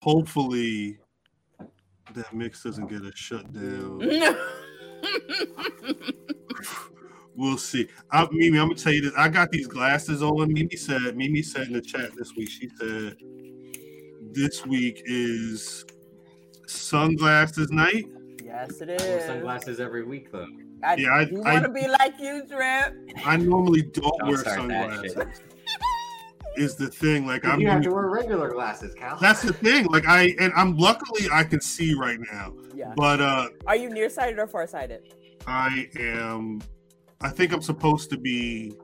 hopefully that mix doesn't get a shutdown. we'll see. I, Mimi, I'm gonna tell you this. I got these glasses on. Mimi said. Mimi said in the chat this week. She said this week is sunglasses night. Yes, it is. I wear sunglasses every week though. I, yeah, I, you want to be like you, Drip? I normally don't, Don't wear start that shit. sunglasses. Is the thing like I'm? you have to wear regular glasses, Cal. That's the thing. Like I and I'm luckily I can see right now, Yeah. but uh Are you nearsighted or farsighted? I am. I think I'm supposed to be.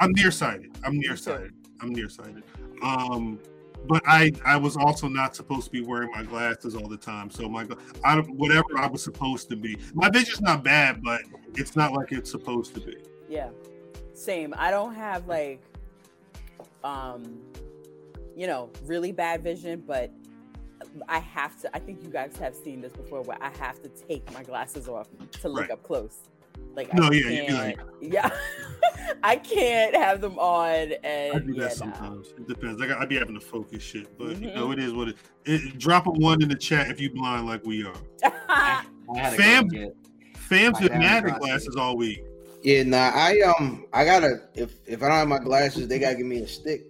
I'm nearsighted. I'm nearsighted. I'm nearsighted. Um, but I I was also not supposed to be wearing my glasses all the time. So my I don't- whatever I was supposed to be. My vision's not bad, but it's not like it's supposed to be. Yeah. Same. I don't have like um you know, really bad vision, but I have to I think you guys have seen this before where I have to take my glasses off to look Right. up close. Like No, I yeah, you'd be can't, yeah. I can't have them on and I do yeah, that nah. sometimes. It depends. Like, I got, I be having to focus shit, but you Mhm. know it is what it, it. Drop a one in the chat if you blind like we are. I had to Fam- go get Fam's I been have mad at glasses. glasses all week. Yeah, nah, I um, I gotta if if I don't have my glasses, they gotta give me a stick.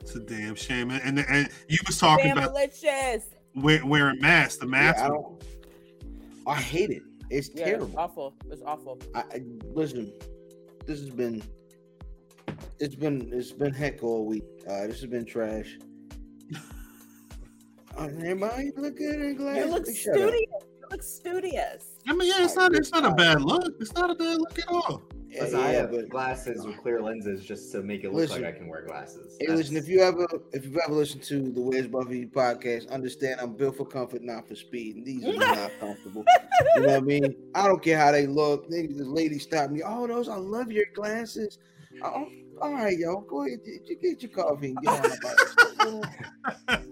It's a damn shame. And and, and you was talking about Malicious. wear, wearing masks. The Yeah, mask. I don't. I hate it. It's Yeah, it's terrible. awful. It's awful. I, I listen. This has been. It's been it's been heck all week. Uh, this has been trash. Uh, everybody look good in glasses. You look Shut studious. You look studious. I mean, yeah, it's not it's not a bad look. It's not a bad look at all. Yeah, Listen, I yeah, have glasses with clear lenses just to make it look Listen. like I can wear glasses. Hey, listen, if you ever if you've ever listened to the Where's Buffy podcast, understand I'm built for comfort, not for speed. And these are not comfortable. You know what I mean? I don't care how they look. They, the lady stopped me. Oh, those I love your glasses. Oh, all right, yo, go ahead, get, get- get your coffee and get on about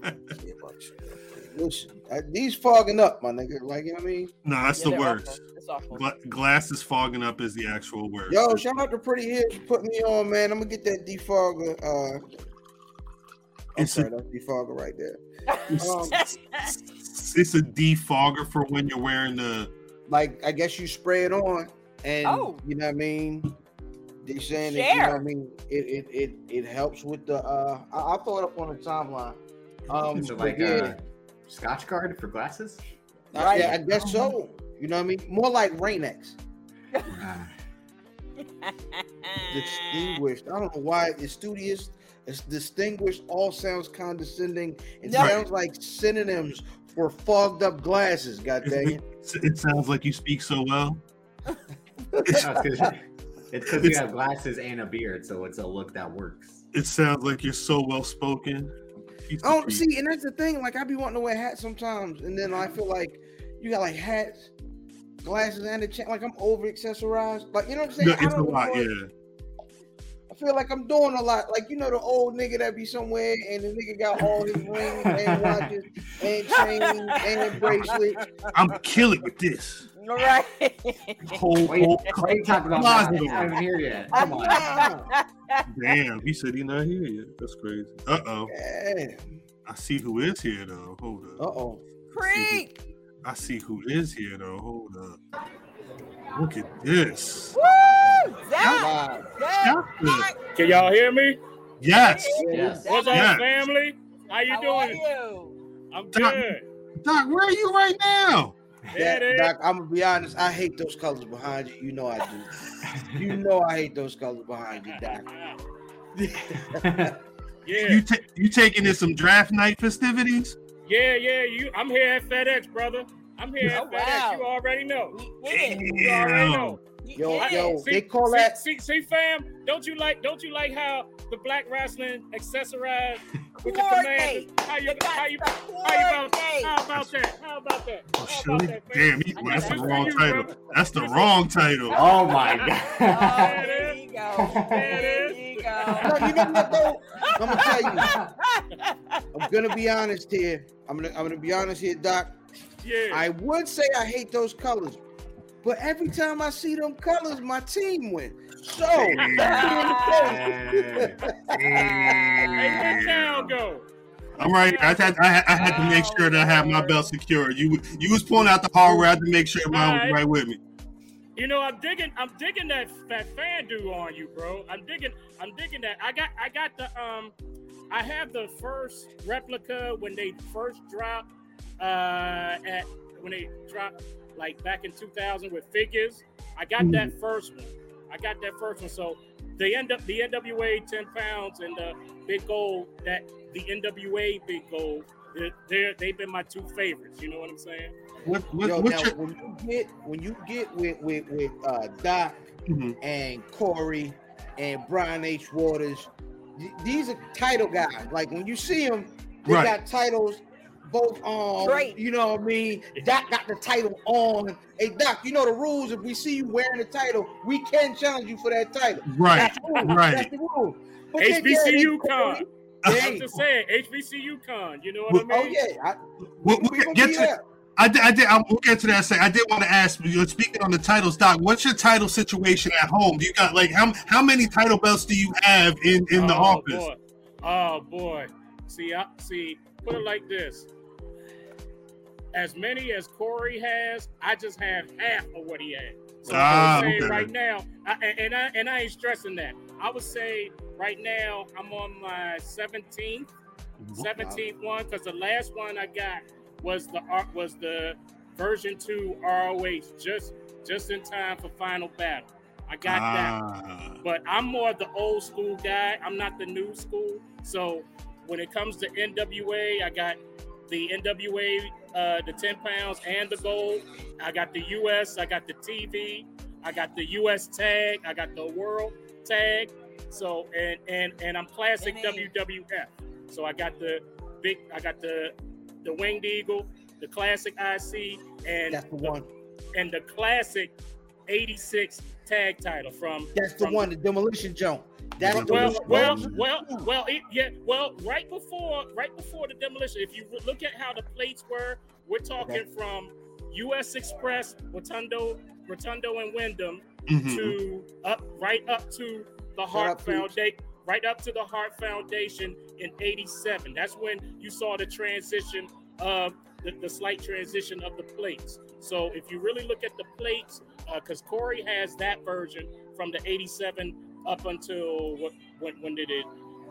it. Listen, uh, these fogging up, my nigga. Like you know what I mean? No, that's Yeah, the worst. awful. It's awful. Gla- glasses fogging up is the actual worst. Yo, shout out to Pretty Hips for putting me on, man. I'm gonna get that defogger. Uh, I'm It's a- sorry, that's defogger right there. Um, it's a defogger for when you're wearing the. like I guess you spray it on, and Oh. you know what I mean. They saying that you know what I mean. It it it, it helps with the. uh I, I'll throw it up on the timeline. Um, Is it like yeah, a Scotch guard for glasses? I, yeah, I guess so. You know what I mean? More like Rain-X. Distinguished. I don't know why it's studious. It's distinguished. All sounds condescending. It No. sounds like synonyms for fogged up glasses. God dang it. It sounds like you speak so well. it's because you have glasses and a beard, so it's a look that works. It sounds like you're so well spoken. Oh, see, and that's the thing. Like, I be wanting to wear hats sometimes, and then I feel like you got like hats, glasses, and a chain. Like I'm over accessorized. Like, you know what I'm saying? No, it's a don't lot, yeah. I feel like I'm doing a lot. Like, you know, the old nigga that be somewhere, and the nigga got all his rings and watches and chains and bracelets. I'm killing with this. right. Whole, Wait, whole why are talking about closet that? of I haven't them. here yet. Come on. Damn, he said he not here yet. That's crazy. Uh oh. I see who is here though. Hold up. Uh oh. Creek. I see who is here though. Hold up. Look at this. Woo! Zach! Zach! Zach! Can y'all hear me? Yes. Yes. What's up, Yeah. family? How you How are doing? you? I'm Doc- good. Doc, where are you right now? Yeah, Doc. Doc, I'm gonna be honest. I hate those colors behind you. You know I do. You know I hate those colors behind you, Doc. yeah, You ta- you taking in some draft night festivities? yeah, yeah. You, I'm here at FedEx, brother. I'm here Oh, at FedEx. You already know. We hit it. You already know. We Yo, hit yo. See, they call see, that. See, see, fam. Don't you like? Don't you like how the black wrestling accessorized with the Coordinate. command? How you? You How you? to How you about? How about that? How about that? Oh, How Shirley? about that, fam? Damn, he, well, that's the wrong you, title. brother. That's the wrong title. Oh my Oh, god. there you go. There you go. you know what though? I'm gonna tell you. I'm gonna be honest here. I'm gonna I'm gonna be honest here, Doc. Yeah. I would say I hate those colors, But every time I see them colors, my team win. So, Yeah. Hey, where Cal go? I'm right. I had, I had I had to make sure that I had my belt secure. You you was pulling out the hard way. I had to make sure mine was Alright. right with me. You know, I'm digging. I'm digging that that fan do on you, bro. I'm digging. I'm digging that. I got. I got the. Um, I have the first replica when they first dropped. Uh, at when they dropped like back in 2000 with figures. I got that first one. I got that first one. So the end up the NWA 10 pounds and the big gold that the NWA big gold. They're, they're they've been my two favorites. You know what I'm saying? What what Yo, what's now, your when you get when you get with with with uh, Doc Mhm. and Corey and Brian H. Waters, these are title guys. Like when you see them, they Right. got titles both um, on. Great. You know what I mean? Doc got the title on. Hey Doc, you know the rules. If we see you wearing the title, we can challenge you for that title. right? That's the rule. right. That's the rule. But then, yeah, they- HBCU con. I'm Hey. just saying, HBCU con. You know what Well, I oh, mean? Oh yeah, I, We'll, we we'll get to there. I did, I did. I'm, we'll get to that. Say, I did want to ask. You know, speaking on the titles, Doc. What's your title situation at home? Do you got like how how many title belts do you have in in the oh, office? Boy. Oh boy. See, I see. Put it like this: as many as Corey has, I just have half of what he had. So Ah, I would say okay. right now, I, and- I and I ain't stressing that. I would say right now I'm on my 17th, 17th one because the last one I got was the art was the version two ROH just just in time for final battle. I got that. Ah, but I'm more the old school guy. I'm not the new school. So when it comes to NWA, I got the NWA, uh, the 10 pounds and the gold. I got the US, I got the TV, I got the US tag, I got the world tag. So and and and I'm classic Dang. WWF. So I got the big, I got the the winged eagle, the classic IC, and That's the one. and the classic 86 tag title from That's the from- one. The demolition jump. That's well, well, well, well, it, yeah, well, right before, right before the demolition. If you look at how the plates were, we're talking from U.S. Express, Rotundo, Rotundo, and Windham mhm. to up, right up to the Heart Foundation, right up to the Heart Foundation in '87. That's when you saw the transition of the, the slight transition of the plates. So if you really look at the plates, because Corey has that version from the '87 up until what, when, when did it?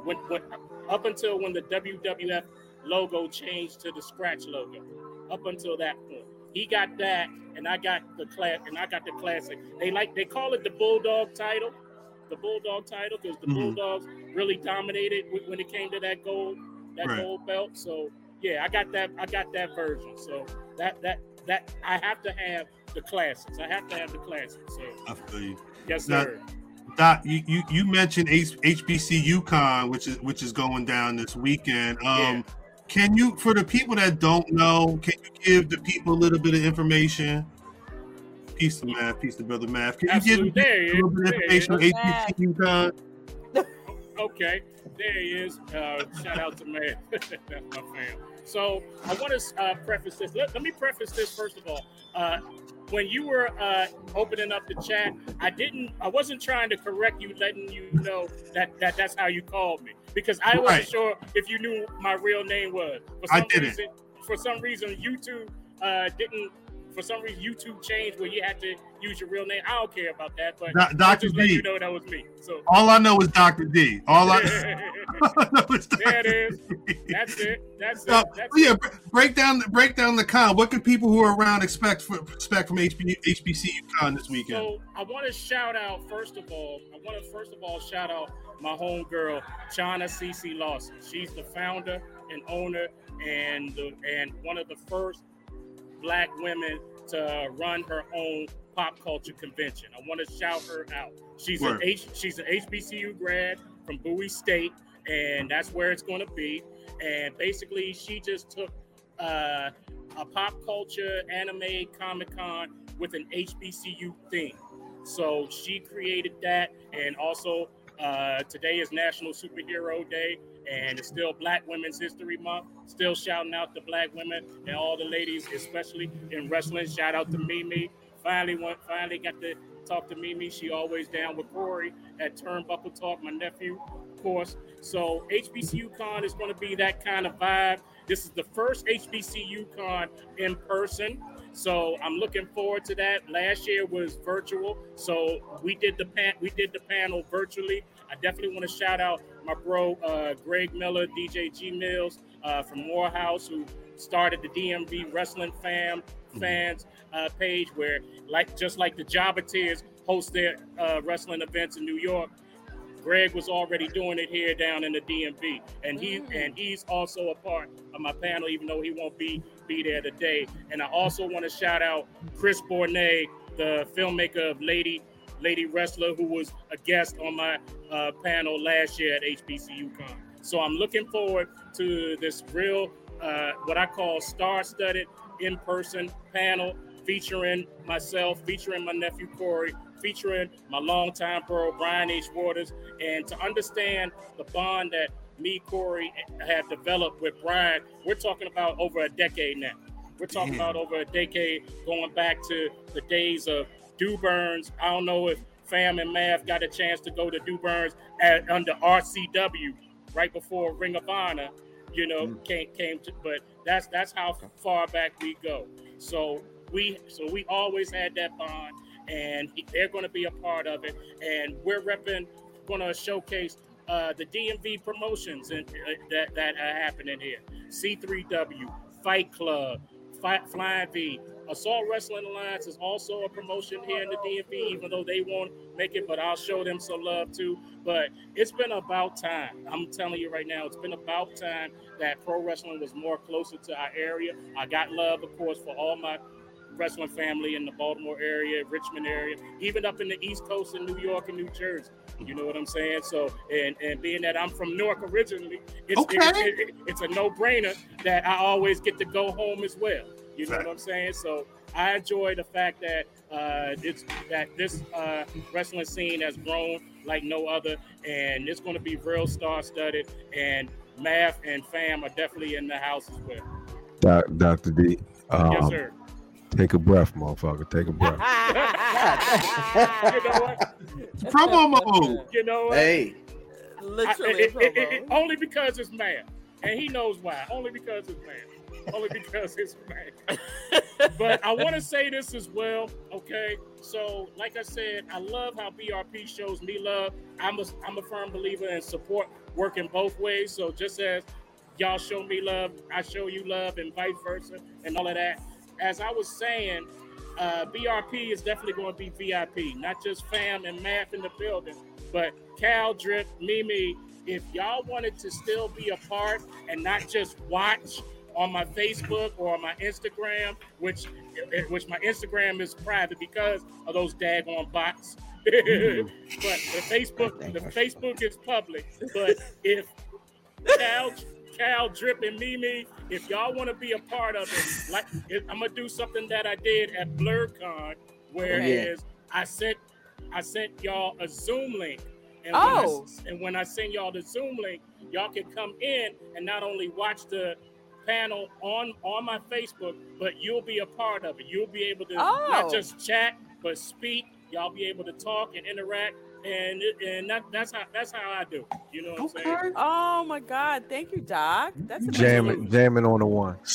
When, when up until when the WWF logo changed to the scratch logo. Up until that point, he got that, and I got the class, and I got the classic. They like they call it the Bulldog title, the Bulldog title, because the Mhm. Bulldogs really dominated when it came to that gold, that Right. gold belt. So yeah, I got that. I got that version. So that that that I have to have the classics. I have to have the classics. So I feel you. yes, Now- sir. Doc, you, you, you mentioned H- HBCUCon, which is which is going down this weekend. Um, Yeah. Can you, for the people that don't know, can you give the people a little bit of information? Piece of math, piece of brother math. Can you give There a little bit of. There information on is. HBCUCon? Okay, there he is. Uh, shout out to man, that's my fam. So I want to uh, preface this. Let, let me preface this first of all. Uh, when you were uh, opening up the chat, I didn't. I wasn't trying to correct you, letting you know that, that that's how you called me because I wasn't Right. sure if you knew my real name was. For I some didn't. Reason, for some reason, YouTube uh, didn't. For some reason, YouTube changed where you had to use your real name. I don't care about that, but Doc- Dr. D. you know that was me. So. All I know is Dr. D. All I, all I know is Dr. There it is. D. That's it. That's it. That's yeah, br- break down break down the con. What can people who are around expect for, expect from HB, HBC UConn this weekend? So I want to shout out first of all. I want to first of all shout out my homegirl, Chana Cece Lawson. She's the founder and owner and the, and one of the first black women to run her own pop culture convention. I want to shout her out. She's Word. an H, she's an HBCU grad from Bowie State, and that's where it's going to be. And basically, she just took uh, a pop culture anime Comic Con with an HBCU theme. So she created that, and also uh, today is National Superhero Day, and it's still Black Women's History Month. Still shouting out to Black women and all the ladies, especially in wrestling. Shout out to Mimi, finally went, finally got to talk to Mimi. She always down with Corey at Turnbuckle Talk, my nephew, of course. So HBCU Con is going to be that kind of vibe. This is the first HBCU Con in person. So I'm looking forward to that. Last year was virtual, so we did the pan- we did the panel virtually. I definitely want to shout out my bro uh, Greg Miller, DJ G Mills uh, from Morehouse, who started the DMV Wrestling Fam fans uh, page, where like just like the Jobbeteers host their uh, wrestling events in New York. Greg was already doing it here down in the DMV, and he Mm. and he's also a part of my panel, even though he won't be be there today. And I also want to shout out Chris Bournea, the filmmaker of Lady Lady Wrestler, who was a guest on my uh, panel last year at HBCUCon. So I'm looking forward to this real, uh, what I call star-studded in-person panel featuring myself, featuring my nephew Corey, featuring my longtime bro Brian H. Waters, and to understand the bond that me, Corey, have developed with Brian, we're talking about over a decade now. We're talking about over a decade going back to the days of Do Burns. I don't know if Fam and Math got a chance to go to Do Burns at, under RCW right before Ring of Honor, you know, came came to but that's that's how far back we go. So we so we always had that bond and they're going to be a part of it and we're repping going to showcase uh, the DMV promotions and uh, that that are happening here. C3W, Fight Club, Fight, Flying V, Assault Wrestling Alliance is also a promotion here in the DMV, even though they won't make it, but I'll show them some love too. But it's been about time. I'm telling you right now, it's been about time that pro wrestling was more closer to our area. I got love, of course, for all my wrestling family in the Baltimore area, Richmond area, even up in the East Coast in New York and New Jersey. You know what I'm saying? So, and and being that I'm from Newark originally, it's Okay. it- it- it's a no-brainer that I always get to go home as well. You know what I'm saying? So I enjoy the fact that uh, it's that this uh, wrestling scene has grown like no other, and it's going to be real star-studded. And Math and Fam are definitely in the house as well. Doc, Dr. D. Um, yes, sir. Take a breath, motherfucker. Take a breath. You know what? Promo mode. You know what? Hey, I- Literally, it- it- it- it- only because it's Math, and he knows why. Only because it's man. Only because it's man. but I want to say this as well. Okay, so like I said, I love how BRP shows me love. I'm a I'm a firm believer in support working both ways. So just as y'all show me love, I show you love, and vice versa, and all of that. As I was saying, uh, BRP is definitely going to be VIP, not just fam and math in the building, but Cal, Drip, Mimi. If y'all wanted to still be a part and not just watch on my Facebook or on my Instagram, which eh, which my Instagram is private because of those daggone bots. Mm-hmm. but the Facebook the Facebook is public. But if Cal, Cal, Drip, and Mimi, if y'all want to be a part of it, like if, I'm gonna do something that I did at Blerdcon, where Oh, yeah. is I sent I sent y'all a Zoom link. And Oh. when I, oh. and when I send y'all the Zoom link, y'all can come in and not only watch the panel on on my Facebook, but you'll be a part of it. You'll be able to Oh. not just chat, but speak. Y'all be able to talk and interact, and and that, that's how that's how I do. it. You know what I'm saying? Okay. Oh my God! Thank you, Doc. That's Jamming, jamming on the one.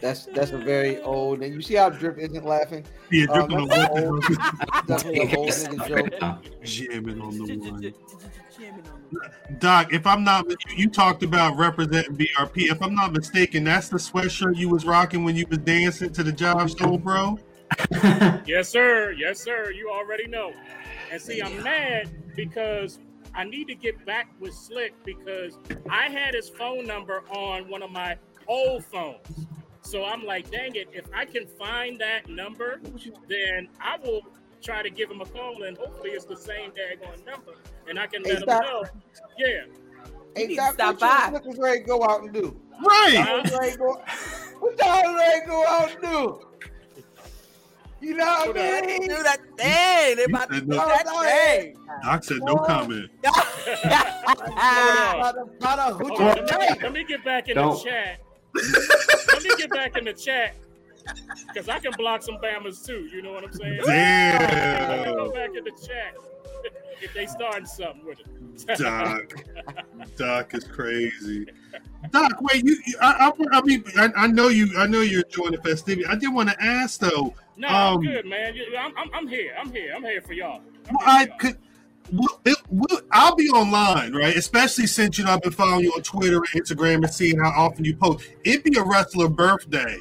that's that's a very old. And you see how Drip isn't laughing? Yeah, Um, dripping on the old. one. Definitely an old nigga joke. Jamming on the one. Jamming on the- Doc, if I'm not, you, you talked about representing BRP. If I'm not mistaken, that's the sweatshirt you was rocking when you was dancing to the job show, bro. Yes, sir. Yes, sir. You already know. And see, I'm mad because I need to get back with Slick because I had his phone number on one of my old phones. So I'm like, dang it, if I can find that number, then I will try to give him a call and hopefully it's the same daggone number. And I can let him Doc. know. Yeah. Hey, need to stop what you by. looking ready to go out and do? Right. Huh? What you ready go- What y'all ready to go out and do? You know what I mean? Do mean? that thing. They about to do no. that thing. Doc said no comment. About to- about to hoot Hold you on, let, me, tonight. let me get back in Don't. the chat. let me get back in the chat because I can block some Bammers too. You know what I'm saying? Let me go back in the chat if they starting something with it. Doc. Doc is crazy. Doc, wait, you, you- I, I, I mean, I, I know you, I know you're enjoying the festivity. I did want to ask though. No, Um, I'm good, man. I'm, I'm, I'm here. I'm here. I'm here for y'all. Well, I here for y'all. could. Well, it, well, I'll be online, right? Especially since you know I've been following you on Twitter and Instagram and seeing how often you post. It'd be a wrestler birthday,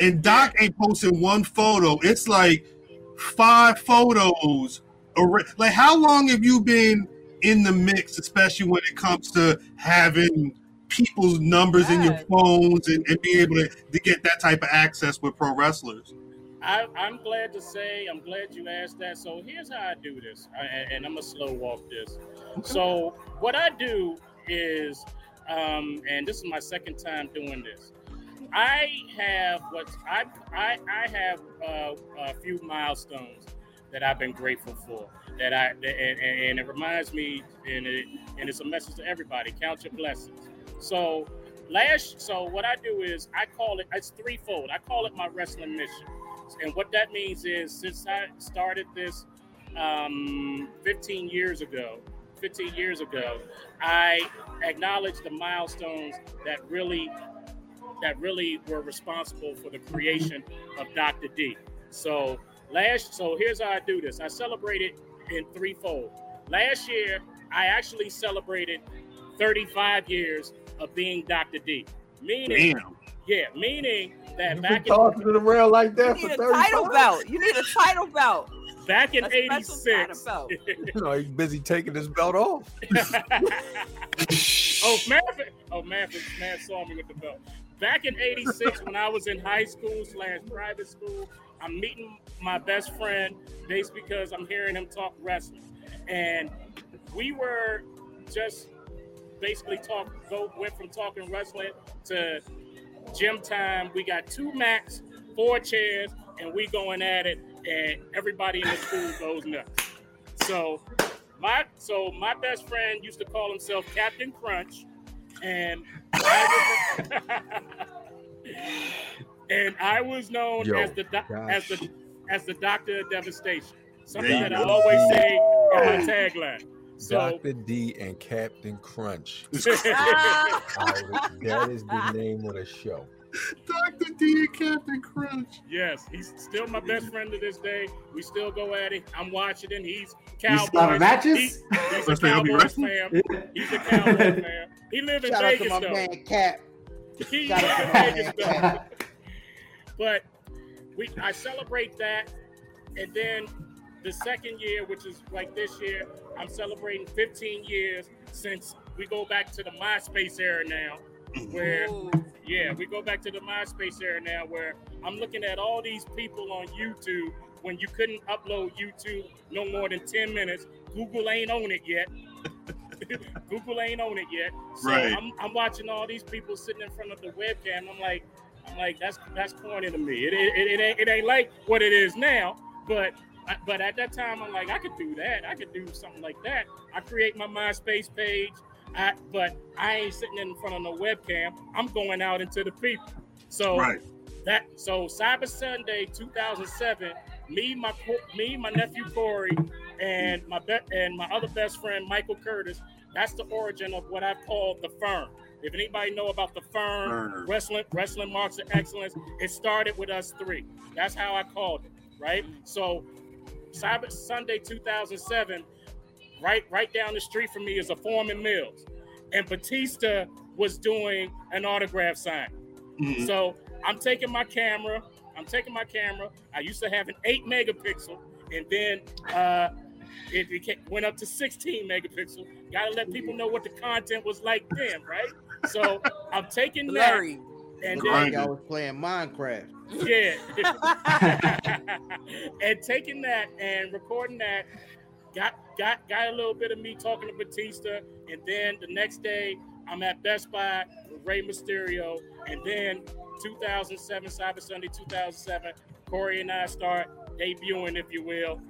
and Doc ain't posting one photo. It's like five photos. Alre- Like, how long have you been in the mix, especially when it comes to having people's numbers in your phones and, and being able to, to get that type of access with pro wrestlers? I, I'm glad to say, I'm glad you asked that. So here's how I do this, I- and, and I'm gonna slow walk this. So what I do is, um, and this is my second time doing this. I have what I I, I have uh, a few milestones that I've been grateful for. That I and, and, it reminds me, and it and it's a message to everybody: count your blessings. So last, so what I do is I call it. It's threefold. I call it my wrestling mission. And what that means is, since I started this um, 15 years ago, 15 years ago, I acknowledge the milestones that really, that really were responsible for the creation of Dr. D. So last, so here's how I do this. I celebrate it in threefold. Last year, I actually celebrated 35 years of being Dr. D. Meaning, Damn. yeah, meaning that You back been in talking to the rail like that You that need for a 30 title belt. You need a title belt. back in A special kind of '86. belt. You know, he's busy taking his belt off. oh, Manfred, oh Manfred, man saw me with the belt. Back in '86, when I was in high school slash private school, I'm meeting my best friend based because I'm hearing him talk wrestling, and we were just basically talk go went from talking wrestling to gym time. We got two mats, four chairs, and we going at it, and everybody in the school goes nuts. So my so my best friend used to call himself Captain Crunch, and and I was known Yo, as the doc- as the as the Doctor of Devastation. Something that I always say in my tagline. So Dr. D and Captain Crunch. I- that is the name of the show. Dr. D and Captain Crunch. yes, he's still my best friend to this day. We still go at it. I'm watching it. He's You still have Cowboys. matches? He- he's a First thing I'll be Cowboys fan. He's a Cowboys fan. He live in Shout out to my though. man Cap. He Shout live out to in my Vegas man though. Cap. But we I celebrate that, and then the second year, which is like this year, I'm celebrating 15 years since we go back to the MySpace era now, where ooh. yeah, we go back to the MySpace era now, where I'm looking at all these people on YouTube when you couldn't upload YouTube no more than 10 minutes. Google ain't on it yet. Google ain't on it yet. So Right. I'm, I'm watching all these people sitting in front of the webcam. I'm like, I'm like, that's that's corny to me. It, it, it, it ain't it ain't like what it is now, but I- but at that time I'm like, I could do that. I could do something like that. I create my MySpace page, I, but I ain't sitting in front of no webcam. I'm going out into the people. So Right. that so Cyber Sunday 2007, me my me my nephew Corey and my be- and my other best friend Michael Curtis. That's the origin of what I call the firm. If anybody know about the firm, wrestling wrestling marks of excellence, it started with us three. That's how I called it, right? So Cyber Sunday 2007, right right down the street from me is a Forman Mills, and Batista was doing an autograph sign. Mhm. So I'm taking my camera. I'm taking my camera. I used to have an eight megapixel, and then uh, it, it went up to 16 megapixel. Got to let people know what the content was like then, right? So I'm taking that, and then I was playing Minecraft. yeah, and taking that and recording that. Got got got a little bit of me talking to Batista, and then the next day I'm at Best Buy with Rey Mysterio, and then 2007 Cyber Sunday 2007, Corey and I start debuting, if you will,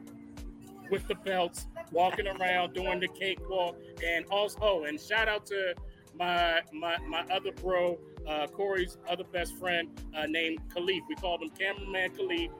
with the belts, walking around doing the cakewalk, and also oh, and shout out to my my my other bro uh, Corey's other best friend uh, named Khalif. We called him Cameraman Khalif.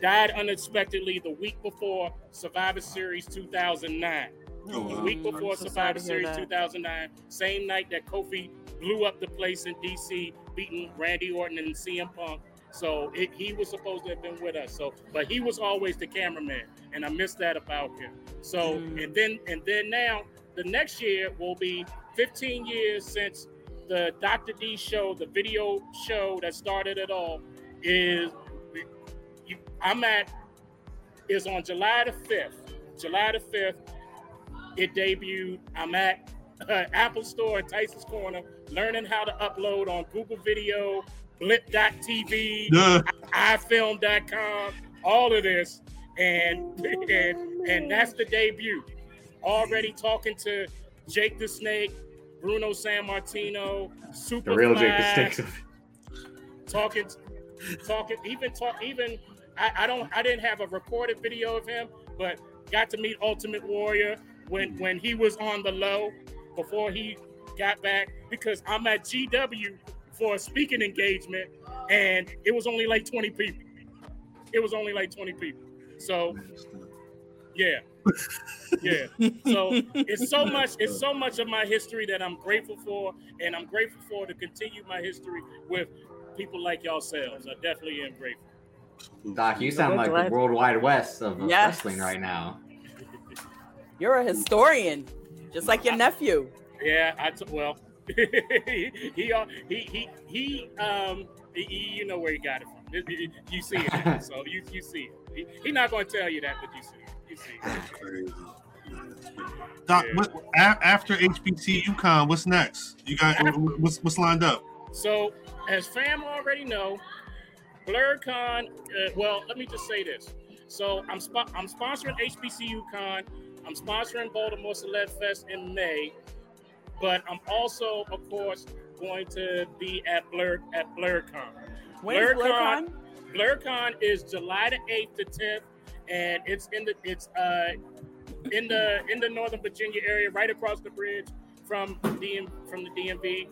Died unexpectedly the week before Survivor Series 2009. Oh, The week I'm before so Survivor Series 2009, same night that Kofi blew up the place in DC, beating Randy Orton and CM Punk. So it, he was supposed to have been with us. So, but he was always the cameraman, and I miss that about him. So, Mm. and then and then now the next year will be 15 years since the Dr. D show, the video show that started it all, is I'm at is on July the 5th. July the 5th, it debuted. I'm at uh, Apple Store in Tyson's Corner, learning how to upload on Google Video, Blip.tv, iFilm.com, all of this, and and and that's the debut. Already talking to Jake the Snake, Bruno Sammartino, Superfly, The real Jake the Snake. talking, talking, even talk, even I, I don't, I didn't have a recorded video of him, but got to meet Ultimate Warrior when mm-hmm. when he was on the low before he got back because I'm at GW for a speaking engagement and it was only like 20 people. It was only like 20 people. So yeah. Yeah. So it's so much, it's so much of my history that I'm grateful for, and I'm grateful for to continue my history with people like yourselves. I definitely am grateful. Doc, you sound like the World Wide west of of Yes. wrestling right now. You're a historian, just like your nephew. Yeah, I t- well, he, he he he he um he, he- you know where he got it from. It- it- You see it, so you you see it. He, he not going to tell you that, but you see it. You. That's crazy. Doc, Yeah. what, a- after HBCUCon, what's next? You got what's what's lined up? So, as fam already know, Blerdcon. Uh, well, let me just say this. So, I'm spo- I'm sponsoring HBCU Con. I'm sponsoring Baltimore Celeb Fest in May, but I'm also, of course, going to be at Blur at Blerdcon. When's Blerdcon? Blerdcon? Blerdcon is July the eighth to tenth, and it's in the it's uh in the in the Northern Virginia area, right across the bridge from DM from the DMV.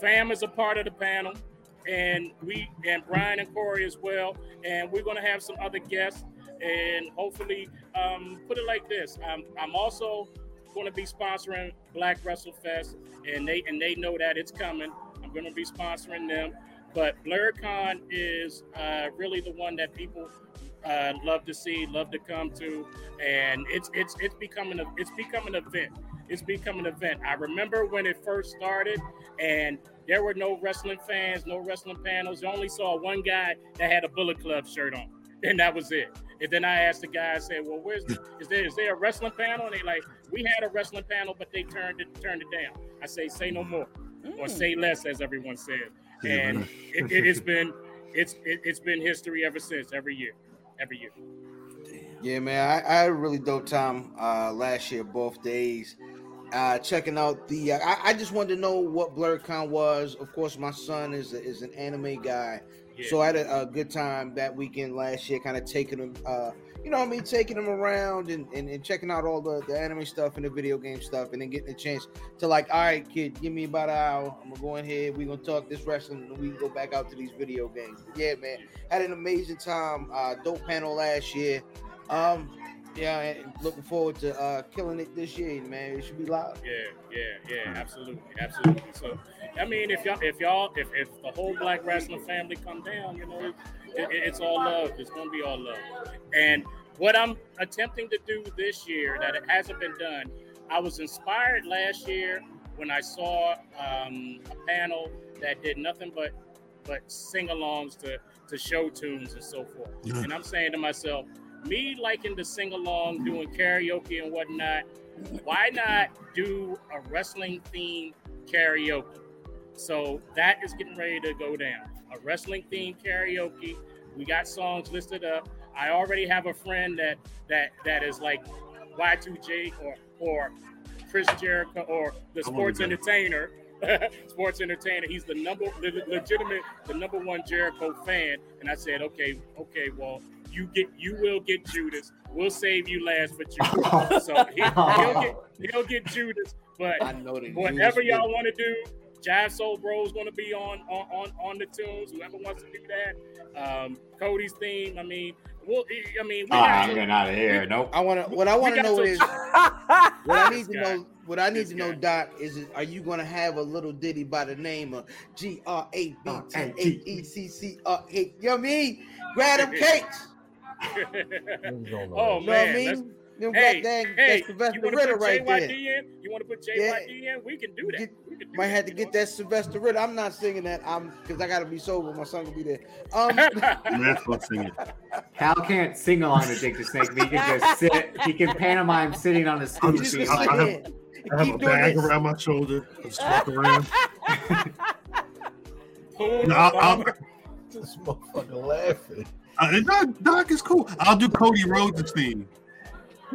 Fam is a part of the panel, and we and Brian and Corey as well, and we're gonna have some other guests, and hopefully, um, put it like this: I'm I'm also going to be sponsoring Black Wrestle Fest, and they and they know that it's coming. I'm going to be sponsoring them. But Blerdcon is uh, really the one that people uh, love to see, love to come to, and it's it's it's becoming a it's becoming an event. It's becoming an event. I remember when it first started, and there were no wrestling fans, no wrestling panels. You only saw one guy that had a Bullet Club shirt on, and that was it. And then I asked the guy, I said, "Well, where's is there is there a wrestling panel?" And they like, "We had a wrestling panel, but they turned it turned it down." I say, "Say no more, or Mm. say less," as everyone said and it, it, has been it's it, it's been history ever since every year every year Yeah, man, I, I had a really dope time uh, last year, both days. Uh, checking out the, uh, I, I just wanted to know what Blerdcon was. Of course, my son is a, is an anime guy, yeah. so I had a, a good time that weekend last year, kind of taking him, uh, you know, I mean, taking them around and, and, and checking out all the, the anime stuff and the video game stuff, and then getting a chance to like, all right, kid, give me about an hour. I'm gonna go in here. We're gonna talk this wrestling, and we can go back out to these video games. But yeah, man, had an amazing time. Uh, dope panel last year. Um, yeah, and looking forward to uh killing it this year, man. It should be loud. yeah yeah yeah absolutely absolutely so i mean if y'all if y'all if, if the whole black wrestling family come down you know it's all love it's gonna be all love and what i'm attempting to do this year that it hasn't been done i was inspired last year when i saw um, a panel that did nothing but but sing-alongs to to show tunes and so forth Yeah. and i'm saying to myself me liking to sing along doing karaoke and whatnot why not do a wrestling themed karaoke? So that is getting ready to go down. A wrestling themed karaoke. We got songs listed up. I already have a friend that that that is like Y2J or or Chris Jericho or the sports entertainer. sports entertainer. He's the number the legitimate the number one Jericho fan. And I said, okay, okay, well, you get you will get Judas. We'll save you last for Judas. So he, he'll get he'll get Judas, but I know that. whatever Judas y'all want to do, Jive Soul Bro is going to be on, on on on the tunes. Whoever wants to do that. Um, Cody's theme. I mean, well, I mean, we got I'm some- getting out of here. Nope. I want to. What I want to know some- is what I need to guy. know. What I need This to know. Doc, is are you going to have a little ditty by the name of G R A B T A E C C R A? You know what I mean? Grab them cakes. Niggas don't know Oh, that. You know what I Man, mean? Them hey, goddamn, hey, that's you Sylvester want to Ritter put right JYD there. in? You want to put Yeah. JYD in? We can do that. Get- we can do Might that, have to get know? that Sylvester Ritter. I'm not singing that. I'm because I gotta be sober. My son will be there. Um, That's what's singing. Cal can't sing along to Dick the Snake, but he can just sit. He can pantomime sitting on his I'm scooter just just- seat. I- I have- I have a bag this. around my shoulder. I just walk around. No, I'll, I'll, This motherfucker laughing. uh, Doc, Doc is cool. I'll do Cody Rhodes' theme.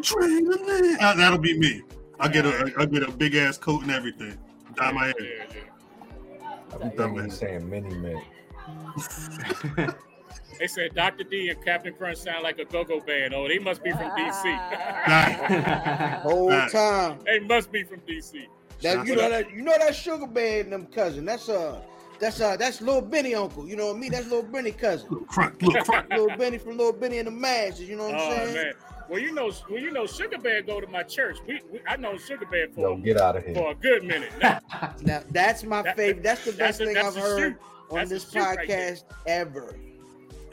Adrenaline. Uh, that'll be me. I'll get a I'll get a big ass coat and everything. Dye my hair. Yeah, yeah. I be thinking he's saying mini man. They said Dr. D and Captain Crunch sound like a go-go band. Oh, they must be from DC. whole Right. time. they must be from DC. That you know that you know that sugar bear and them cousin. That's uh that's uh that's little Benny uncle. You know what I mean? That's little Benny cousin. Little crunk, little crunk. little Benny from little Benny and the Masters. You know what I'm Oh saying? man. Well, you know, well, you know, Sugar Bear go to my church. We, we I know Sugar Bear for Yo, get out of here. for a good minute. Now, Now that's my That- favorite. That's the that's best a- thing that's I've heard shoot. on That's this shoot right podcast ever.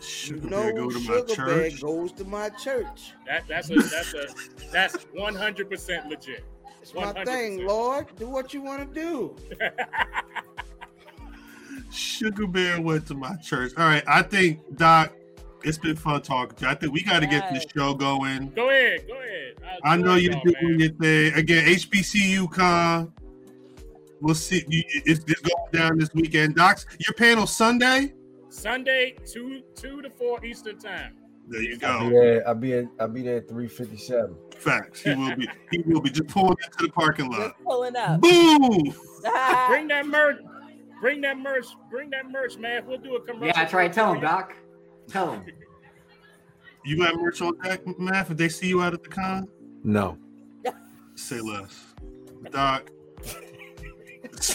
Sugar You bear know, go to my Sugar Bear goes to my church. that that's a that's a that's one hundred percent legit. It's my 100%. thing, Lord. Do what you want to do. Sugar Bear went to my church. All right, I think Doc, it's been fun talking to you. I think we got to get this show going. Go ahead, go ahead. I, I know you're doing man. your thing again. HBCU con. We'll see. It's, it's going down this weekend. Docs, your panel Sunday. Sunday two two to four Eastern time. There you I'll be go. there. I'll be at. I'll be there at three fifty seven. Facts. He will be. He will be just pulling into the parking lot. Just pulling up. Boom. Bring that merch. Bring that merch. Bring that merch, man. We'll do a commercial. yeah, that's right. Tell him. Doc. Tell them. You got merch on deck, Math? If they see you out at the con, No. say less. Doc.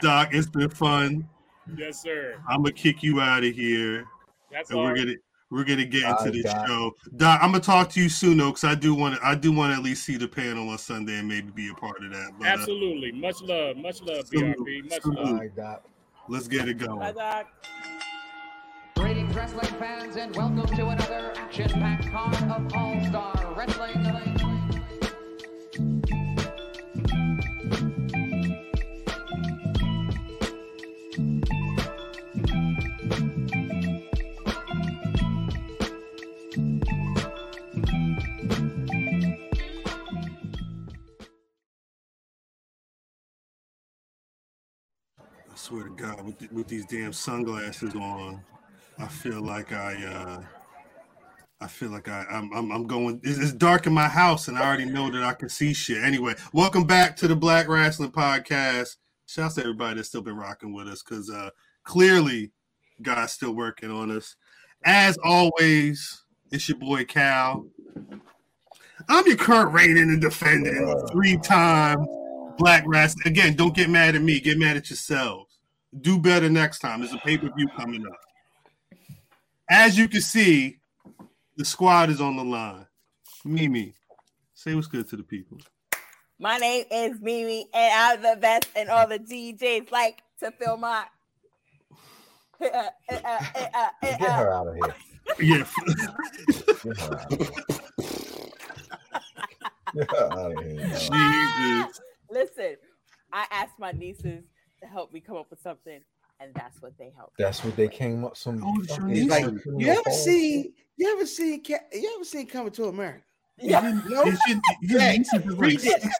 Doc, it's been fun. Yes, sir. I'm gonna kick you out of here, That's and all. we're gonna we're gonna get into Bye, this Doc. show. Doc, I'm gonna talk to you soon though, because I do want to I do want to at least see the panel on Sunday and maybe be a part of that. But uh, Absolutely. Much love. Much love, Salute. BRP. Much Salute. love. All right, Doc. let's get it Bye, going. Doc. Wrestling fans, and welcome to another action-packed card of All-Star Wrestling. I swear to God, with the, with these damn sunglasses on, I feel like I uh I feel like I, I'm, I'm I'm going. It's, it's dark in my house, and I already know that I can see shit. Anyway, welcome back to the Black Wrestling Podcast. Shouts to everybody that's still been rocking with us, because uh, clearly, God's still working on us. As always, it's your boy Cal. I'm your current reigning and defending three-time Black Wrestling. Again, don't get mad at me. Get mad at yourselves. Do better next time. There's a pay-per-view coming up. As you can see, the squad is on the line. Mimi, say what's good to the people. My name is Mimi, and I'm the best, and all the DJs like to feel my. Get her out of here. Yeah, Get her out of here. Get her out of here. Jesus. Listen, I asked my nieces to help me come up with something, and that's what they helped. That's what they came up. Some. Oh, it's your fucking niece. Like you your ever phone. seen you ever seen you ever seen Coming to America? Yeah. No, Is your, your Hey, nieces is like read this. 60?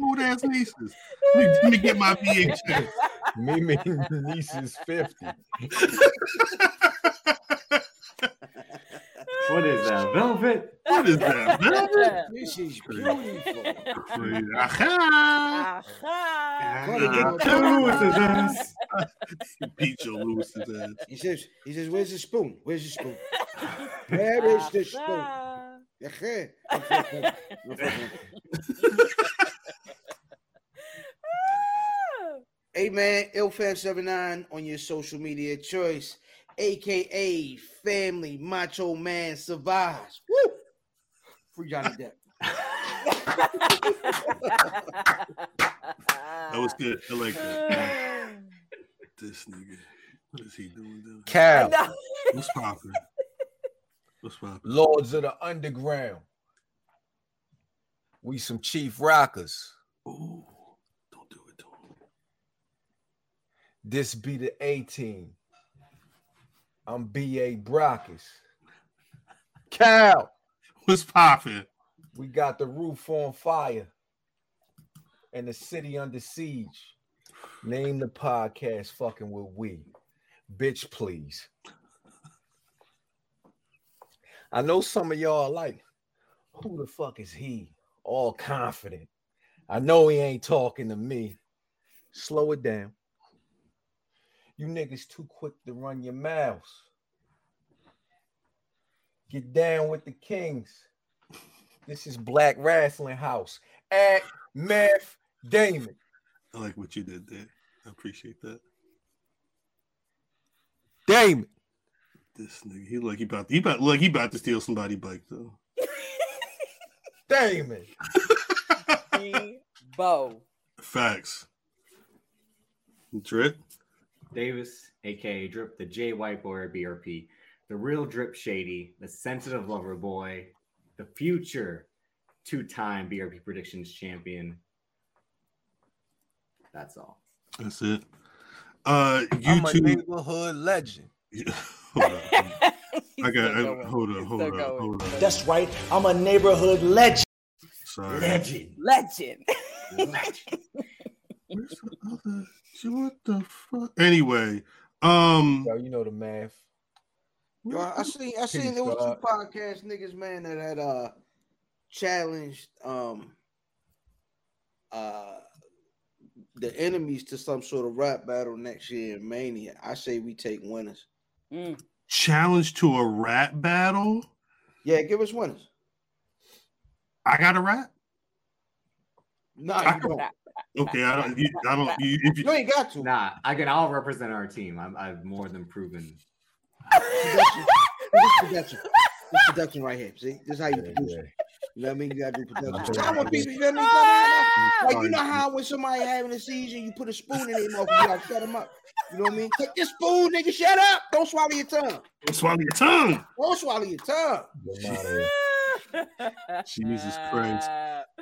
Old ass nieces. Let me, get my VHS. Mimi niece is fifty. What is that? Velvet? What is that? Velvet? this is beautiful. Aha. Aha. Beat your Lewis's ass. He says, he says, where's the spoon? Where's the spoon? Where is the spoon? Aha. Yeah, man. Ilfam79 on your social media choice, aka Family Macho Man Savage. Woo! Free Johnny Depp. That was good. I like that. this nigga. What is he doing? Down? Cal, No. What's popping? What's popping? Lords of the Underground. We some chief rockers. Ooh, don't do it to him. This be the A team. I'm B.A. Brockis. Cal, What's popping? we got the roof on fire and the city under siege. Name the podcast fucking with we. Bitch, please. I know some of y'all are like, who the fuck is he? All confident. I know he ain't talking to me. Slow it down. You niggas too quick to run your mouths. Get down with the kings. This is Black Wrestling House at Meth Damon. I like what you did there. I appreciate that. Damon. This nigga, he like he about he about like he about to steal somebody's bike though. Damon. Bo. Facts. Drip. Davis, aka Drip, the J White Boy BRP, the real Drip Shady, the sensitive lover boy, the future two-time BRP predictions champion. That's all. That's it. Uh, I'm a YouTube. neighborhood legend. hold on. I got. I, hold on. Hold still on. Hold on. That's right. I'm a neighborhood legend. Sorry. Legend. Legend. Where's the other? Shit? What the fuck? Anyway, um, Yo, you know the math. Yo, I seen I seen there was two God. podcast niggas, man, that had uh challenged um uh the enemies to some sort of rap battle next year in Mania. I say we take winners. Mm. challenge to a rap battle. Yeah, give us winners. I got a rap. Nah, I you don't. Okay, I don't. You, I don't. You, if you, You ain't got to. Nah, again, I'll represent our team. I'm, I've more than proven. Production. This production. This production right here. See, this is how you Yeah, produce. yeah. it. You know what I mean? You gotta do production. Yeah. I want people, you know what I mean? Like you know how when somebody having a seizure, you put a spoon in their mouth, you gotta shut them up. You know what I mean? Take this spoon, nigga. Shut up. Don't swallow your tongue. don't swallow your tongue. Don't swallow your tongue. Get 'em outta here. Jesus Christ.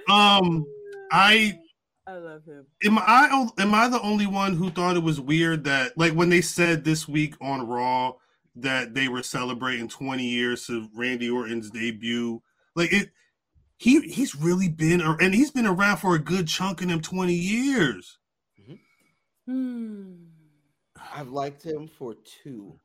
Um, I I love him. am I am I the only one who thought it was weird that like when they said this week on Raw that they were celebrating 20 years of Randy Orton's debut, like it. He he's really been and he's been around for a good chunk of them 20 years. Hmm. I've liked him for two.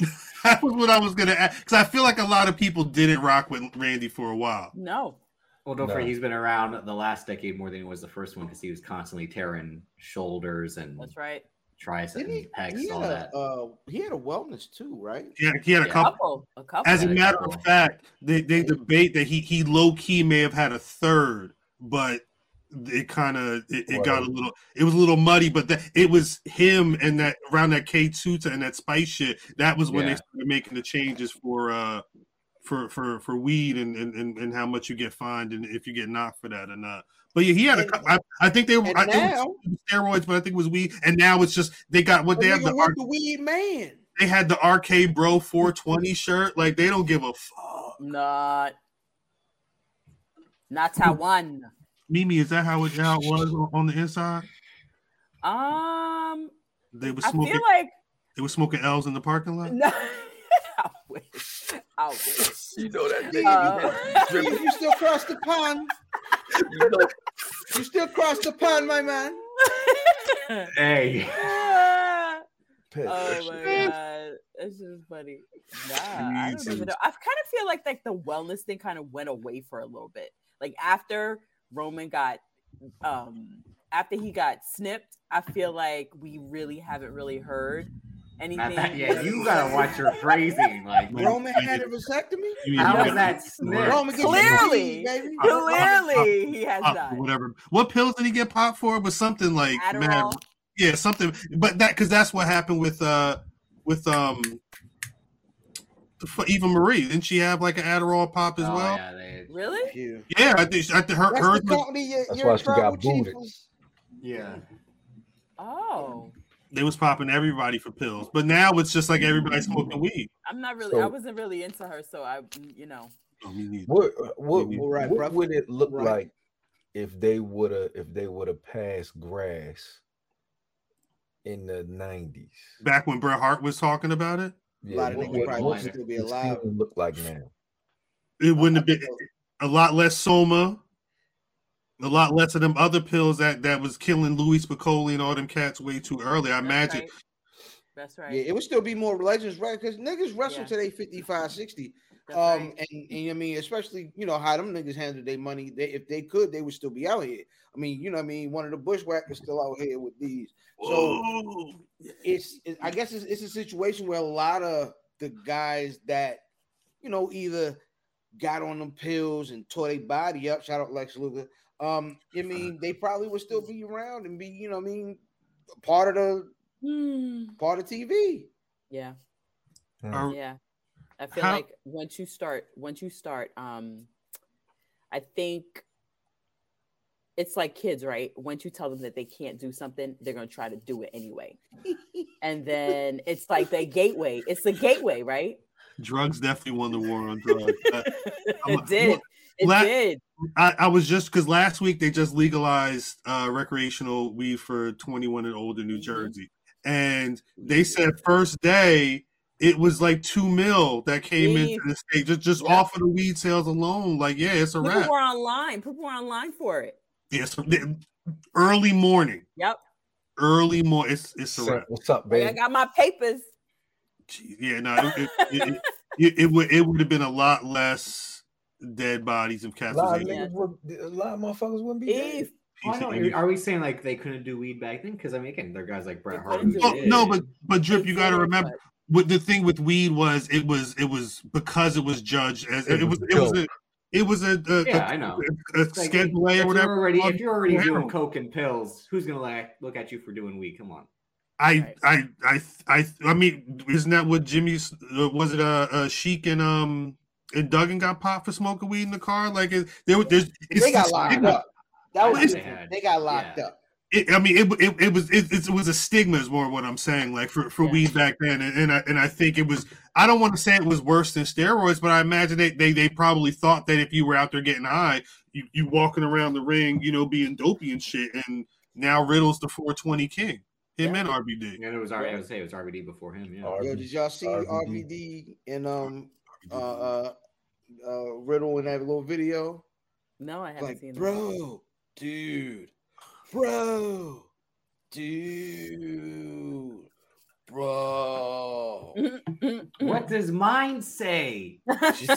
That was what I was gonna ask because I feel like a lot of people didn't rock with Randy for a while. No. Well, don't No. forget, he's been around the last decade more than he was the first one because he was constantly tearing shoulders and That's right. triceps Didn't he, pecs, he, all had that. a, uh, he had a wellness too, right? Yeah, he had a Yeah. couple. Couple. A couple. As a Yeah, a matter of fact, they, they debate that he he low key may have had a third, but it kind of it, it got a little it was a little muddy. But that it was him and that around that K Tuta and that spice shit. That was when they started making the changes for uh for for for weed and and, and, and how much you get fined and if you get knocked for that or not. But yeah, he had a And- cou- I, I think they were I think it now- was steroids, but I think it was weed. And now it's just they got what they have the with the weed man. they had the RK-Bro 420 shirt. Like they don't give a fuck. Not. Not Taiwan. Mimi, is that how it, how it was on- on the inside? Um, They were I smoking. feel like they were smoking L's in the parking lot. no. I wish. I wish. You know that Uh, You, you still cross the pond. You know, You still cross the pond, my man. Hey, piss. oh my god, it's just funny. Nah, I don't even know. I kind of feel like like the wellness thing kind of went away for a little bit. Like after Roman got, um, after he got snipped, I feel like we really haven't really heard anything. yeah, you gotta watch your phrasing. Like, Roman had a vasectomy. You- how you- is that snip? Roman Clearly. disease, baby. Clearly, he has Pop not. or whatever. What pills did he get popped for? It was something like mad. Adderall. yeah, something. But that because that's what happened with uh with um for Eva Marie. Didn't she have like an Adderall pop as Oh, well? yeah, they, Really? Yeah. Yeah, I think I think her That's hers the company That's why she got tribal booted. was- yeah. Oh, they was popping everybody for pills, but now it's just like everybody's smoking weed. I'm not really. I wasn't really into her, so I, you know. Me neither. What uh, what, Maybe. All right, what would it look Right. like if they would have if they would have passed grass in the nineties? Back when Bret Hart was talking about it, Yeah, lot of what niggas would- probably would would still be alive. scene Look like now. it wouldn't have been a lot less soma, a lot less of them other pills that that was killing Louis Spicolli and all them cats way too early. I That's imagine. right. That's right. Yeah, it would still be more legends, right? Because niggas wrestle Yeah. to they 55, 60. That's um, right. and, and I mean, especially you know how them niggas handle their money. They if they could, they would still be out here. I mean, you know, what I mean, one of the bushwhackers still out here with these. So Whoa. it's, it, I guess it's, it's a situation where a lot of the guys that you know either got on them pills and tore their body up. Shout out Lex Luger. Um, I mean, they probably would still be around and be, you know, I mean, part of the Hmm. part of TV. Yeah. Are- Yeah. I feel How- like once you start, once you start, um, I think it's like kids, right? Once you tell them that they can't do something, they're gonna try to do it anyway. and then it's like the gateway. It's the gateway, right? drugs definitely won the war on drugs. I'm a- it did. It La- did. I, I was just because last week they just legalized uh, recreational weed for 21 and older New Mhm. Jersey, and they said first day it was like two mil that came Weed. into the state just just Yep. off of the weed sales alone. Like, yeah, it's a People wrap. were online. People were online for it. Yeah, so early morning, Yep. early morning. It's it's a wrap. what's up, Like, I got my papers. Gee, Yeah, no, it, it, it, it, it would it would have been a lot less dead bodies if A cats lot of able. niggas would, a lot of motherfuckers wouldn't be dead. Eve. I know. Piece of- Are we saying like they couldn't do weed back then? Because I mean, again, there are guys like Bret They Hart. couldn't who do Well, no, but but drip, you got to remember. but- what the thing with weed was it was it was because it was judged as it, It was was it was a it was a, a, Yeah, a- I know. a, a like, schedule A if or you're whatever. already if you're already Heroin. doing coke and pills, who's gonna like look at you for doing weed? Come on. I, I I I I mean, isn't that what Jimmy's uh, was it uh, uh Sheik and um and Duggan got popped for smoking weed in the car? Like it, there was there's it's They got locked stigma. up. That was They they got locked yeah. up. It, I mean, it, it, it was it, it was a stigma is more what I'm saying. Like for, for Yeah. weed back then, and, and I and I think it was. I don't want to say it was worse than steroids, but I imagine they, they they probably thought that if you were out there getting high, you you walking around the ring, you know, being dopey and shit. And now Riddle's the 420 king. Him Yeah. and RVD. And it was I would say it was RVD before him. Yeah. R- Yo, did y'all see RVD. RVD and um uh uh uh Riddle in that little video? No, I haven't Like, seen that. bro, dude, bro, dude, bro. What does mine say?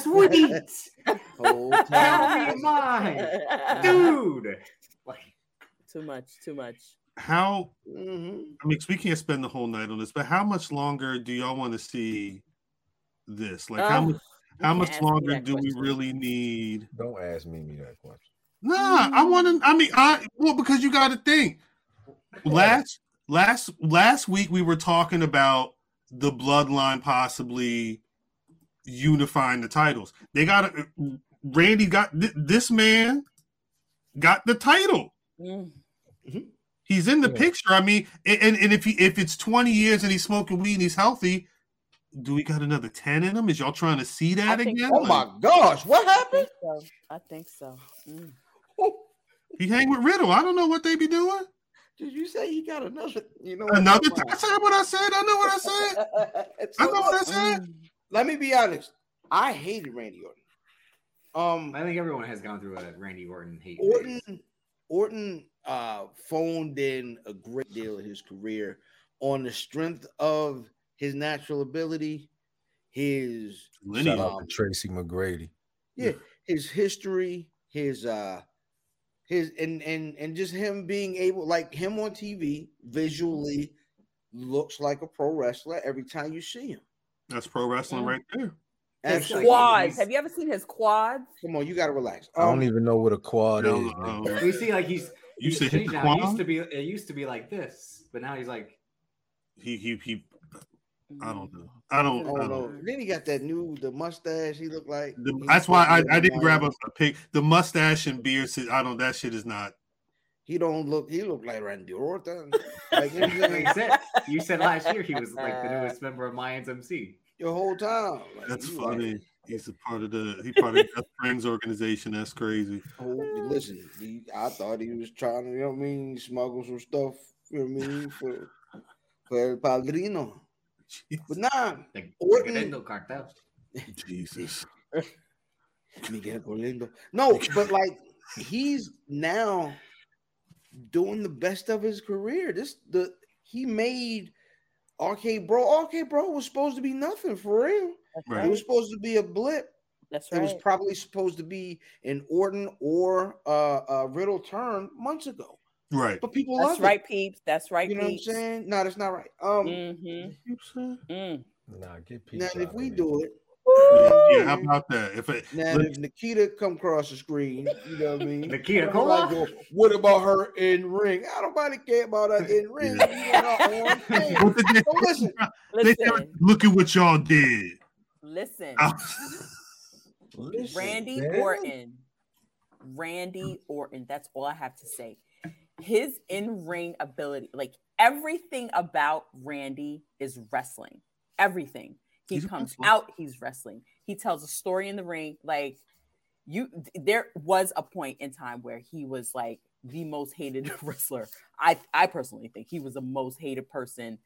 Sweet. Whole Tell me mine, dude. Like, too much. Too much. How Mhm. I mean, we can't spend the whole night on this, but how much longer do y'all want to see this? Like, how much you how much longer that do we really need? Don't ask Mimi that question. Nah, I want to. I mean, I well because you got to think. Last last last week we were talking about the bloodline possibly unifying the titles. They got a Randy got th- this man got the title. Mm. He's in the Yeah. picture. I mean, and, and and if he if it's twenty years and he's smoking weed and he's healthy, do we got another ten in him? Is y'all trying to see that I think again? Oh my gosh, what I happened? think so. I think so. Mm. He hang with Riddle. I don't know what they be doing. Did you say he got another? You know, Another. Come on. That's not what I said. I know what I said. It's I know what I said. Let me be honest. I hated Randy Orton. Um, I think everyone has gone through a Randy Orton hate. Orton phase. Orton uh phoned in a great deal of his career on the strength of his natural ability, his Lineage. Shout out to Tracy McGrady. yeah, his history, his uh his and and and just him being able like him on TV visually looks like a pro wrestler every time you see him. That's pro wrestling right there. His Absolutely. quads. Have you ever seen his quads? Come on, you gotta relax. I don't Um, even know what a quad No, is. man. no. We see like he's You He's said hit changed the now. It used to be it used to be like this, but now he's like He he he. I don't mm-hmm. know. I don't. Oh I don't. know. Then he got that new the mustache. He looked like. The, he's that's why I, I didn't grab a, Ryan. a pic. The mustache and beard. shit, I don't. That shit is not. He don't look. He look like Randy Orton. Like you know like said. You said last year he was like the newest member of Mayans MC. your whole time. Like, That's you like, funny. He's a part of the. He part of the Best Friends organization. That's crazy. oh, listen, he, I thought he was trying to, you know what I mean, smuggle some stuff. You know what I mean for for El Padrino. But nah, Like Orton- Reverendo Cartel. Jesus. Miguel Colindo. No, but like he's now doing the best of his career. This the he made RK-Bro. Arcade Bro was supposed to be nothing for real. Right. It was supposed to be a blip. That's right. It was probably supposed to be an Orton or uh, a Riddle turn months ago. Right. But people That's love right, peeps. That's right, You know peeps. what I'm saying? No, that's not right. Um, Mm-hmm. Mm. Nah, get Pete. now if we do it, Yeah, how about that? If it, now look, if Nikita come across the screen, you know what I mean? Nikita, come like, on. well, what about her in ring? I don't nobody care about her in ring. Yeah. You know what I'm saying? what did they, So listen, they said, Listen, look at what y'all did. listen. Listen, Randy man. Orton. Randy Orton. That's all I have to say. His in ring ability, like everything about Randy is wrestling. Everything. He He's comes out, he's wrestling. He tells a story in the ring. Like you, there was a point in time where he was like the most hated wrestler. I, I personally think he was the most hated person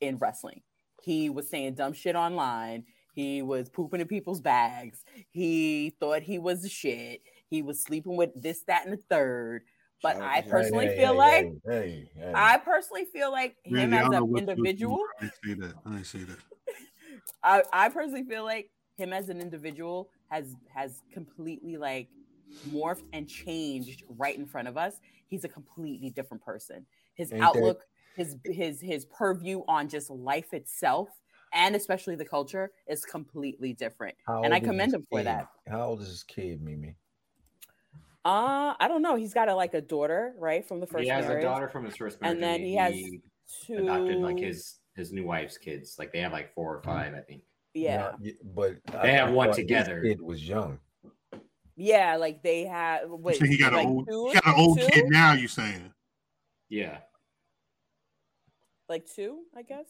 in wrestling. He was saying dumb shit online. He was pooping in people's bags. He thought he was the shit. He was sleeping with this, that, and the third. But I personally Hey, feel hey, like hey, hey, hey. I personally feel like him Randy, as an individual. I didn't that. I didn't that. I, I personally feel like him as an individual has has completely like morphed and changed right in front of us. He's a completely different person. His Ain't that- outlook, his his his purview on just life itself, and especially the culture, is completely different. How and I commend this him for kid? that. How old is this kid, Mimi? Uh, I don't know. He's got a like a daughter, right, from the first he has marriage, a daughter from his first marriage, and then he has two. adopted like his his new wife's kids. Like they have like four or five, I think. yeah, Nah, y- but They have one thought this together. Kid was young. yeah. Like they have. You Wait, say he got like an old, two, got an old two? kid now. You saying? Yeah. Like two, I guess.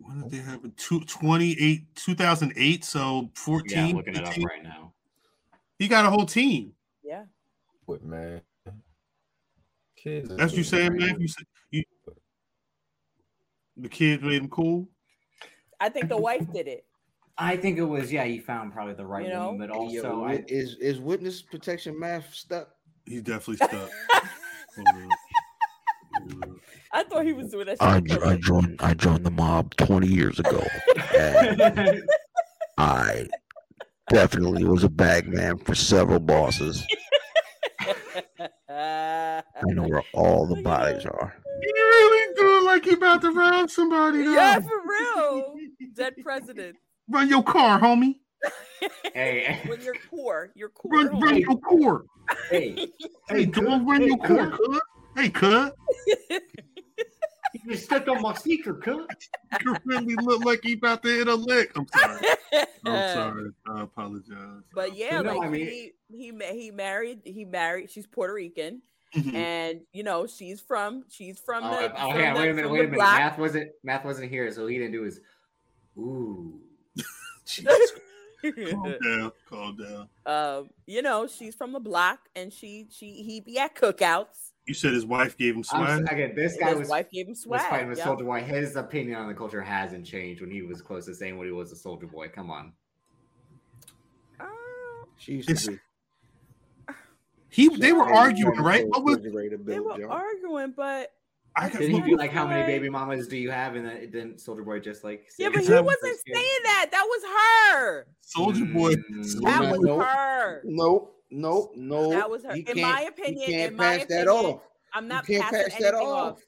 When did they have it? Two, 28, 2008, so 14. Yeah, I'm looking it up right now. He got a whole team. Yeah. But man, kids. are That's what you cool, saying, man. man? You, say- you, the kids made him cool. I think the wife did it. I think it was yeah. He found probably the right You know? one, but Hey, yo, also I, is is witness protection math stuck? He's definitely stuck. Hold on. Hold on. I thought he was doing that. I, shit jo- for I joined I joined the mob 20 years ago. And I definitely was a bag man for several bosses. I know where all the bodies are. He really do it like he about to rob somebody. Though. yeah, for real. Dead president. Run your car, homie. hey, When you're poor, you're poor. Run, run your core. hey, Hey, don't run your core, cuz. Hey, cuz. you stepped on my sneaker, cut. You really look like he about to hit a lick. I'm sorry. I'm sorry. I apologize. But yeah, No, like I mean- he he he married he married. She's Puerto Rican, Mhm. and you know she's from she's from Oh, the. oh from yeah, the- wait a minute, wait a minute. block. Math wasn't math wasn't here, so he didn't do his. Ooh. Jesus. Calm down. Calm down. um, you know she's from the block, and she she he be at cookouts. You said his wife gave him I'm, swag. s- again, this guy His was wife gave him was swag. fighting with yeah. Soulja Boy. His opinion on the culture hasn't changed when he was close to saying what he was a Soulja Boy. Come on. Uh, She used It's- to be. He they were Shout out to arguing, right? What was they were arguing, but I got Did he be like, "How many baby mamas do you have?" And then didn't Soulja Boy just like? yeah, but he wasn't saying that. That was her. Soulja Boy? Mm. Soulja That was nope. her. Nope, nope, no. That was her. You In can't- my you opinion, can't in my pass that opinion, off. I'm not you can't passing pass that anything off. off.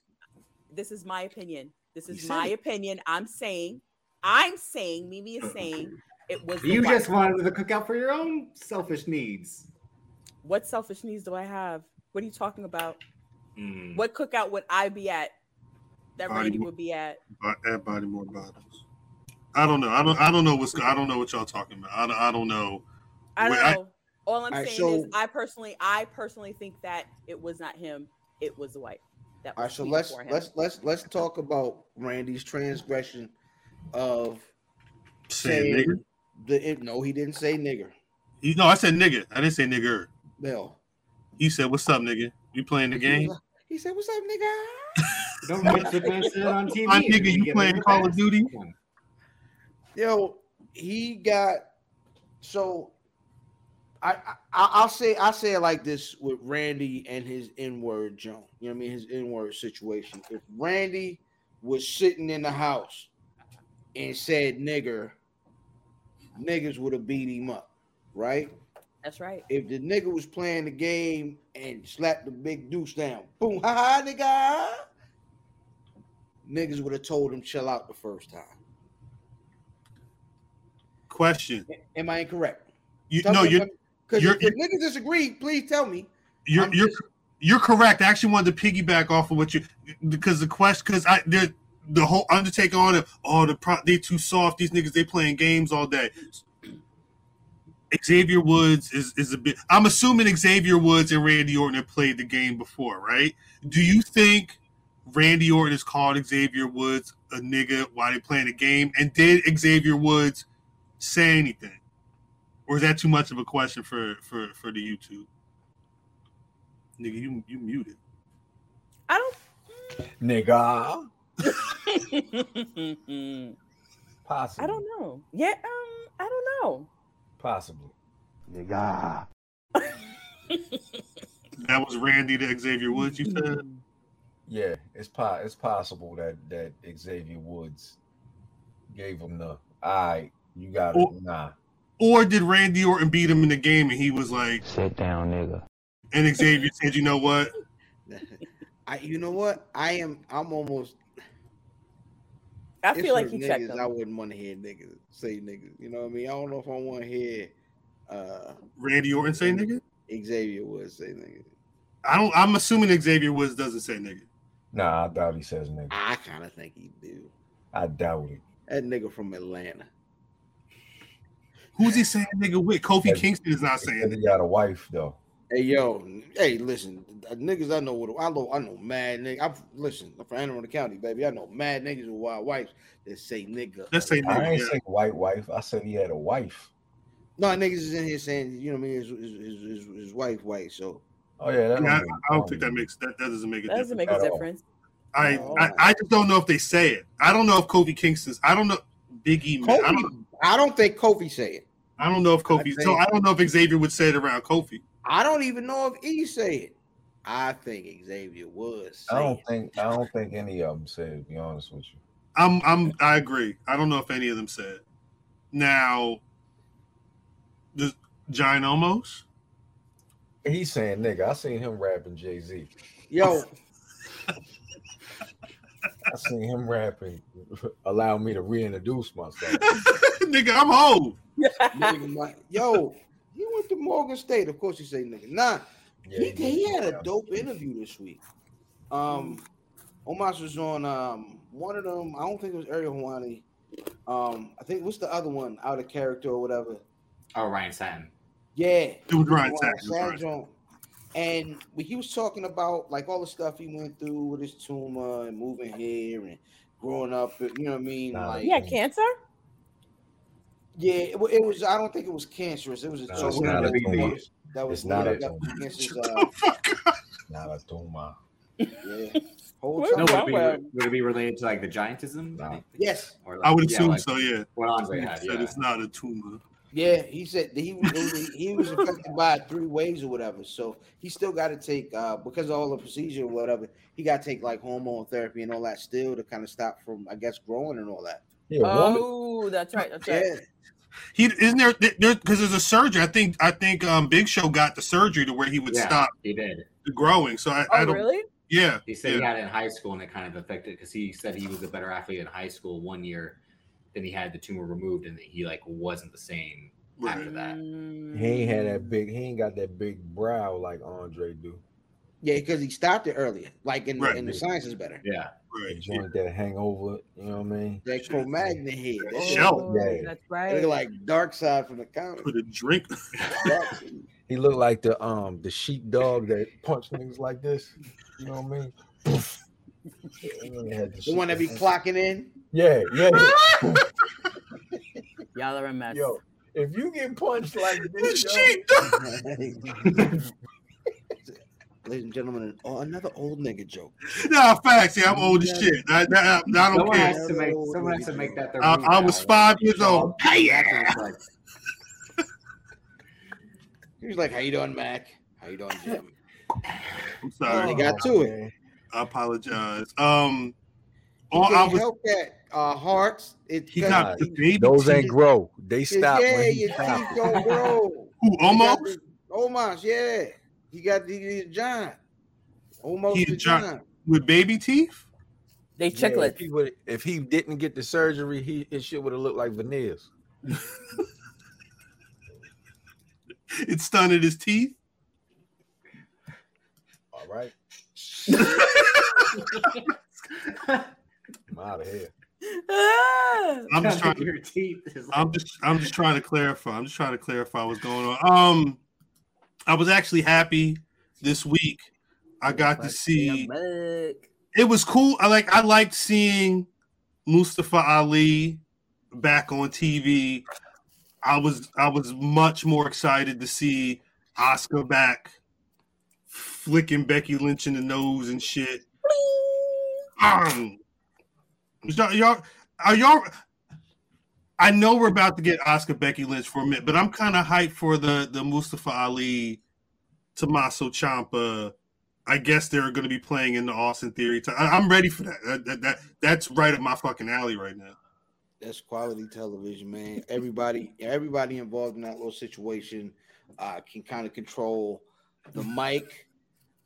This is my opinion. This is my it. opinion. I'm saying, I'm saying, Mimi is saying it was. the You wife. just wanted to cook out for your own selfish needs. What selfish needs do I have? What are you talking about? Mm. What cookout would I be at? That Body Randy would be at. Bo- Add body more bottles. I don't know. I don't. I don't know what's. I don't know what y'all talking about. I don't, I don't know. I don't Wait, I- know. All I'm Alright, saying is, I personally, I personally think that it was not him. It was the wife. That All was right, so let's let's let's let's talk about Randy's transgression of Saying saying nigger. the no, he didn't say nigger. You, no, I said nigger. I didn't say nigger. No, He said, "What's up, nigga? You playing the He game? was He said, "What's up, nigga?" Don't mention the man said on TV. My nigga, and we you playing Call of Duty? Come on. Yo, he got so. I, I I'll say I say it like this with Randy and his N-word Joan. You know what I mean? His N-word situation. If Randy was sitting in the house and said nigger, niggas would have beat him up, right? That's right. If the nigga was playing the game and slapped the big deuce down, boom, ha ha, nigga, niggas would have told him chill out the first time. Question. Am I incorrect? You Tell no, you're if I'm- Because if, if niggas disagree, please tell me. you're I'm you're just- you're correct. I actually wanted to piggyback off of what you because the question because I there the whole Undertaker on it. Oh, the pro, they too soft. These niggas they playing games all day. Xavier Woods is is a bit. I'm assuming Xavier Woods and Randy Orton have played the game before, right? Do you think Randy Orton has called Xavier Woods a nigga while they playing the game? And did Xavier Woods say anything, or is that too much of a question for for for the YouTube? Nigga, you you muted. I don't. Nigga. Possibly. I don't know. Yeah, um, I don't know. Possibly. Nigga. That was Randy to Xavier Woods. You said Yeah, it's po- it's possible that that Xavier Woods gave him the all right, you got it. Oh. Nah. Or did Randy Orton beat him in the game and he was like, Sit down, nigga. and Xavier said, you know what? I, you know what? I am. I'm almost. I feel like certain he checked niggas them. I wouldn't want to hear niggas say niggas. You know what I mean? I don't know if I want to hear uh Randy Orton say nigga? Xavier would say nigga. I don't. I'm assuming Xavier Woods doesn't say nigga. Nah, I doubt he says nigga. I kind of think he do. I doubt it. That nigga from Atlanta. Who's he saying nigga with? Kofi Yeah. Kingston is not saying said he got a wife though. Hey yo, hey, listen, uh, niggas. I know what I know. I know mad nigga. I'm listen I'm from Anne Arundel County, baby. I know mad niggas with wild wives that say nigga. Let's say I ain't Yeah. say white wife. I said he had a wife. No, niggas is in here saying, you know what I mean, his, his, his, his, his wife white. So Oh yeah, that Yeah, I, don't, I don't think that makes that, that doesn't make a That doesn't difference. make a difference. I, No. I I just don't know if they say it. I don't know if Kofi Kingston's. I don't know Biggie. Man, I don't. I don't think Kofi say it. I don't know if Kofi. I So I don't know if Xavier would say it around Kofi. I don't even know if E say it. I think Xavier was. Say I don't it. think I don't think any of them said. To be honest with you. I'm I'm I agree. I don't know if any of them said. Now, the Giant Omos. He's saying nigga. I seen him rapping Jay Z. Yo, I seen him rapping. Allow me to reintroduce myself. nigga, I'm home. nigga, my- yo, he went to Morgan State. Of course, he say nigga. Nah, he, he had a dope interview this week. Um, Omos was on um one of them. I don't think it was Ariel Helwani. Um, I think what's the other one out of character or whatever. Oh, Ryan Satin. Yeah, It was Ryan Ryan Satin, And we- he was talking about like all the stuff he went through with his tumor and moving here and growing up. You know what I mean? Nah, like, He had cancer. yeah, it, it was. I don't think it was cancerous. It was a No, tumor. it's not a that- tumor. That was It's not a tumor. was against his, Shut uh, the fuck. Not a tumor. yeah. Whole time. No, would it, be, would it be related to like the giantism? Nah. Yes. Or like, I would yeah, assume like so. Yeah. What Andre had, yeah. it's not a tumor. Yeah, he said that he was he was affected by three ways or whatever. So he still got to take uh because of all the procedure or whatever. He got to take like hormone therapy and all that still to kind of stop from I guess growing and all that. Yeah, woman. Oh, that's right. That's right. Yeah, He isn't there there because there's a surgery. I think I think um Big Show got the surgery to where he would Yeah, stop he did. the growing. So I, I Oh, don't. really? Yeah. He said he yeah. had it in high school and it kind of affected because he said he was a better athlete in high school one year. Then he had the tumor removed and he like wasn't the same after that. Mm. He ain't had that big. He ain't got that big brow like Andre do. Yeah, because he stopped it earlier. Like in, Right. in the science is better. Yeah. The Right. joint that hangover, you know what I mean? Like Cro-Magnon head. That shit Shell. Oh, Yeah. That's They right. look like dark side from the comic. Put a drink. He looked like the um the sheepdog that punched niggas like this. You know what I mean? The one that be clocking in. Yeah, yeah. Y'all are a mess. Yo, if you get punched like The this, yo, sheep. Ladies and gentlemen, oh, another old nigga joke. Nah, facts. Yeah, I'm old as shit. I, I, I, I don't Someone care. has to make someone has to make that their I, I was five years old. Hey, yeah. He was like, "How you doing, Mac? How you doing, Jim?" I'm sorry. They got to it. I apologize. Um, He oh, I can't was. help that. Uh, hearts. It He got the baby. those ain't grow. They stop yeah, when he your stop. teeth don't grow. Who almost? the- Almost, yeah. He got the he, John. Almost He the a John. John. with baby teeth? They Yeah, chiclets. if, he if he didn't get the surgery, he his shit would have looked like veneers. It stunted his teeth. All right, I'm out of here. I'm just trying. your teeth I'm just. I'm just trying to clarify. I'm just trying to clarify what's going on. Um, I was actually happy this week. I got to see. It was cool. I like. I liked seeing Mustafa Ali back on TV. I was. I was much more excited to see Asuka back, flicking Becky Lynch in the nose and shit. Um, y'all, y'all, are y'all? I know we're about to get Asuka Becky Lynch for a minute, but I'm kind of hyped for the the Mustafa Ali, Tommaso Ciampa. I guess they're going to be playing in the Austin Theory. T- I, I'm ready for that. That, that. that that's right up my fucking alley right now. That's quality television, man. Everybody, everybody involved in that little situation uh, can kind of control the mic.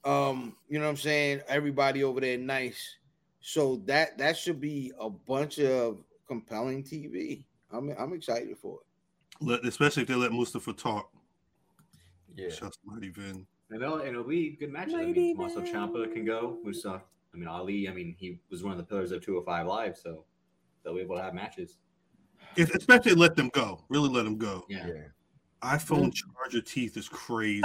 Um, you know what I'm saying? Everybody over there nice. So that that should be a bunch of compelling TV. I'm I'm excited for it. Let, especially if they let Mustafa talk. Yeah, Shouts to Mighty Vin. and it'll, it'll be good matches. I Lady mean, Tommaso Ciampa can go. Musa, I mean Ali. I mean, he was one of the pillars of 205 Live, so they'll be able to have matches. If, especially let them go. Really let them go. Yeah. yeah. iPhone mm. charger teeth is crazy.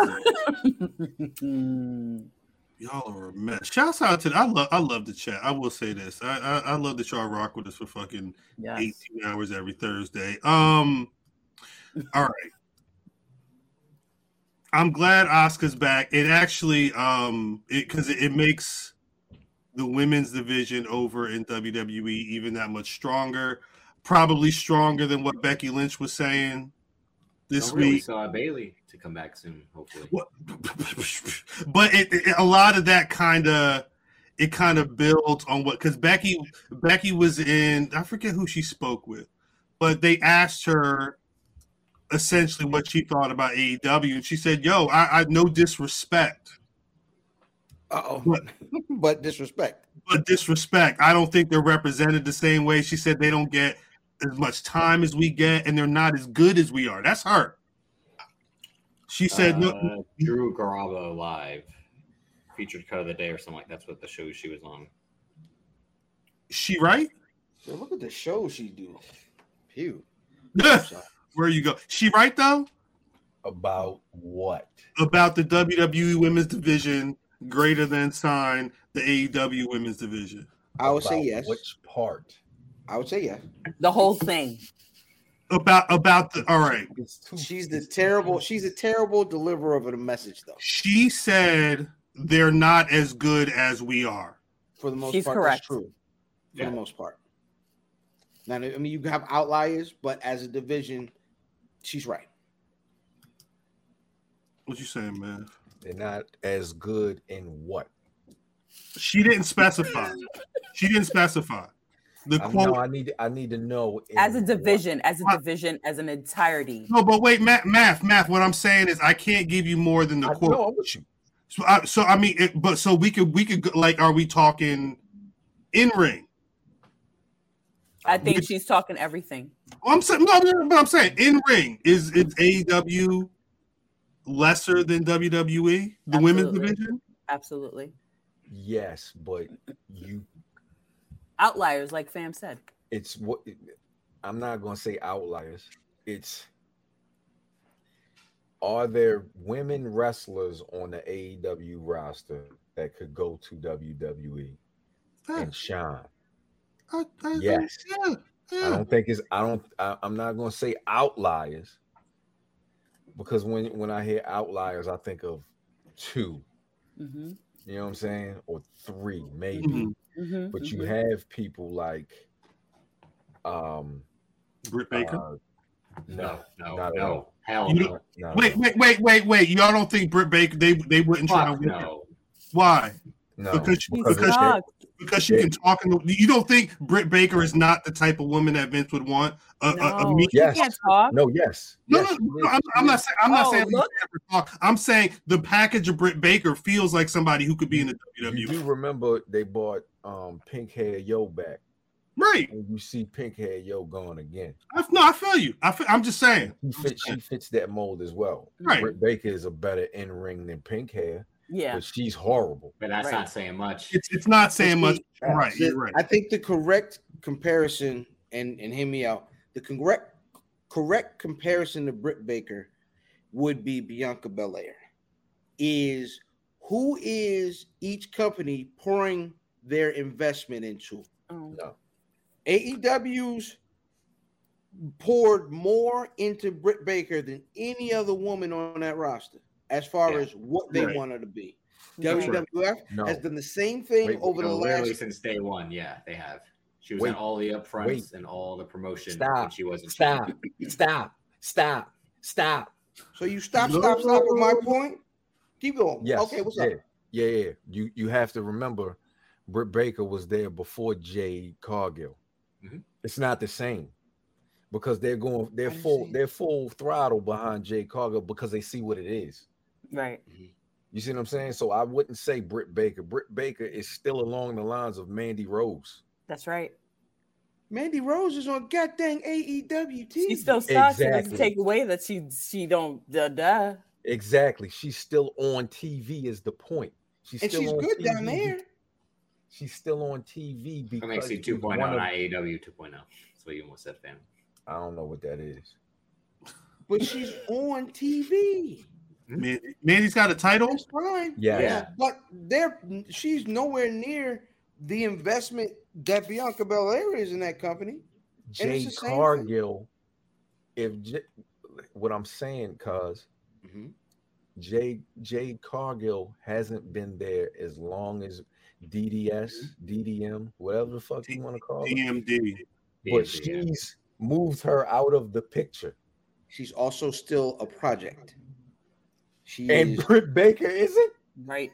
Y'all are a mess. Shouts out to I love I love the chat. I will say this. I I, I love that y'all rock with us for fucking yes. 18 hours every Thursday. Um all right. I'm glad Asuka's back. It actually um it because it, it makes the women's division over in WWE even that much stronger. Probably stronger than what Becky Lynch was saying this Don't really week. saw Bayley to come back soon, hopefully. What? but it, it- a lot of that kind of it kind of builds on what because Becky Becky was in I forget who she spoke with, but they asked her essentially what she thought about AEW, and she said, "Yo, I, I no disrespect, Uh oh, What? but disrespect. but disrespect. I don't think they're represented the same way." She said they don't get as much time as we get, and they're not as good as we are. That's her. She said, "No, Uh, Drew Garabo live featured cut of the day or something like that's what the show she was on. she right." So look at the show she do. Pew. Where you go? She right though About what? about the WWE Women's Division greater than sign the AEW Women's Division. I would say yes. Which part? I would say yes. The whole thing. About about the all right. She's the terrible. She's a terrible deliverer of a message, though. She said they're not as good as we are. For the most She's part, correct. that's true. For Yeah. the most part. Now, I mean, you have outliers, but as a division, she's right. What you saying, man? They're not as good in what? She didn't specify. She didn't specify. The I quote. know I need I need to know As a what. division, as a division, as an entirety. No, but wait, math, math, math. What I'm saying is, I can't give you more than the I quote. know I'm with you. So, I, so I mean, it, but so we could, we could like, are we talking in ring? I think Which- she's talking everything. I'm saying, no, no, but I'm saying in ring is is AEW lesser than WWE, the women's division? Absolutely. Yes, but you Outliers, like Fam said. it's what I'm not going to say outliers. It's are there women wrestlers on the AEW roster that could go to WWE and shine? I, I, Yes. Yeah. I don't think it's I don't I, I'm not going to say outliers because when when I hear outliers I think of two, Mm-hmm. you know what I'm saying, or three maybe. Mhm. Mm-hmm. But you have people like um Britt Baker. uh, No, no, not at no. all. Hell You no. don't- not at wait, wait, wait, wait, wait. Y'all don't think Britt Baker they they wouldn't try to win? no. Why? No, because she- because because she- Because she can talk. In the, you don't think Britt Baker is not the type of woman that Vince would want? A, a, a No, me- she Yes. can't talk. no, yes, No, yes, no, she no, I'm, I'm not saying. I'm not Oh, saying. look. never talk. I'm saying the package of Britt Baker feels like somebody who could be in the You WWE. do remember they bought um pink hair yo back, Right. and you see pink hair yo gone again. I, no, I feel you. I feel, I'm just saying. He fits, she fits that mold as well. Right. Britt Baker is a better in ring than pink hair, Yeah. but she's horrible. But that's Right. not saying much. It's it's not saying much. See, Right. the- You're right. I think the correct comparison, and and hear me out. The correct correct comparison to Britt Baker would be Bianca Belair. Is who is each company pouring their investment into? Oh. No, AEW's poured more into Britt Baker than any other woman on that roster, as far Yeah. as what they Right. want her to be. Right. WWF no. has done the same thing Wait, over the No, literally last. since day one, yeah, they have. She was Wait, in all the upfronts wait. and all the promotion Stop, she wasn't. Stop, stop, stop, stop. So you stop, stop, stop. With my point. Keep going. Yes. Okay. What's yeah, up? Yeah, yeah. You you have to remember, Britt Baker was there before Jade Cargill. Mhm. It's not the same because they're going they're full they're full throttle behind Jade Cargill because they see what it is. Right. Mm-hmm. You see what I'm saying? So I wouldn't say Britt Baker. Britt Baker is still along the lines of Mandy Rose. That's right. Mandy Rose is on goddamn AEW TV. She still sucks. It Exactly. doesn't take away that she she don't duh duh. Exactly. She's still on TV is the point. She's and still she's on good down TV. there. She's still on TV because NXT she's 2.0, one oh, of- not AEW 2.0. That's what you almost said, fam. I don't know what that is. But she's on TV. Mm-hmm. Man, Mandy's got a title. That's fine. Yeah. Yeah. But there, she's nowhere near the investment that Bianca Belair is in that company. And it's Jay the same thing. Cargill, if J, what I'm saying, cause mm-hmm. Jay Jade Cargill hasn't been there as long as DDS, DDM, mm-hmm. whatever the fuck you want to call it. DMD. But she's moved her out of the picture. She's also still a project. She And is Britt Baker isn't. Right.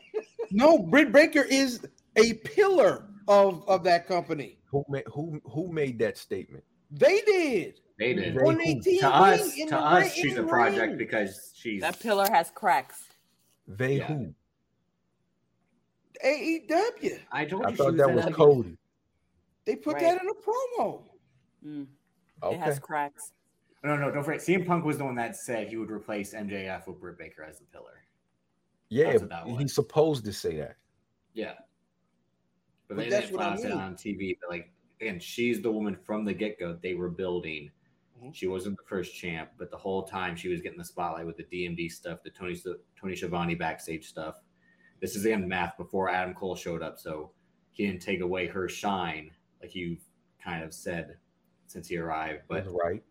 no Britt Baker is a pillar of of that company. Who made who who made that statement? They did They did. They on who? their TV. To us, to the us, ring- she's a project ring. because she's That pillar has cracks. They Yeah. who? AEW. I told I you thought she that was a- Cody. They put Right. that in a promo. Mm, Okay. It has cracks. No, no, don't forget. CM Punk was the one that said he would replace MJF with Britt Baker as the pillar. Yeah, That's what that he's supposed to say that. Yeah. But, But they that's didn't what I flat say it on TV. But like again, she's the woman from the get go. They were building. Mhm. She wasn't the first champ, but the whole time she was getting the spotlight with the DMD stuff, the Tony Tony Schiavone backstage stuff. This is again math before Adam Cole showed up, so he didn't take away her shine, like you've kind of said since he arrived. But right.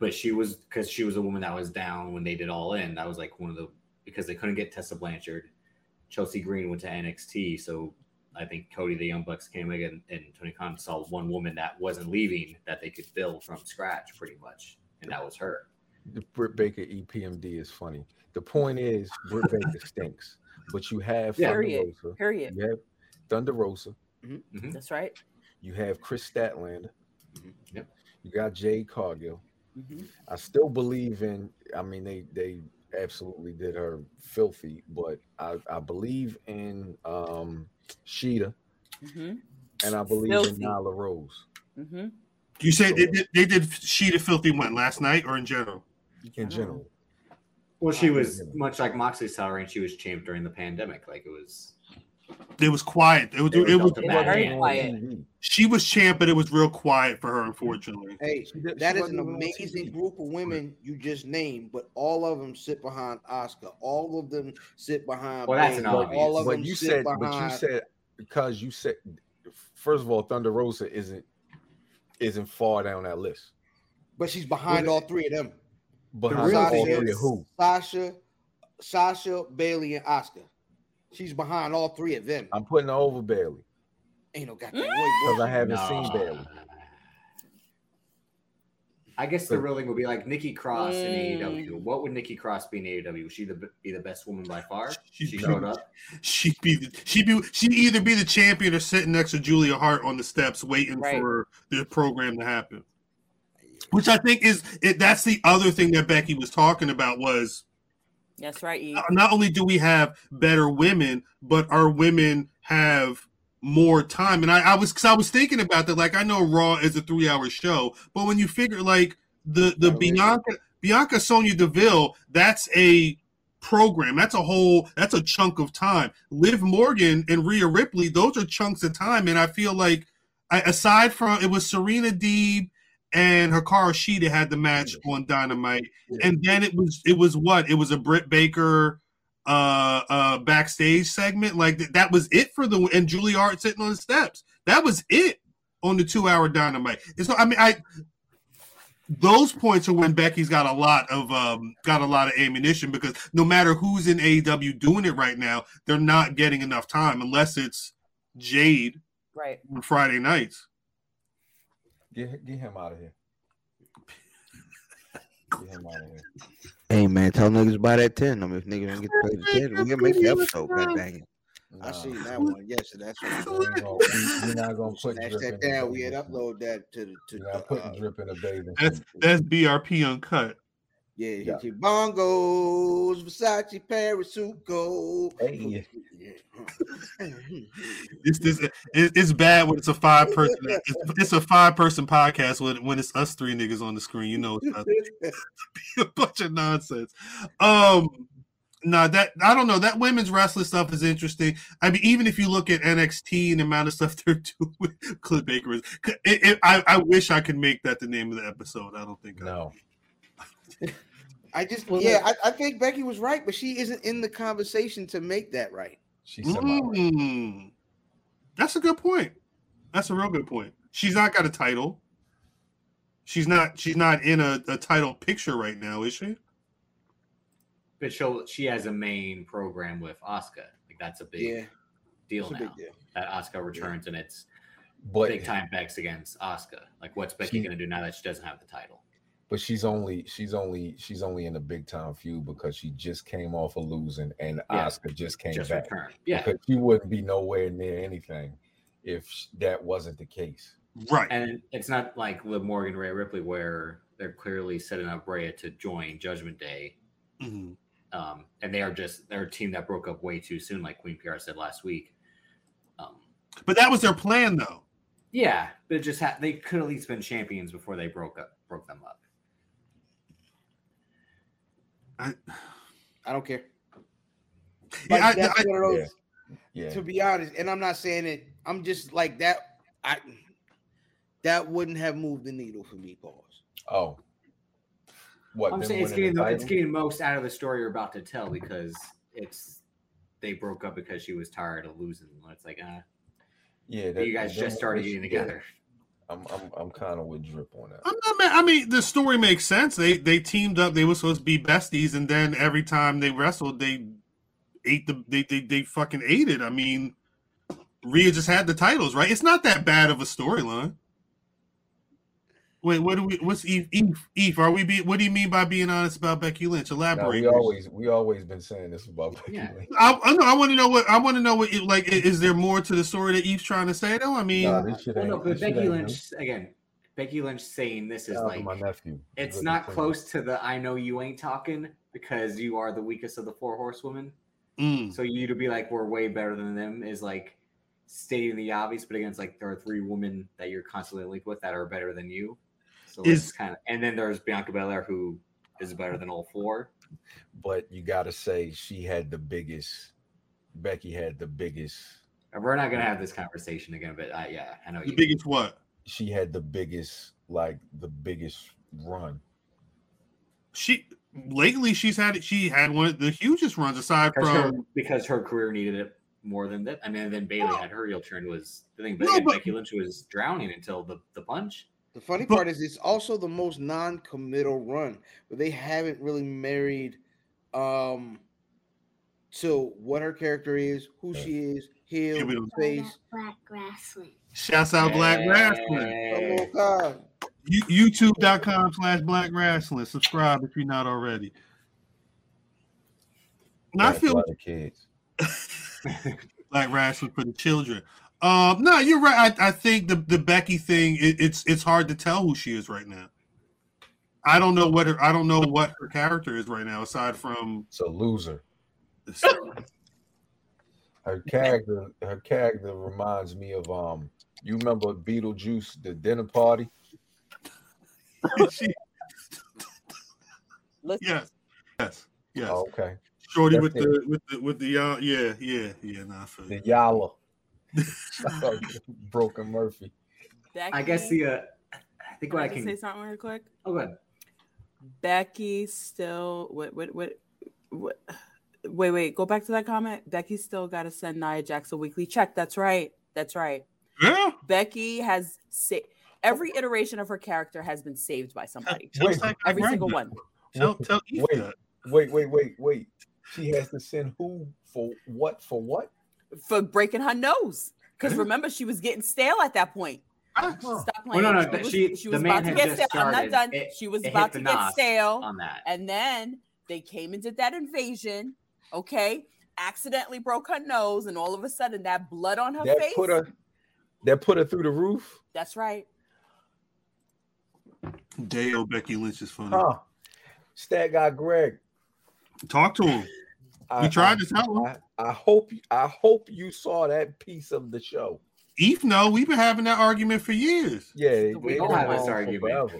But she was because she was a woman that was down when they did all in. That was like one of the because they couldn't get Tessa Blanchard. Chelsea Green went to NXT, so I think Cody the Young Bucks came again, and Tony Khan saw one woman that wasn't leaving that they could build from scratch pretty much, and that was her. The Britt Baker E EPMD is funny. The point is, Britt Baker stinks, but you have Yeah. Thunder Period. Rosa. Period. You have Thunder Rosa. Mhm. That's right. You have Kris Statlander. Yep. You got Jade Cargill. Mhm. I still believe in. I mean, they they absolutely did her filthy, but I I believe in um Shida Mhm. and I believe Filthy. in Nyla Rose Mhm. You say they did, they did Shida Filthy when last night or in general? in general. Well, she was much like Moxley's salary, and she was champ during the pandemic. Like it was. It was quiet. It was. It was It was. up to Matt very quiet. She was champ, but it was real quiet for her, unfortunately. Hey, She did- that she is an wasn't even on amazing group of women you just named, but all of them sit behind Asuka. All of them sit behind. Well, that's an obvious. All of But them you sit said, behind. but you said because you said first of all, Thunder Rosa isn't isn't far down that list. but she's behind Well, all three of them. Behind real all three of is- who? Sasha, Sasha, Bayley, and Asuka. She's behind all three of them. I'm putting her over Bayley Ain't no goddamn way. because. I haven't No. seen Bayley. I guess the ruling thing would be like Nikki Cross in Mm. AEW. What would Nikki Cross be in AEW? Would she the, be the best woman by far? She'd She be- showed up. She'd be. The, she'd be. She'd either be the champion or sitting next to Julia Hart on the steps, waiting Right. for the program to happen. Which I think is it, that's the other thing that Becky was talking about was That's right, not only do we have better women, but our women have more time. And I, I was cause I was thinking about that. Like I know Raw is a three hour show, but when you figure like the the Yeah, we- Bianca Bianca Sonya Deville, that's a program. That's a whole that's a chunk of time. Liv Morgan and Rhea Ripley, those are chunks of time. And I feel like I, aside from it was Serena Deeb and Hikaru Shida had the match on Dynamite. And then it was it was what? It was a Britt Baker uh uh backstage segment? Like th- that was it for the and Julie Hart sitting on the steps. That was it on the two hour dynamite. And so I mean I those points are when Becky's got a lot of um got a lot of ammunition because no matter who's in AEW doing it right now they're not getting enough time unless it's Jade Right. on Friday nights Get get him out of here. Get him out of here. Hey man, tell niggas buy that ten. I mean, if niggas don't get paid the ten, we can make the episode. God dang it. I Nah, seen that one. Yes, that's what we ain't gonna- we- We're not gonna put Snatch drip in that the down. We had suit. upload that to the to We're not putting uh, drip in the bathing that's that's BRP uncut yeah, Yeah. yeah. bongos, Versace, Parasuco. Hey. It's this. It, it's bad when it's a five person. It's, it's a five person podcast when when it's us three niggas on the screen. You know, it's about a bunch of nonsense. Um, no, that I don't know. That women's wrestling stuff is interesting. I mean, even if you look at NXT and the amount of stuff they're doing, with Clint Baker is. It, it, I, I wish I could make that the name of the episode. I don't think. No. I just Well, yeah, I, I think Becky was right, but she isn't in the conversation to make that right. She semi Mm, that's a good point. That's a real good point. She's not got a title. She's not. She's not in a, a title picture right now, is she? But she she has a main program with Asuka. Like that's a big Yeah, deal it's a now. big deal. That Asuka returns and it's but big time Bex against Asuka. Like what's Becky She- gonna do now that she doesn't have the title? But she's only she's only she's only in a big time feud because she just came off of losing and Yeah. Asuka just came Just back. return. Yeah. Because she wouldn't be nowhere near anything if that wasn't the case. Right. And it's not like Liv Morgan, Rhea Ripley, where they're clearly setting up Rhea to join Judgment Day. Mhm. Um, and they are just they're a team that broke up way too soon, like Queen PR said last week. Um, But that was their plan, though. yeah, but it just ha- they could at least been champions before they broke up broke them up. I, I don't care. yeah, Like, I, that's I, one of those. Yeah. To be honest, and I'm not saying it. I'm just like that. I that wouldn't have moved the needle for me. Pause. Oh. What I'm saying it's getting the the, it's getting most out of the story you're about to tell because it's they broke up because she was tired of losing. It's like, uh, yeah, that, you guys just started winning- getting yeah, together. I'm I'm I'm kind of with drip on that. I'm not mad. I mean, the story makes sense. They they teamed up. They were supposed to be besties, and then every time they wrestled, they ate the they they, they fucking ate it. I mean, Rhea just had the titles, right? It's not that bad of a storyline. Wait, what do we? What's Eve? Eve? Eve? Are we? Be, what do you mean by being honest about Becky Lynch? Now, Elaborate. we always we always been saying this about Becky Yeah. Lynch. I, I know. I want to know what I want to know. What it- like? Is there more to the story that Eve's trying to say? Though, I mean, Nah, this shit Well, no, but this Becky ain't Lynch again. Becky Lynch saying this is Shout out to like my nephew. It's looking not for me. close to the I know you ain't talking because you are the weakest of the four horsewomen. mm, So you to be like we're way better than them is like stating the obvious, but against like there are three women that you're constantly linked with that are better than you. So Is- kind of and then there's Bianca Belair who is better than all four. but you got to say she had the biggest. Becky had the biggest. We're not gonna have this conversation again, but uh, yeah, I know The you. biggest what? She had the biggest, like the biggest run. She lately she's had. She had one of the hugest runs aside because her, from. because her career needed it more than that. I mean, then Bayley had her heel turn was the thing, but, No, but- Becky Lynch was drowning until the the punch. The funny But- part is it's also the most non-committal run, but they haven't really married um to what her character is, who she is, Yeah, heel, we don't- face. Black wrestling. Shouts out Black Wrestling. Oh Hey. my god. YouTube.com slash Black Wrestling. Subscribe if you're not already. And I Black feel leather kids. Black Wrestling for the children. Um, no, you're right. I, I think the, the Becky thing, it, it's it's hard to tell who she is right now. I don't know what her, I don't know what her character is right now, aside from It's a loser. Her character, her character reminds me of um. You remember Beetlejuice, the dinner party? she, Listen, yes, yes, yes. Oh, okay. Shorty That's with the with the with the uh, yeah yeah yeah. Nah, I The you. Yala. Broken Murphy. I guess Becky- the uh, I think what I Can I can. say something real quick? Oh, good. Becky still what what what what wait wait go back to that comment. Becky still got to send Nia Jax a weekly check. That's right. That's right. Yeah. Becky has sa- every iteration of her character has been saved by somebody. Wait, Zach Every single that. one Tell tell Eve Wait. Wait, wait, wait, wait. She has to send who for what? For what? For breaking her nose. Because remember, she was getting stale at that point. Uh-huh. Stop Well, no, no, she was, she- she was about to get just stale. I'm not done. It- she was about to get stale. on that. And then they came into that invasion, okay? Accidentally broke her nose, and all of a sudden that blood on her That face. put her. That put her through the roof. That's right. Dale Becky Lynch is funny. Huh? Stat guy Greg. Talk to him. I, We tried I, to tell him. I, I hope. I hope you saw that piece of the show. Eve, no, we've been having that argument for years. Yeah, We they all been have this argument.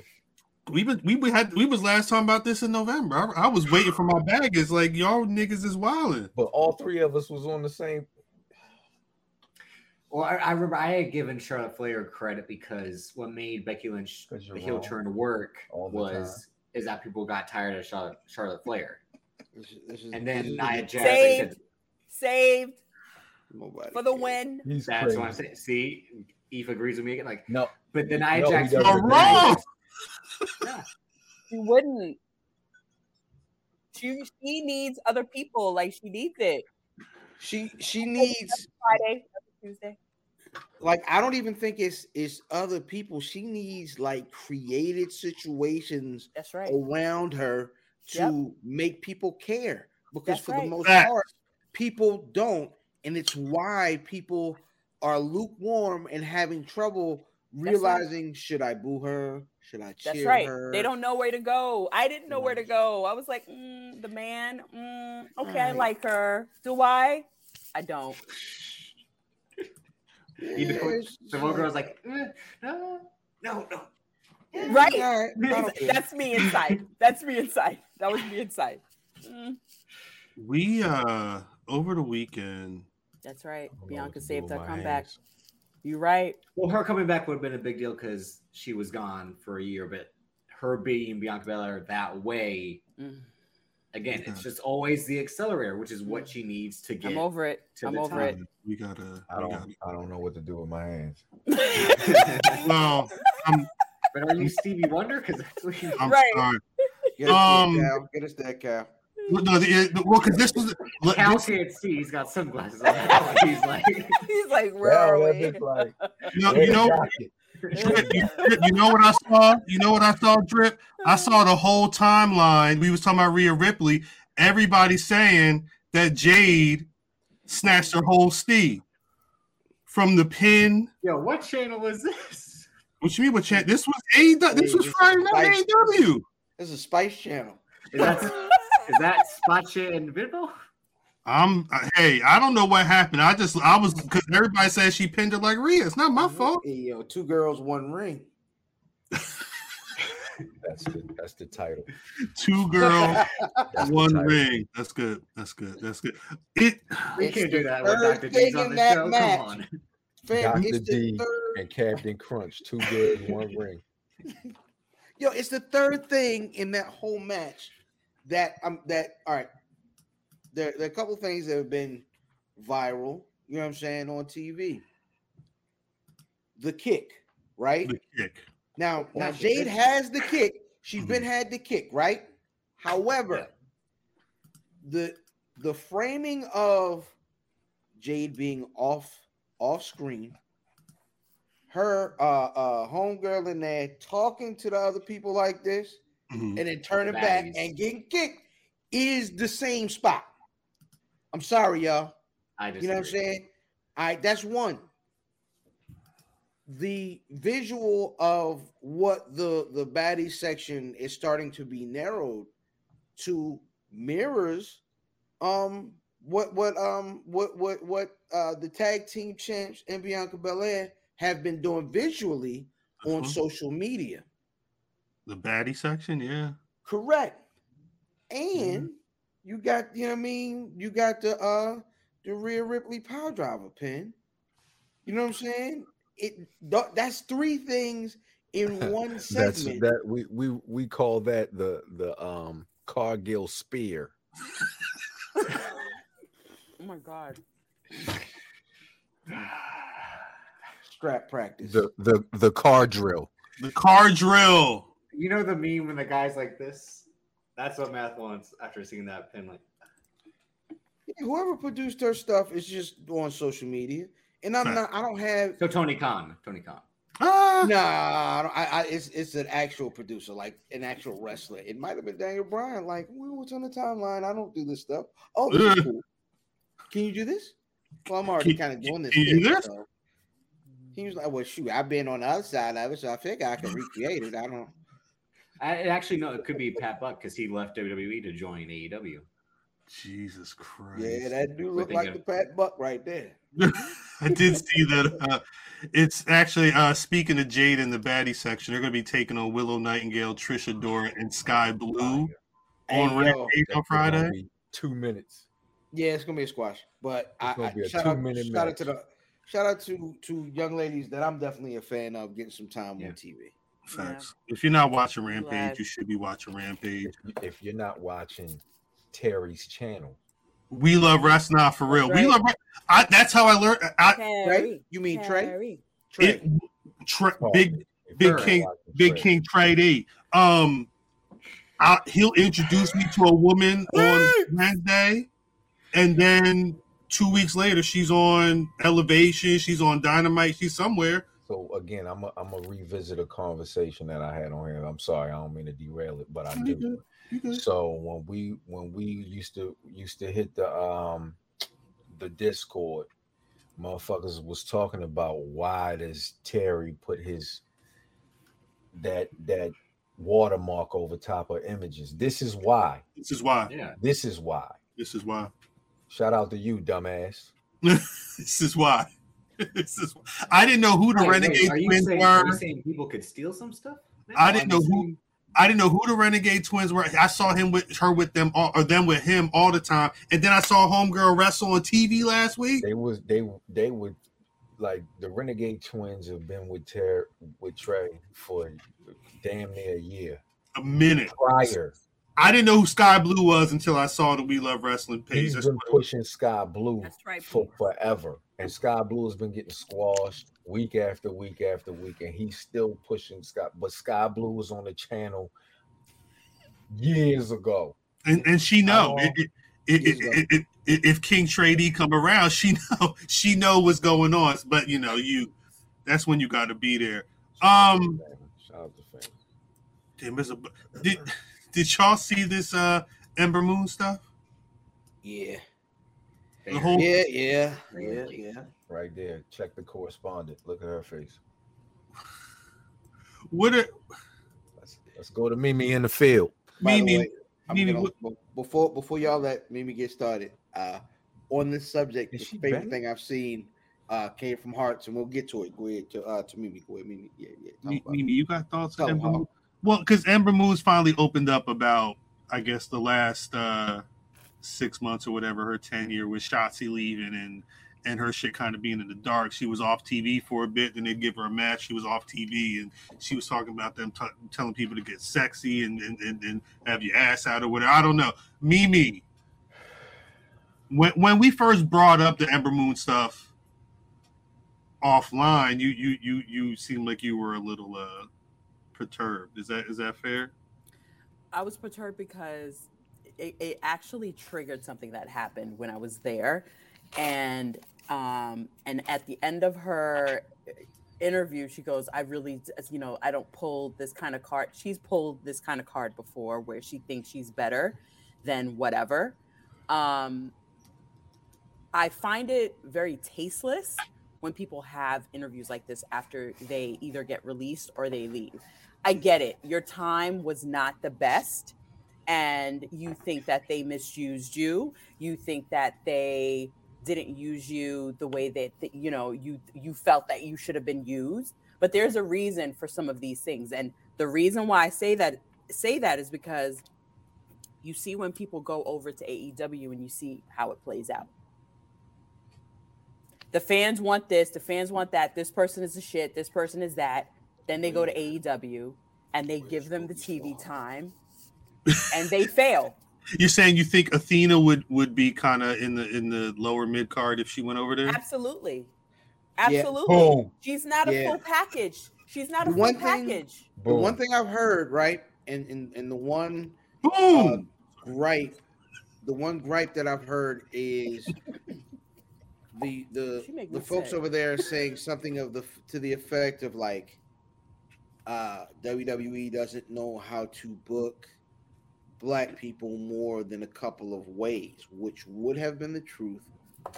We've been we, we had we was last talking about this in November. I, I was waiting for my bag. It's like y'all niggas is wilding. But all three of us was on the same. Well, I, I remember I had given Charlotte Flair credit because what made Becky Lynch the heel wrong. turn work All the was is that people got tired of Charlotte, Charlotte Flair, This is- this is- and then is- Nia Jax. Saved. Saved Nobody for the cares. win. He's That's crazy. what I'm saying. See, Eve agrees with me again. Like, No, but the Nia No, Jax. doesn't. You're wrong. Yeah. She wouldn't. She she needs other people. Like she needs it. She she needs Friday, Tuesday. like I don't even think it's it's other people. She needs like created situations That's right. around her to Yep. make people care because That's for right. the most Facts. part people don't and it's why people are lukewarm and having trouble right. realizing should I boo her? Should I cheer That's right. her? They don't know where to go. I didn't know where to go. I was like, mm, the man. Mm, okay, I like her. Do I? I don't. You know, Yeah, it's the one girl's like, eh, no, no, no. Right. All right, I. That's me inside. That's me inside. That was me inside. Mm, We uh over the weekend. that's right. I don't know what Bianca to do saved with her my comeback. hands. You right. Well, her coming back would have been a big deal because she was gone for a year, but her being Bianca Belair that way, Mm, again, it's just always the accelerator, which is what she needs to get. I'm over it. to I'm the over time. We gotta. I don't. gotta- I don't know what to do with my hands. Well, I'm but are you Stevie Wonder? Because that's what you. I'm Right. sorry. Get us Um, that cow. Get us that cow. Well, No, the, the- well, because this was look, Cal this- can't see. He's got sunglasses on. He's like, He's like, where Yeah, are we? like, no, "Where's you know, Drip, you, Drip, you know what I saw? You know what I saw, Drip? I saw the whole timeline. We was talking about Rhea Ripley. Everybody saying that Jade snatched her whole Steve from the pin. yo, what channel is this? What you mean? What channel? This was A. This was Friday night AEW. This is a Spice Channel. Is that is that Spotcha and Vidal? I'm hey, I don't know what happened. I just I was because everybody said she pinned her like Rhea. It's not my fault. Hey, yo, two girls, one ring. That's the that's the title. Two girls, one ring. That's good. That's good. That's good. It. We It's can't do that with third Dr. D's thing on in the that show. match. Come on. Fam, Dr. it's the D third. and Captain Crunch, two girls, one ring. Yo, it's the third thing in that whole match that um that all right. There, there are a couple things that have been viral, you know what I'm saying, on TV. The kick, right? The kick. Now, now Jade has the kick. She's been had the kick, right? However, the the framing of Jade being off off screen, her uh uh homegirl in there talking to the other people like this, Mhm. and then turning The back and getting kicked is the same spot. I'm sorry, y'all. I just You know what I'm saying? All right, that's one. The visual of what the the baddie section is starting to be narrowed to mirrors um what what um what what what uh the tag team champs and Bianca Belair have been doing visually on Uh-huh. social media. The baddie section, yeah. Correct. And you got, you know what I mean? You got the uh the Rhea Ripley power driver pin. You know what I'm saying? It that's three things in one That's segment. that we we we call that the the um Cargill spear. Oh my god. Strap practice. The the the car drill. The car drill. You know the meme when the guy's like this? That's what math wants after seeing that pin. Like, Whoever produced her stuff is just on social media, and I'm not. I don't have. so Tony Khan, Tony Khan. Ah, Nah, I, don't- I, I, it's it's an actual producer, like an actual wrestler. It might have been Daniel Bryan. Like, well, what's on the timeline? I don't do this stuff. Oh, this cool. Can you do this? Well, I'm already kind of doing this. can you do this? so. He was like, "Well, shoot, I've been on the other side of it, so I figure I can recreate it. I don't." I, it actually, no, it could be Pat Buck because he left WWE to join AEW. Jesus Christ. Yeah, that do look like of- the Pat Buck right there. I did see that. Uh, it's actually uh, speaking of Jade in the baddie section, they're going to be taking on Willow Nightingale, Trish Adora, and Skye Blue Hey, on yo, Rampage on Friday. Two minutes. Yeah, it's gonna be a squash, but I, gonna I be a shout out, two-minute shout out to the shout out to to young ladies that I'm definitely a fan of getting some time Yeah. on TV. Facts. If you're not watching Rampage, Glad. you should be watching Rampage. If, if you're not watching Terry's channel, We love wrestling nah, for real. We love. I, that's how I learned. I, Trey, Terry. you mean Trey? Terry. Trey, it, Tre- Oh, big Big King- watching Big Trey, King Trey D. Um, I, he'll introduce me to a woman on Wednesday, and then two weeks later, she's on Elevation. She's on Dynamite. She's somewhere. So again, I'm a, I'm gonna revisit a conversation that I had on here. I'm sorry, I don't mean to derail it, but I You do. good. Good. So when we when we used to used to hit the um the Discord, motherfuckers was talking about why does Terry put his that that watermark over top of images. This is why. This is why. Yeah. This is why. This is why. Shout out to you, dumbass. this is why. this is. Why. I didn't know who the Wait, wait, Renegade are Twins saying, are you were. saying people could steal some stuff? I didn't know I'm who- I didn't know who the Renegade Twins were. I saw him with her with them all, or them with him all the time. And then I saw Homegirl wrestle on TV last week. They was they they would like the Renegade Twins have been with Ter with Trey for damn near a year A minute. prior. I didn't know who Skye Blue was until I saw the We Love Wrestling page. He's That's been what it was. pushing Skye Blue That's right. for forever, and Skye Blue has been getting squashed week after week after week, and he's still pushing Skye. But Skye Blue was on the channel years ago. and, and she know Oh. it, it, it, it, it, it- if King Trady come around, she know she know what's going on. But you know, you that's when you got to be there. Um, Shout out to fans. damn, there's a- did did y'all see this uh Ember Moon stuff? yeah, The whole yeah, yeah, yeah, yeah. Right there, check the correspondent. Look at her face. what a Let's, let's go to Mimi in the field. By the Mimi, way, Mimi, gonna- what- before before y'all let Mimi get started, uh, on this subject, Is the favorite back? thing I've seen uh came from Hearts, and we'll get to it. Go ahead to uh to Mimi. Go ahead, Mimi. Yeah, yeah. Mimi, you got thoughts Tell on 'em Ember Moon? Well, because Ember Moon's finally opened up about, I guess, the last uh six months or whatever, her tenure with Shotzi leaving and and her shit kind of being in the dark. She was off TV for a bit, then they'd give her a match. She was off TV, and she was talking about them t- telling people to get sexy and, and and and have your ass out or whatever. I don't know. Mimi, when when we first brought up the Ember Moon stuff offline, you you you you seemed like you were a little uh perturbed. Is that is that fair? I was perturbed because it, it actually triggered something that happened when I was there, and um, and at the end of her interview, she goes, "I really, you know, I don't pull this kind of card. She's pulled this kind of card before, where she thinks she's better than whatever." Um, I find it very tasteless when people have interviews like this after they either get released or they leave. I get it. Your time was not the best and you think that they misused you. You think that they didn't use you the way that, that you know you you felt that you should have been used. But there's a reason for some of these things. And the reason why I say that say that is because you see when people go over to AEW and you see how it plays out. The fans want this, the fans want that. This person is a shit, this person is that. Then they go to AEW and they give them the TV time and they fail. You're saying you think Athena would would be kind of in the in the lower mid card if she went over there? Absolutely. Absolutely. Boom. She's not a Yeah. full package. She's not a The full one thing- package. The one thing I've heard, right, and and, and the one Boom. uh, gripe, the one gripe that I've heard is the the the folks sick. over there saying something of the to the effect of like, uh, WWE doesn't know how to book black people more than a couple of ways, which would have been the truth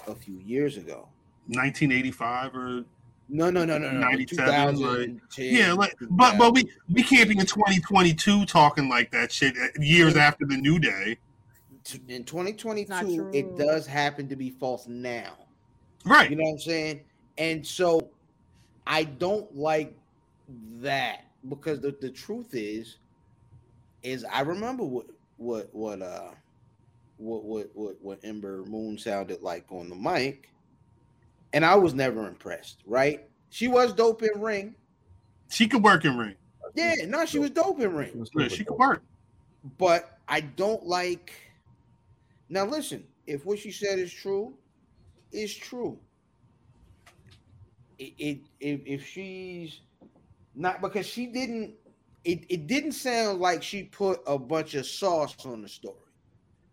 a few years ago. 1985 or No, no, no, no, no. 97, 2010, yeah, like but but we we can't be in 2022 talking like that shit uh, years after the new day, in 2022 it does happen to be false now right? you know what i'm saying and so i don't like that because the, the truth is is i remember what what what uh what what what what ember moon sounded like on the mic and i was never impressed right she was dope in ring She could work in ring. yeah no she was dope in ring Yeah, she could work. but I don't like. Now listen, if what she said is true, is true. It, it if, if she's not because she didn't, it, it didn't sound like she put a bunch of sauce on the story.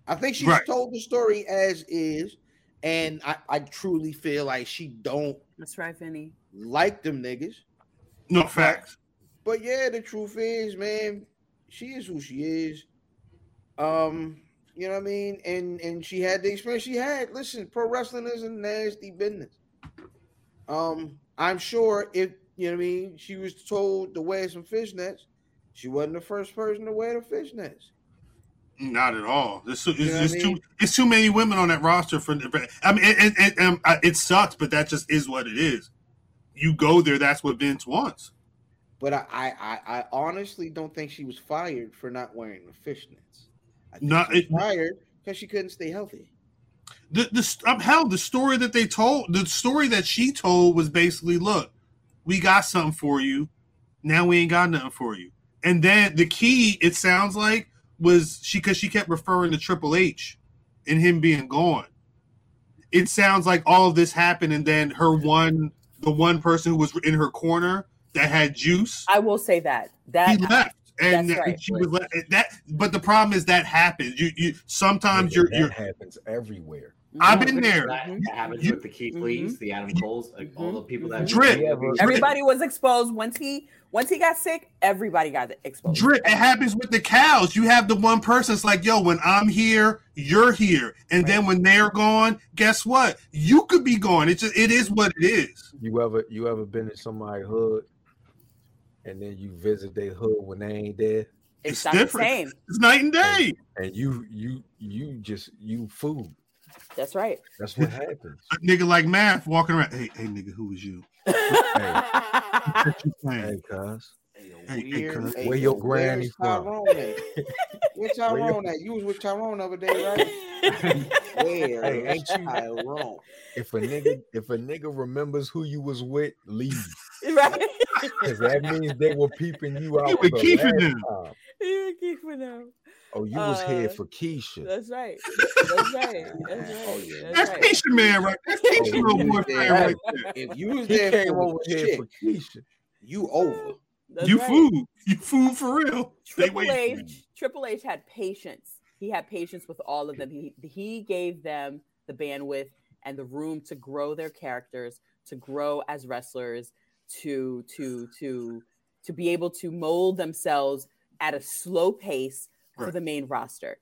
I think she Right. told the story as is, and I, I truly feel like she don't That's right, Vinny. like them niggas. No facts. But yeah, the truth is, man, she is who she is. Um, you know what I mean? And and she had the experience she had. Listen, pro wrestling is a nasty business. Um, I'm sure if you know what I mean, she was told to wear some fishnets, she wasn't the first person to wear the fishnets. Not at all. It's, it's, You know I it's mean? too it's too many women on that roster for. I mean, it, it, it, it sucks, but that just is what it is. You go there. That's what Vince wants. But I I, I, I honestly don't think she was fired for not wearing the fishnets. I think No, she was it- fired because she couldn't stay healthy. The the um, hell the story that they told the story that she told was basically look we got something for you now we ain't got nothing for you and then the key it sounds like was she because she kept referring to Triple H and him being gone it sounds like all of this happened and then her one the one person who was in her corner that had juice I will say that. that he That left and that's right. she was le- that but the problem is that happens you you sometimes you're that you're happens everywhere. I've been there That mm-hmm. happens You- with the mm-hmm. Keith Lees, the Adam mm-hmm. Coles, like all the people that Drip. everybody was exposed once he once he got sick. Everybody got exposed. Drip, it happens with the cows. You have the one person it's like, yo, when I'm here, you're here. And then when they're gone, guess what? You could be gone. It's just it is what it is. You ever you ever been in somebody's hood and then you visit their hood when they ain't there? It's, It's not the different. same. It's night and day. And you you you just you food. That's right. That's what happens. A nigga like math walking around. Hey, hey nigga, who is you? Hey, What you saying? hey, cuz. Hey, hey, weird. Hey, Where your granny where's from? Tyrone at? Where Where your- Tyrone at? You was with Tyrone the other day, right? Where Hey, ain't you- Tyrone? If a nigga, if a nigga remembers who you was with, leave. right? Cause that means they were peeping you out. You were the keeping them. time. You keep it now. Oh, you was here Uh, for Keisha. That's right. That's right. That's right. Oh, yeah. That's That's right. Keisha man, right? That's Keisha Oh, little you boyfriend right there. If you was He there came for over here chick, for Keisha. you over. That's You right. food. You food for real. Triple wait for you. H, Triple H had patience. He had patience with all of them. He he gave them the bandwidth and the room to grow their characters, to grow as wrestlers, to to to to be able to mold themselves at a slow pace for the main roster.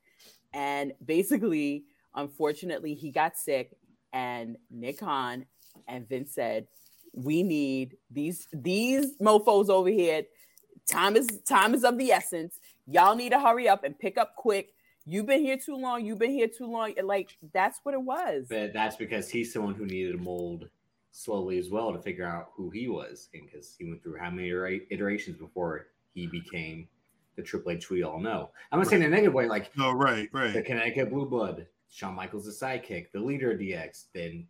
And basically, unfortunately, he got sick, and Nick Khan and Vince said, "We need these these mofo's over here. Time is time is of the essence. Y'all need to hurry up and pick up quick. You've been here too long. You've been here too long. And like that's what it was. But that's because he's someone who needed to mold slowly as well to figure out who he was, and because he went through how many itera- iterations before he became the Triple H we all know. I'm not saying in a negative way, like No, right, right. the. Connecticut Blue Blood, Shawn Michaels the sidekick, the leader of DX, then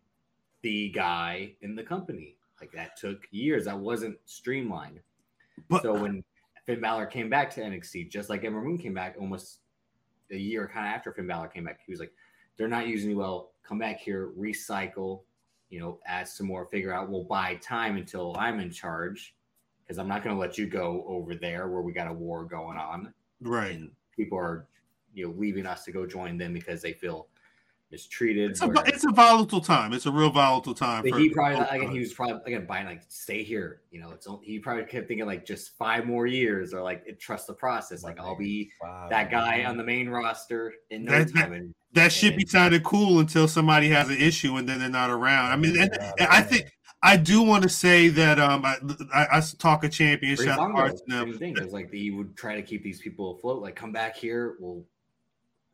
the guy in the company. Like that took years. That wasn't streamlined. But so when Finn Balor came back to NXT, just like Ember Moon came back almost a year kind of after Finn Balor came back, he was like, "They're not using you well. Come back here, recycle, you know, add some more. Figure out. We'll buy time until I'm in charge because I'm not going to let you go over there where we got a war going on right. and people are, you know, leaving us to go join them because they feel mistreated. It's a, where- it's a volatile time. It's a real volatile time. for- he probably again, he was probably again buying like stay here. You know, it's only, he probably kept thinking like just five more years or like trust the process. Like I'll be that guy on the main roster in no That- that- time. And that should be sounded cool until somebody has an issue and then they're not around. I mean, and, and I think I do want to say that um I, I, I talk a champion shout out Bongo, to them. same thing. It was like he would try to keep these people afloat. Like come back here, we'll,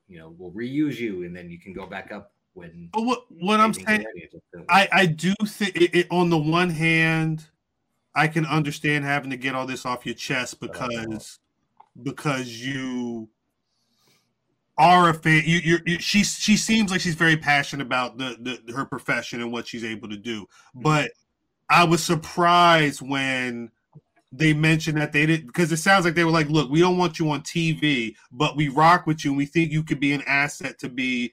you know, we'll reuse you, and then you can go back up when. But what what I'm saying, ready. It just didn't I I do think it, it, on the one hand, I can understand having to get all this off your chest because because you are a fan. You, you're, you she she seems like she's very passionate about the, the her profession and what she's able to do. Mm-hmm. But I was surprised when they mentioned that they didn't because it sounds like they were like, look, we don't want you on TV, but we rock with you and we think you could be an asset to be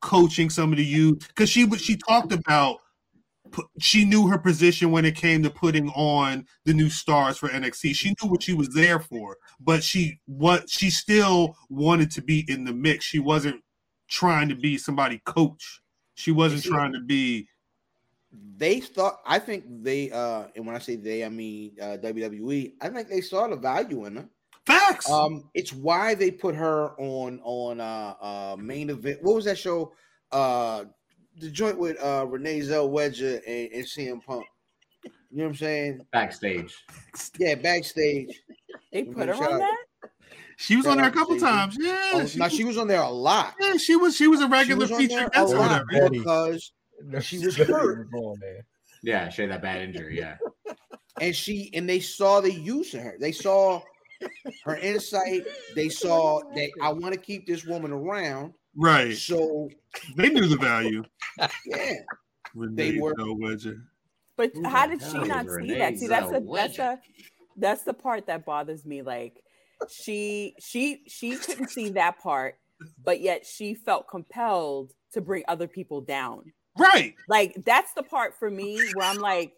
coaching some of the youth because she was she talked about she knew her position when it came to putting on the new stars for NXT. She knew what she was there for, but she what she still wanted to be in the mix. She wasn't trying to be somebody coach. She wasn't see- trying to be They thought. I think they. uh And when I say they, I mean uh, WWE. I think they saw the value in her. facts. Um, it's why they put her on on uh, uh main event. What was that show? Uh, the joint with uh Renee Zellweger and, and CM Punk. You know what I'm saying? backstage. Yeah, backstage. They put her shout on that. she was on there a couple Shout times. Yeah, Oh, she, now was, she was on there a lot. yeah, she was she was a She regular was on feature there a lot whatever. Betty. because she was hurt. Yeah, she had that bad injury. Yeah. and she and they saw the use of her. They saw her insight. They saw that I want to keep this woman around. Right. So They knew the value. yeah, Renee were- Zellweger. But Who how did she hell not is see Renee that? See, that's a that's Zellweger? a that's the part that bothers me. Like she she she couldn't see that part, but yet she felt compelled to bring other people down. Right. Like that's the part for me where I'm like,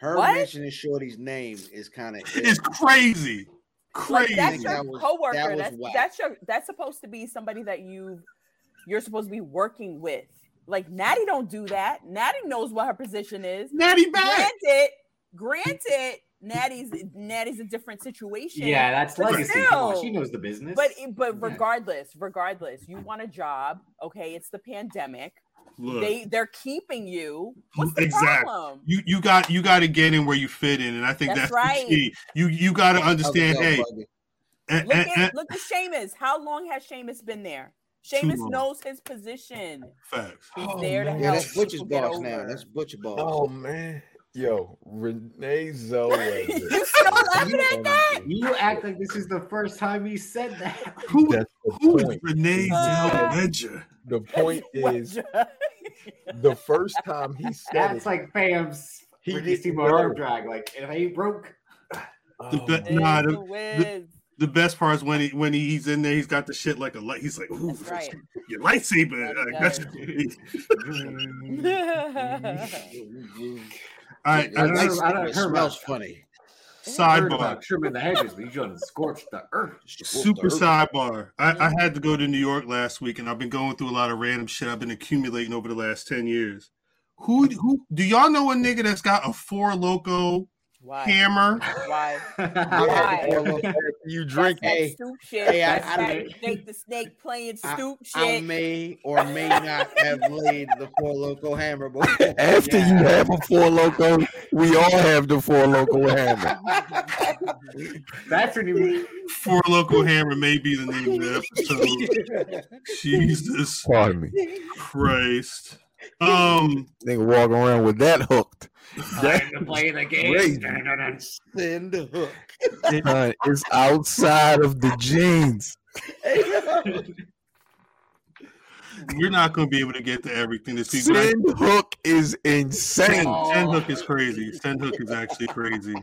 her What? mentioning Shorty's name is kind of It's crazy. like Crazy. that's your that was- coworker. that was that's whack. that's your that's supposed to be somebody that you you're supposed to be working with. Like Natty don't do that. Natty knows what her position is. Natty back. Granted, granted, Natty's Natty's a different situation. Yeah, that's But legacy. Come on, still. she knows the business. But but regardless, regardless, you want a job. Okay, it's the pandemic. Look, They they're keeping you. What's the Exactly. problem? you you got you got to get in where you fit in, and I think That's that's, right. the key. You you got to understand. Hey, Look and- at and- look at Sheamus. How long has Sheamus been there? Too Sheamus knows his position. facts. He's Oh, there to man. Yeah, help that's Butcher's people get boss now. over. That's Butcher boss. Oh man, Yo, Renee Zellweger. You still laughing at that? You act like this is the first time he said that. Who, who is point. Renee Uh, Zellweger? The point is, the first time he said That's it, like Fam's He Ricky didn't Steamboat arm drag. Like, if I ain't broke, The oh be- my nah, the- the Wiz. The best part is when he when he's in there, he's got the shit like a light. He's like, "Ooh, That's right. your lightsaber." That Like, that's all right. Uh, I I, don't Like, know- I don't- it heard smells funny. Sidebar. about trimming the hedges, but you're gonna scorch the earth. Super sidebar. I, I had to go to New York last week, and I've been going through a lot of random shit I've been accumulating over the last ten years. Who who do y'all know a nigga that's got a Four Loko Why? hammer? Why? Why? You drink that Hey, stoop shit. hey, I- That's I don't- Snake the snake playing I- stoop I shit. may or may not have laid the Four Loko hammer, but After you have a Four Loko, we all have the Four Loko hammer. That's when you. Four Loko hammer may be the name of the episode. Jesus Pardon me. Christ. Um, Nigga walking around with that hooked. Time to play the game. crazy. send the hook. Son, it's outside of the jeans. we're not going to be able to get to everything this week. but I- Send hook is insane. Send hook is crazy. Send hook is actually crazy.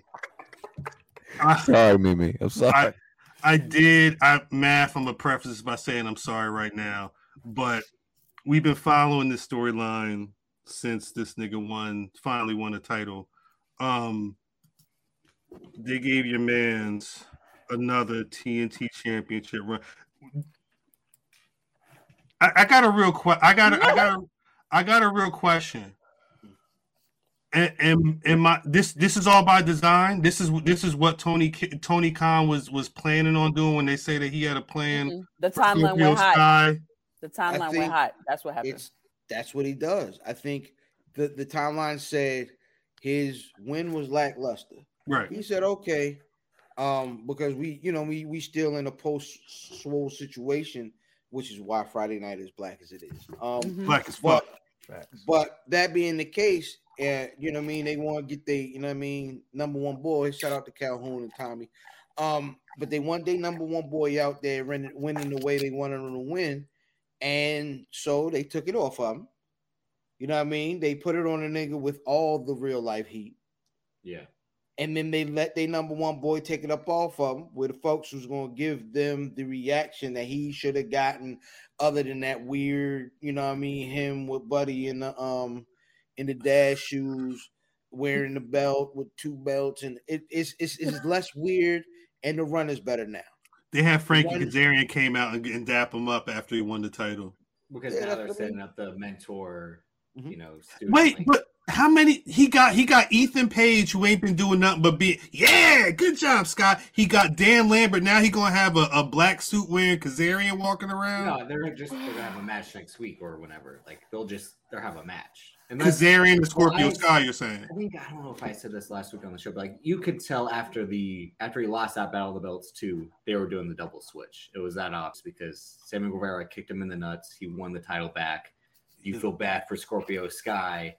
I, Sorry, Mimi. I'm sorry. I, I did. I math. I'm gonna preface this by saying I'm sorry right now, but we've been following this storyline since this nigga won, finally won a title. Um, they gave your man's another TNT championship run. I, I got a real que- I got a, I got a, I got a real question. And, and and my this this is all by design. This is this is what Tony K- Tony Khan was was planning on doing when they say that he had a plan. Mhm. The timeline went hot. The timeline went hot. That's what happened. It's that's what he does. I think the the timeline said his win was lackluster. Right. He said, okay, um, because we, you know, we we still in a post swole situation, which is why Friday night is black as it is. Um, Mhm. Black as fuck. but but that being the case, uh, you know what I mean, they want to get they, you know what I mean, number one boy. Shout out to Calhoun and Tommy. Um, but they want their number one boy out there winning, winning the way they wanted him to win, and so they took it off of him. You know what I mean? They put it on a nigga with all the real life heat Yeah. and then they let their number one boy take it up off of him with the folks who's going to give them the reaction that he should have gotten other than that weird you know what i mean him with buddy in the um in the dash shoes wearing the belt with two belts and it, it's, it's it's less weird and the run is better now They had Frankie One- Kazarian came out and, and dap him up after he won the title. Because Yeah, now they're setting up the mentor, Mhm. you know, student. Wait, like- but how many he got? He got Ethan Page, who ain't been doing nothing but be yeah, good job, Scott. He got Dan Lambert. Now he gonna have a, a black suit wearing Kazarian walking around. no, they're just they're gonna have a match next week or whenever. Like they'll just they'll have a match. Unless- Kazarian and Scorpio Well, I- Sky. You're saying? I think I don't know if I said this last week on the show, but like you could tell after the after he lost that battle of the belts too, they were doing the double switch. It was that obvious because Sammy Guevara kicked him in the nuts. He won the title back. You feel bad for Scorpio Sky.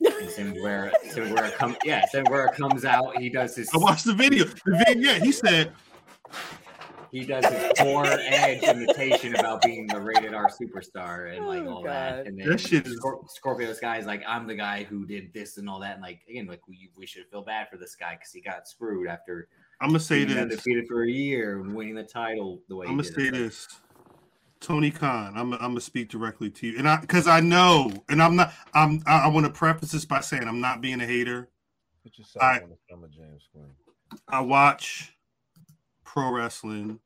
And Sammy Guevara, Sammy Guevara come, yeah, Sammy Guevara comes out. He does his I watched the video. The video. Yeah, he said he does his poor edge imitation about being the rated R superstar and like Oh, all that. God. And then That shit is- Scor- Scorpio Sky is like, I'm the guy who did this and all that. And like again, like we, we should feel bad for this guy because he got screwed after I'm gonna say this. undefeated for a year and winning the title the way I'm gonna say It's like, this. Tony Khan, I'm, I'm gonna speak directly to you, and I because I know, and I'm not. I'm. I, I want to preface this by saying I'm not being a hater. Put yourself I- on the Summer Jam screen. I watch pro wrestling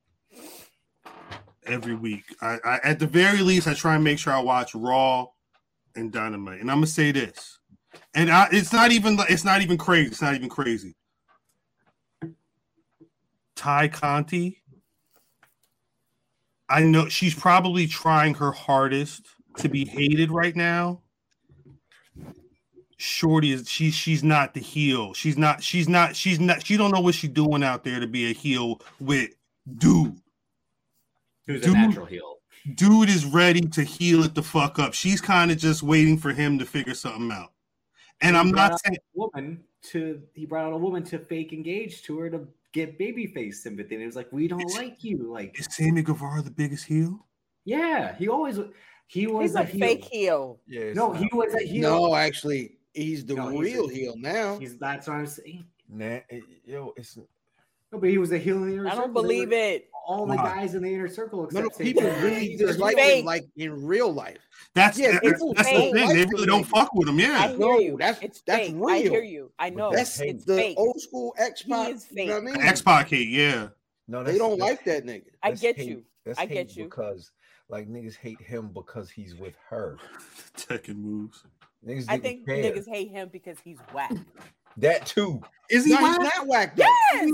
every week. I, I at the very least I try and make sure I watch Raw and Dynamite. And I'm gonna say this, and I, it's not even it's not even crazy. It's not even crazy. Tay Conti. I know she's probably trying her hardest to be hated right now. Shorty is she's she's not the heel. She's not she's not she's not she don't know what she's doing out there to be a heel with dude. who's a Dude. natural heel. Dude is ready to heal it the fuck up. She's kind of just waiting for him to figure something out. And I'm not saying woman to he brought out a woman to fake engage to her to get babyface sympathy. And it was like, we don't like you. Like, is Sammy Guevara the biggest heel? yeah, he always he was He's a heel. fake heel. Yeah, No, he was a heel. No, actually, he's the No, he's real a- heel now. He's that's what I'm saying. Nah, it- yo, it's No, but he was a heel in the inner circle. I circle. don't believe were- it. All the guys in the inner circle No, except no, Sammy people really He's dislike him, like in real life. That's Yeah, that's, people that's the thing. like They really don't fuck with him. I Yeah. hear No, you. that's- it's that's fake. I hear you. I But know. That's it's the fake. old school X Pac. You know what I mean? X Pac hate. Yeah. no, They don't like that nigga. I get hate- you. That's I get you. because like niggas hate him because he's with her. Tekken moves. Niggas I think care. niggas hate him because he's whack. that too. Is he No, whack? not whack. Though. Yes.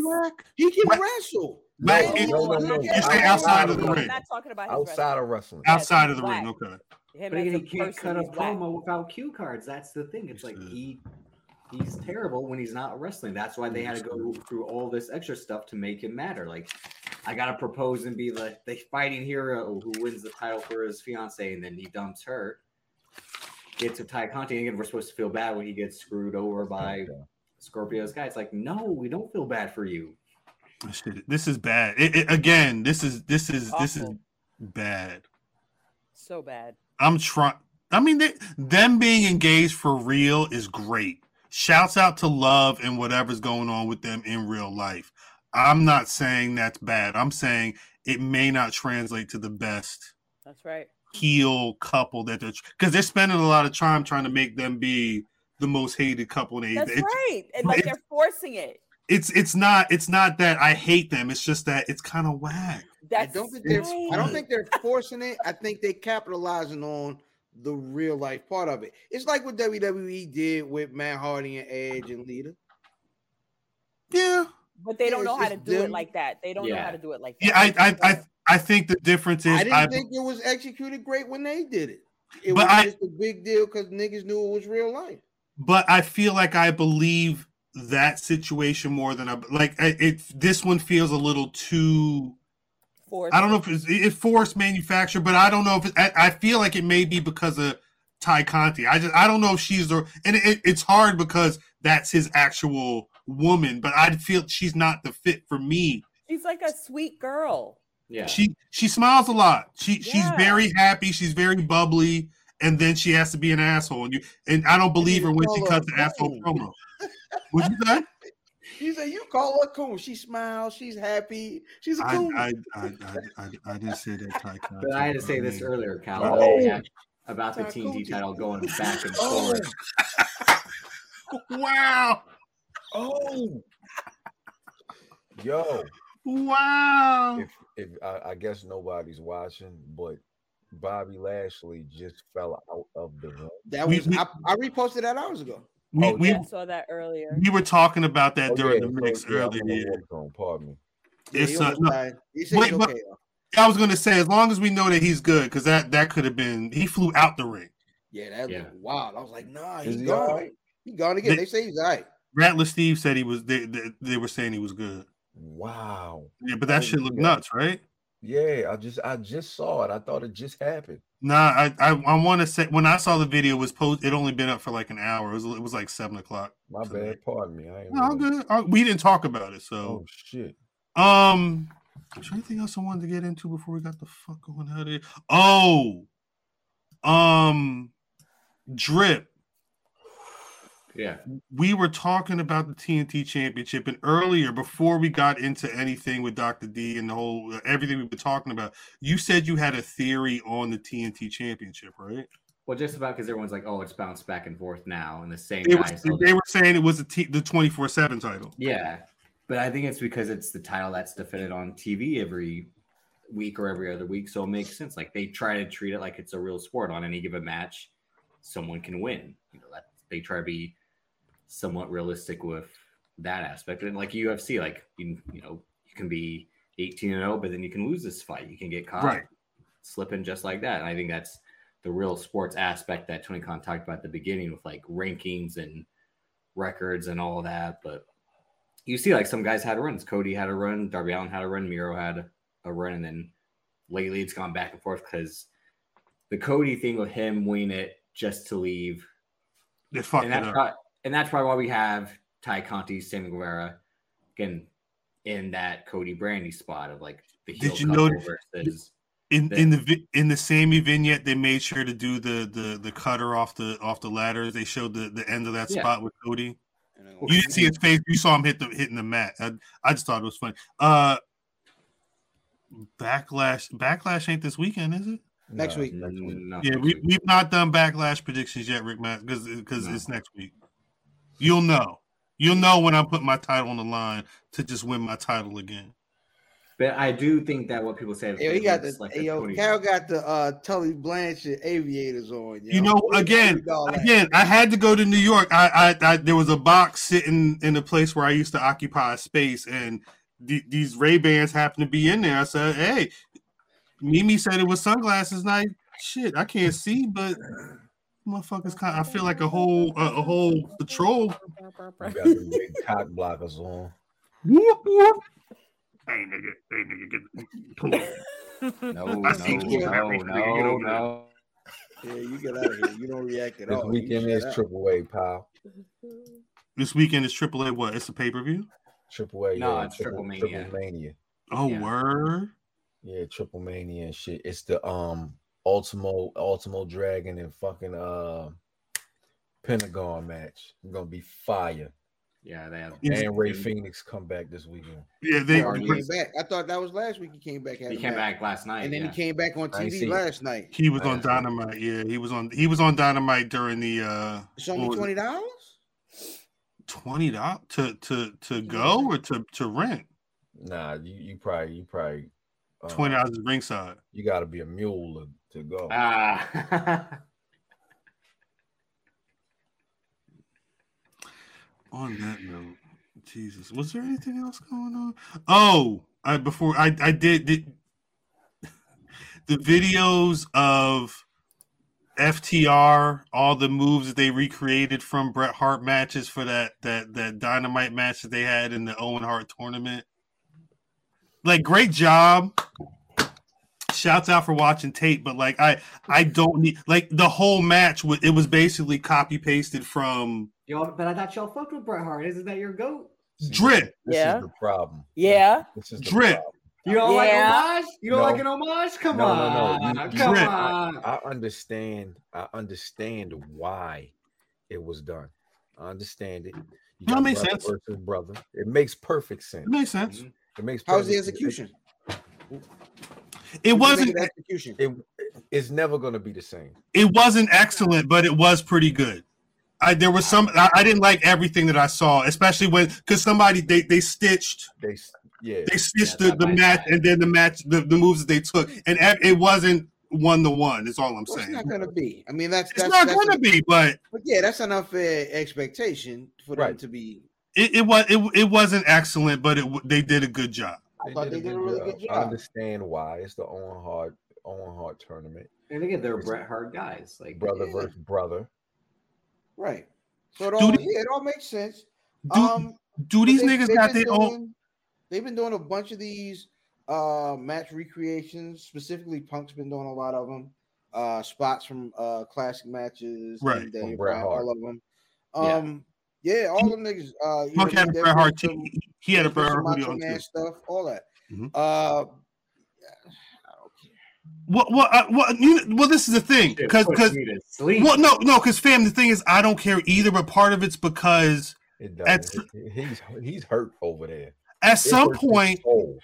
He can Whack. wrestle. Whack No, in- no, no, no. You say outside of the ring. I'm ring. not talking about his Outside wrestling. of wrestling. Outside he's of the ring. Okay. Him But as again, a he can't person, cut a he's whack. promo without cue cards. That's the thing. It's like he he's terrible when he's not wrestling. That's why they had to go through all this extra stuff to make him matter. Like I gotta propose and be like the fighting hero who wins the title for his fiance, and then he dumps her. Gets to Tay Conti, and again, we're supposed to feel bad when he gets screwed over by Scorpio's guy. It's like, no, we don't feel bad for you. This is bad. It, it- again, this is this is this is bad. So bad. I'm trying. I mean, they, them being engaged for real is great. Shouts out to love and whatever's going on with them in real life. I'm not saying that's bad. I'm saying it may not translate to the best That's right. Heel couple that they're because they're spending a lot of time trying to make them be the most hated couple in That's it's, right. And like they're forcing it. it's it's not it's not that I hate them. It's just that it's kind of whack. That's I don't think they're. right. I don't think they're forcing it. I think they're capitalizing on the real life part of it. It's like what WWE did with Matt Hardy and Edge and Lita. Yeah, But they don't know how to just do it like that. They don't know how to do it like that. yeah. I I I, I think the difference is I didn't I, think it was executed great when they did it. It But was I- just a big deal because niggas knew it was real life. but I feel like I believe that situation more than I like. It this one feels a little too. Forced. I don't know if it's it forced manufacture, but I don't know if it, I, I feel like it may be because of Tay Conti. I just I don't know if she's the and it, it's hard because that's his actual woman, but I feel she's not the fit for me. She's like a sweet girl. Yeah. She she smiles a lot. She she's very happy. She's very bubbly, and then she has to be an asshole. And you and I don't believe her when she cuts the asshole promo. What you say? You say you call her cool. She smiles. She's happy. She's a I, cool. I, I, I, I, I didn't say that Ty But I had to say this earlier, Cal, Oh. about the Ty TNT title going back and Oh. forth. Wow! Oh, yo. Wow! If if I, I guess nobody's watching, but Bobby Lashley just fell out of the ring. that was. we- I, I reposted that hours ago. We, Oh, we, Yeah, saw that earlier. we were talking about that Oh, during yeah, the mix yeah, earlier. yeah. war Pardon me. Yeah, It's, he uh, no- He Wait, but- okay. though. I was going to say, as long as we know that he's good, because that that could have been he flew out the ring. Yeah, that was Yeah. wild. I was like, nah, Is he's he gone. all right? He gone again. They- They say he's all right. Rattler Steve said he was. They, they, they were saying he was good. Wow. Yeah, but that shit looked yeah. nuts, right? Yeah, I just I just saw it. I thought it just happened. Nah, I I, I want to say when I saw the video it was post, it only been up for like an hour. It was it was like seven o'clock. My tonight. bad. Pardon me. I ain't No, I'm good. Uh, We didn't talk about it, so Oh shit. Um, is there anything else I wanted to get into before we got the fuck going out of here? Oh, um, drip. Yeah. We were talking about the TNT Championship, and earlier, before we got into anything with Dr. D and the whole everything we've been talking about, you said you had a theory on the TNT Championship, right? Well, just about because everyone's like, oh, it's bounced back and forth now, and the same It was, they were saying it was the T, the twenty four seven title. yeah, but I think it's because it's the title that's defended on TV every week or every other week, so it makes sense. Like they try to treat it like it's a real sport. On any given match, someone can win. You know that they try to be somewhat realistic with that aspect. And like UFC, like you, you know, you can be 18 and 0, but then you can lose this fight. You can get caught Right. slipping just like that. And I think that's the real sports aspect that Tony Khan talked about at the beginning with like rankings and records and all that. But you see, like some guys had runs. Cody had a run, Darby Allin had a run, Miro had a run, and then lately it's gone back and forth because the Cody thing with him winning it just to leave They fucked it up. And that's probably why we have Tay Conti, Sammy Guevara, again in that Cody Brandi spot of like the heel Did you couple know- versus in the- in the vi- in the Sammy vignette, they made sure to do the the the cutter off the off the ladder. They showed the the end of that Yeah. spot with Cody. You didn't see his face. You saw him hit the hitting the mat. I, I just thought it was funny. Uh, backlash. Backlash ain't this weekend, is it? Next week. Next week. No, Yeah, we we've not done backlash predictions yet, Rick Matt, because because No. it's next week. You'll know. You'll know when I put my title on the line to just win my title again. But I do think that what people say, Yo, he got the like hey, yo, Cody- Cal got the uh Tully Blanchard aviators on. Yo. You know, again, you all at? Again, I had to go to New York. I, I, I there was a box sitting in the place where I used to occupy a space, and th- these Ray Bans happened to be in there. I said, "Hey, Mimi said it was sunglasses night. Shit, I can't see, but motherfuckers kind. I feel like a whole a, a whole patrol. You got the big cock blockers on. Whoop whoop. Hey nigga, hey nigga, get pull up. No, I see no, you. no, no, no. Yeah, you get out of here. You don't react at This all. You weekend is up. Triple A, pal. This weekend is AAA. What? It's a pay per view. Triple A. No, yeah, it's Triple Mania. Triple Mania. Oh Yeah. word. Yeah, Triple Mania and shit. It's the um Ultimo Ultimo Dragon and fucking uh Pentagon match. It's gonna be fire. Yeah, they have. And Ray Fenix come back this weekend. Yeah, they. already came back. I thought that was last week. He came back. He came match. back last night, and then yeah. he came back on TV last night. He was on Last week. Dynamite. Yeah, he was on. He was on Dynamite during the. uh It's only what was it? twenty dollars. twenty dollars to to to go or to to rent. Nah, you, you probably you probably uh, Twenty dollars is ringside. You got to be a mule to, go. Ah, On that note, Jesus, was there anything else going on? Oh, I before I I did, did the videos of FTR, all the moves that they recreated from Bret Hart matches for that that that Dynamite match that they had in the Owen Hart tournament. Like, great job. Shouts out for watching tape, but like I I don't need like the whole match. wa- It was basically copy pasted from y'all, but I thought y'all fucked with Bret Hart. Isn't that your goat? Drip. This Yeah. is the problem. Yeah. This is the Drip. problem. You don't Yeah. like homage? You don't No. like an homage? Come No, no, on, no. You- come Drip. on. I understand. I understand why it was done. I understand it. You No, it got makes brother sense. Versus brother. It makes perfect sense. It makes sense. Mm-hmm. It makes. How's the perfect sense. It wasn't. execution. It's never going to be the same. It wasn't excellent, but it was pretty good. I there was some. I, I didn't like everything that I saw, especially when because somebody they they stitched They, yeah. they stitched Yeah, the, the match and then the match the, the moves that they took, and it wasn't one to one. Is all I'm Well, it's saying. not gonna be. I mean, that's It's that's, not that's going to a- be, but But yeah, that's an unfair expectation for them Right. to be. it, it was it, it wasn't excellent, but it they did a good job. I thought they did a really good I understand why. It's the Owen Hart Owen Hart tournament. And again, they're Bret Hart guys. Like Brother Yeah. versus brother. Right. So it Do all they- yeah, it all makes sense. Do, um, do these they- niggas they've got been their own? doing- They've been doing a bunch of these uh match recreations. Specifically, Punk's been doing a lot of them. Uh, spots from uh classic matches. Right, and they from Bret Hart. all of them. Um, yeah, all them niggas. Uh, you Punk know, had a they've Bret Hart. some- He, he had a they've Bret Hart hoodie on too. stuff, all that. Mhm. Uh, What what uh, what? You know, well, this is the thing because because me to sleep. well no no because fam the thing is I don't care either, but part of it's because It That's- does. He's he's hurt over there. at It some point soul.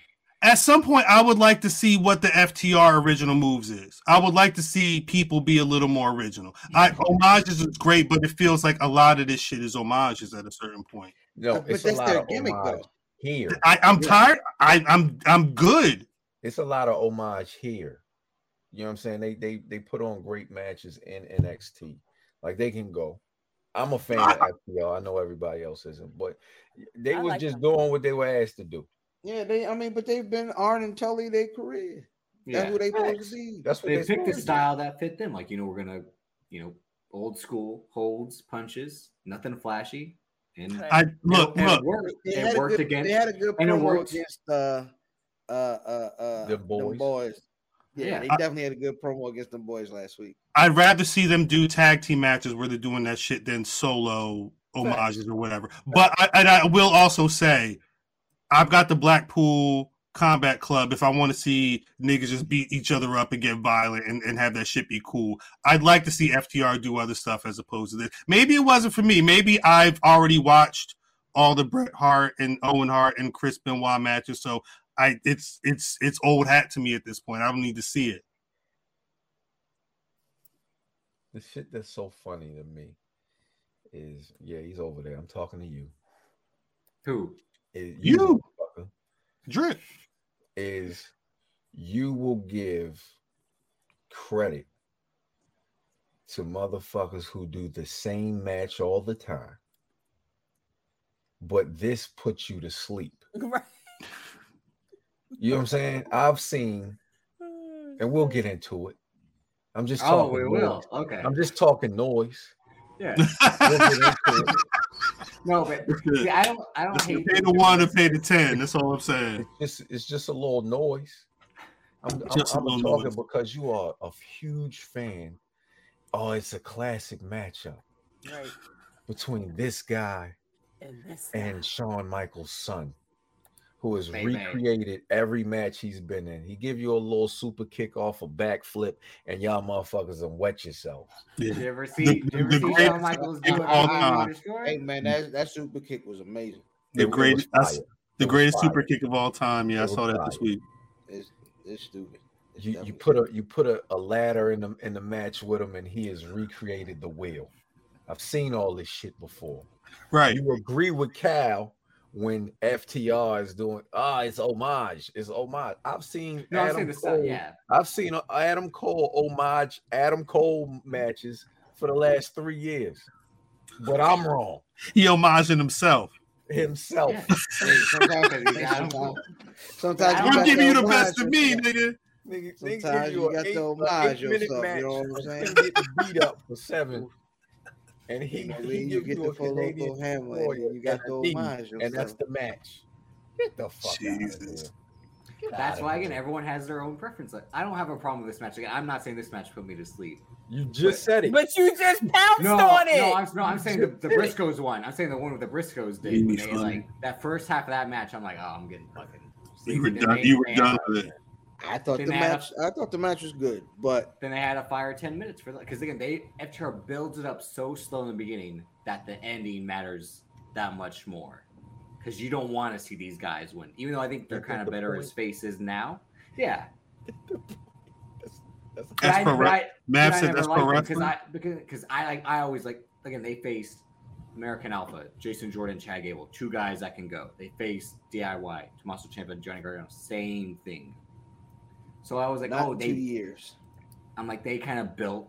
At some point I would like to see what the FTR original moves is. I would like to see people be a little more original. I homages is great, but it feels like a lot of this shit is homages at a certain point. No, But- but it's a lot their of gimmick, homage though. here. I, I'm Yeah. tired. I, I'm I'm good. It's a lot of homage here. You know what I'm saying? They they they put on great matches in NXT. Like they can go. I'm a fan of FPL. I know everybody else isn't, but they I was like just them. doing what they were asked to do. Yeah, they. I mean, but they've been Arn and Tully their career. Yeah. That's who they supposed Facts. to be. That's what They they picked a supposed to style that fit them. Like, you know, we're gonna, you know, old school holds, punches, nothing flashy. And Right. I and look it, and look. it worked. They It worked good, against They had a good and it worked. against uh, uh, uh, uh, The them boys. boys. Yeah, Yeah. they definitely had a good promo against them boys last week. I'd rather see them do tag team matches where they're doing that shit than solo homages or whatever. But I, and I will also say, I've got the Blackpool Combat Club. If I want to see niggas just beat each other up and get violent and, and have that shit be cool, I'd like to see FTR do other stuff as opposed to this. Maybe it wasn't for me. Maybe I've already watched all the Bret Hart and Owen Hart and Chris Benoit matches, so I it's it's it's old hat to me at this point. I don't need to see it. The shit that's so funny to me is yeah, he's over there. I'm talking to you. Who? Is You. motherfucker, Drip. is you will give credit to motherfuckers who do the same match all the time, but this puts you to sleep. Right. You know what I'm saying? I've seen, and we'll get into it. I'm just Oh, talking. we noise. will. Okay. I'm just talking noise. Yeah. We'll get into it. No, but see, I don't. I don't hate. pay the one to pay the ten. That's all I'm saying. It's it's just a little noise. I'm, I'm, Just a I'm little talking noise. because you are a huge fan. Oh, it's a classic matchup Right. between this guy And this and Shawn Michaels' son, who has May May. recreated every match he's been in. He give you a little super kick off a backflip, and y'all motherfuckers and wet yourselves. Did you ever see? The- did you ever the see greatest Shawn Michaels do of it? all time. Hey man, that that super kick was amazing. The It was greatest, that's the It greatest super kick of all time. Yeah, I It was saw that this week. It's it's stupid. It's You, you definitely put a you put a, a ladder in the in the match with him, and he has recreated the wheel. I've seen all this shit before. Right. You agree with Cal when FTR is doing ah, it's homage, it's homage. I've seen No, I'm Adam Cole. stuff. Yeah. I've seen uh, Adam Cole homage Adam Cole matches for the last three years, but I'm wrong He homaging himself. himself. yeah. Sometimes you Hey, got 'em. sometimes, sometimes I'm you giving you the best of me, yourself. nigga. Nigga, nigga Sometimes give you you, got an eight, to a homage eight minute yourself, match, you know what I'm saying? getting beat up for seven, and he, You, know, he you get the a full Canadian local hammer, and you got and a to homage and that's the match. Get the fuck out of Jesus. here. That's outta why again, here. everyone has their own preference. Like, I don't have a problem with this match. Again, I'm not saying this match put me to sleep. You just said it. But you just pounced No, on it. no, I'm, no, I'm saying the, the Briscoes one. I'm saying the one with the Briscoes did. You When they like that first half of that match, I'm like, oh, I'm getting fucking. You were done. You were done with it. I thought Then the they had a- match. I thought the match was good, but Then they had a fire 10 minutes for that because again, they FTR builds it up so slow in the beginning that the ending matters that much more. Because you don't want to see these guys win, even though I think they're kind of the better point. as faces now. Yeah, That's, that's But That's I- pro but I- Mav said that's liked pro wrestling. I because because I like I always like again they faced American Alpha, Jason Jordan, Chad Gable, two guys that can go. They faced DIY, Tommaso Ciampa, Johnny Gargano, same thing. So I was like, not oh, in they two years. I'm like, they kind of built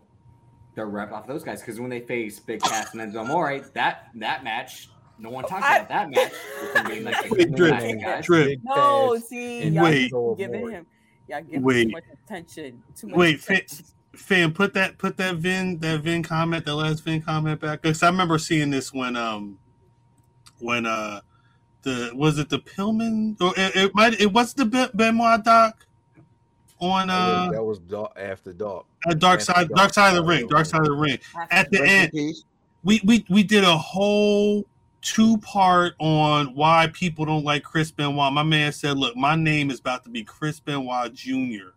their rep off those guys because when they face Big Cass and Enzo Amore, that that match, no one talks about that match. With them being like the Wait, Drip, classic guys. Drip. No, see, and y'all Wait. giving him, y'all giving Wait. too much attention. Too much Wait, fa- attention. fam, put that put that Vin that Vin comment, that last Vin comment back. Because I remember seeing this when um when uh the was it the Pillman or it, it might it was the Ben- Benoit doc on that uh was, that was dark, after dark. uh, Dark After Side Dark Side of the Ring, Dark Side of the Ring. At the end, we we we did a whole two part on why people don't like Chris Benoit. My man said, "Look, my name is about to be Chris Benoit Jr.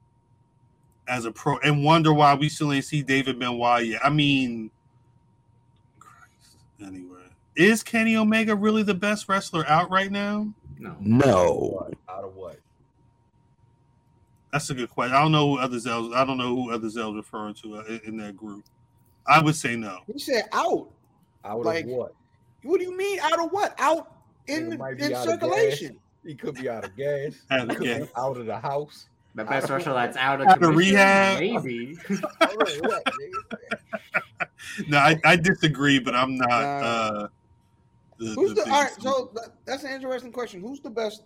as a pro, and wonder why we still ain't see David Benoit yet." I mean, Christ. Anyway, is Kenny Omega really the best wrestler out right now? No, No. Out of what? That's a good question. I don't know who other Zell's. I don't know who other Zell's referring to uh, in, in that group. I would say no. He said out. Out Like, of what? What do you mean out of what? Out in Nigga might be in out circulation. He could be out of gas. Out of gas. out of the house. the best wrestler that's out of Out of rehab. maybe. All right, what, nigga? No, I, I disagree, but I'm not. Nah. Uh, the, Who's the, all right? So that's an interesting question. Who's the best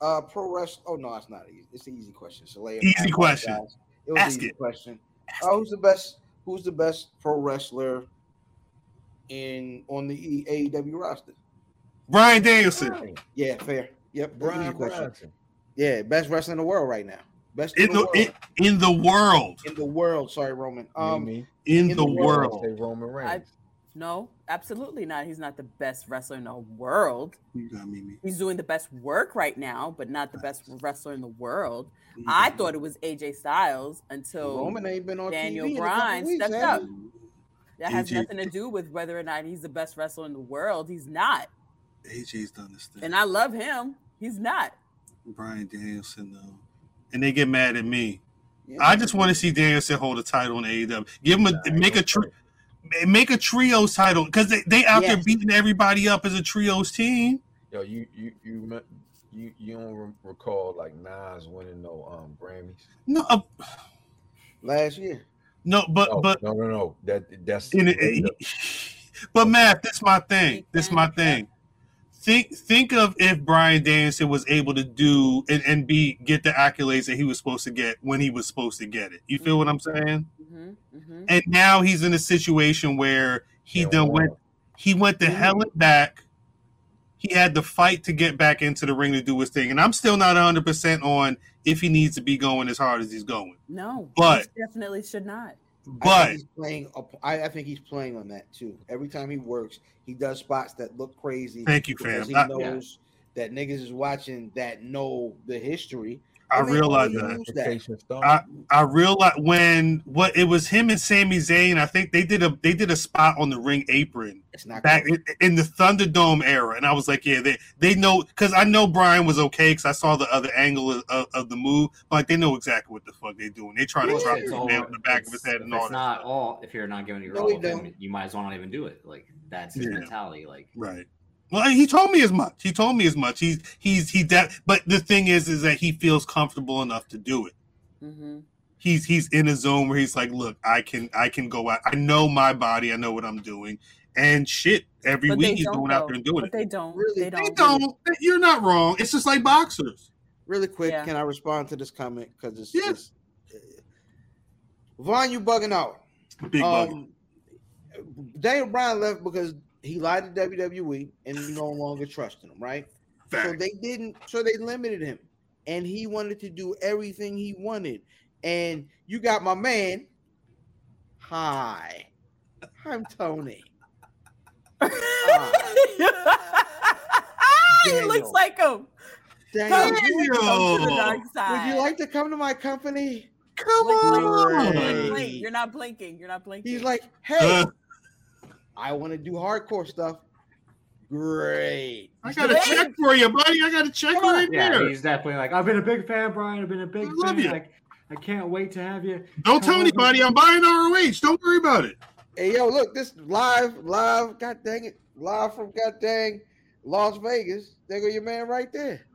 uh pro wrestler? Oh no, it's not easy. It's an easy question. So lay Easy question. apologize. It was Ask an easy it. question. Uh, who's the best? Who's the best pro wrestler in on the E- AEW roster? Bryan Danielson. Brian, Yeah, fair. Yep, that's an easy Brian question. Yeah, best wrestler in the world right now. Best in in the, the world. in, in the world, in the world. Sorry, Roman. Um, in, in the, the world. world. say Roman I, Reigns. no, absolutely not. He's not the best wrestler in the world. You got Mimi. He's doing the best work right now, but not the best wrestler in the world. You I thought it was AJ Styles until Roman ain't been on Daniel TV Bryan weeks, stepped up. he? Mimi. that has AJ nothing to do with whether or not he's the best wrestler in the world. He's not. AJ's done this thing. And I love him. He's not. Bryan Danielson though, and they get mad at me. Yeah. I just want to see Danielson hold a title in AEW. Give him a make a don't tri- make a trios title because they, they out there beating everybody up as a trios team. Yo, you you you you you don't recall like Nas winning no um Grammys? No, uh, last year. no, but No, but no, no, no. That that's in it, but Matt, this my thing. Big This fan my thing. Think think of if Bryan Danielson was able to do and, and be get the accolades that he was supposed to get when he was supposed to get it. You feel what I'm saying? Hmm hmm And now he's in a situation where he Yeah, done wow. went he went to hell and back. He had to fight to get back into the ring to do his thing. And I'm still not 100% on if he needs to be going as hard as he's going. No, But- he definitely should not. I But think he's playing. up- I, I think he's playing on that too. Every time he works, he does spots that look crazy. Thank you, because fam. He I- knows that niggas is watching that know the history. I And they realize that. that. I- I realized when what it was him and Sami Zayn. I think they did a they did a spot on the ring apron back in, in the Thunderdome era, and I was like, yeah, they they know because I know Brian was okay because I saw the other angle of, of, of the move. But like they know exactly what the fuck they're doing. They're trying to If drop it's the all- nail in the back of his head and all it's that. not stuff. all. If you're not giving your No, all we of him, don't. you might as well not even do it. Like that's his Yeah. mentality. Like Right. Well, he told me as much. He told me as much. He's he's he that. But the thing is, is that he feels comfortable enough to do it. hmm He's he's in a zone where he's like, look, I can I can go out. I know my body. I know what I'm doing. And shit, every But week he's don't, going out there and doing But it. they don't. Really? They They They don't. don't. You're not wrong. It's just like boxers. Really quick, Yeah. can I respond to this comment? Because it's, Yeah. it's Vaughn, you bugging out. Big bug. Um, Daniel Bryan left because he lied to WWE and you no longer trusted him, right? So they didn't, so they limited him, and he wanted to do everything he wanted. And you got my man. Hi, I'm Tony. he looks like him. Daniel, Come, come to the Daniel. dark would you like to come to my company? Come Blink, blink, on. blink, blink. You're not blinking. You're not blinking. He's like, hey, I want to do hardcore stuff. Great. I got a check for you, buddy. I got a check right yeah, there. he's definitely like I've been a big fan, Brian. I've been a big I love fan. you. Like I can't wait to have you. Don't tell anybody I'm buying ROH. Don't worry about it. Hey, yo, look, this live, live, god dang it, live from god dang Las Vegas. There go your man right there.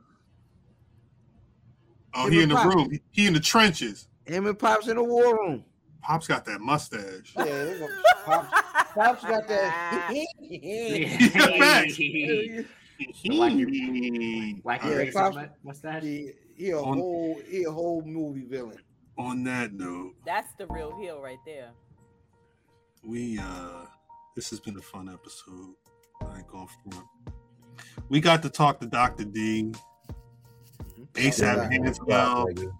Oh, Him he in the Pop. room. He in the trenches. Him and Pops in the war room. Pop's got that mustache. Yeah, there go. Pops, Pops got that. Facts. The wacky, wacky Yeah, racist mustache. he, he a On- whole he a whole movie villain. On that note, That's the real heel right there. we uh this has been a fun episode. I ain't going front. We got to talk to Dr. D. ASAP Hanswell.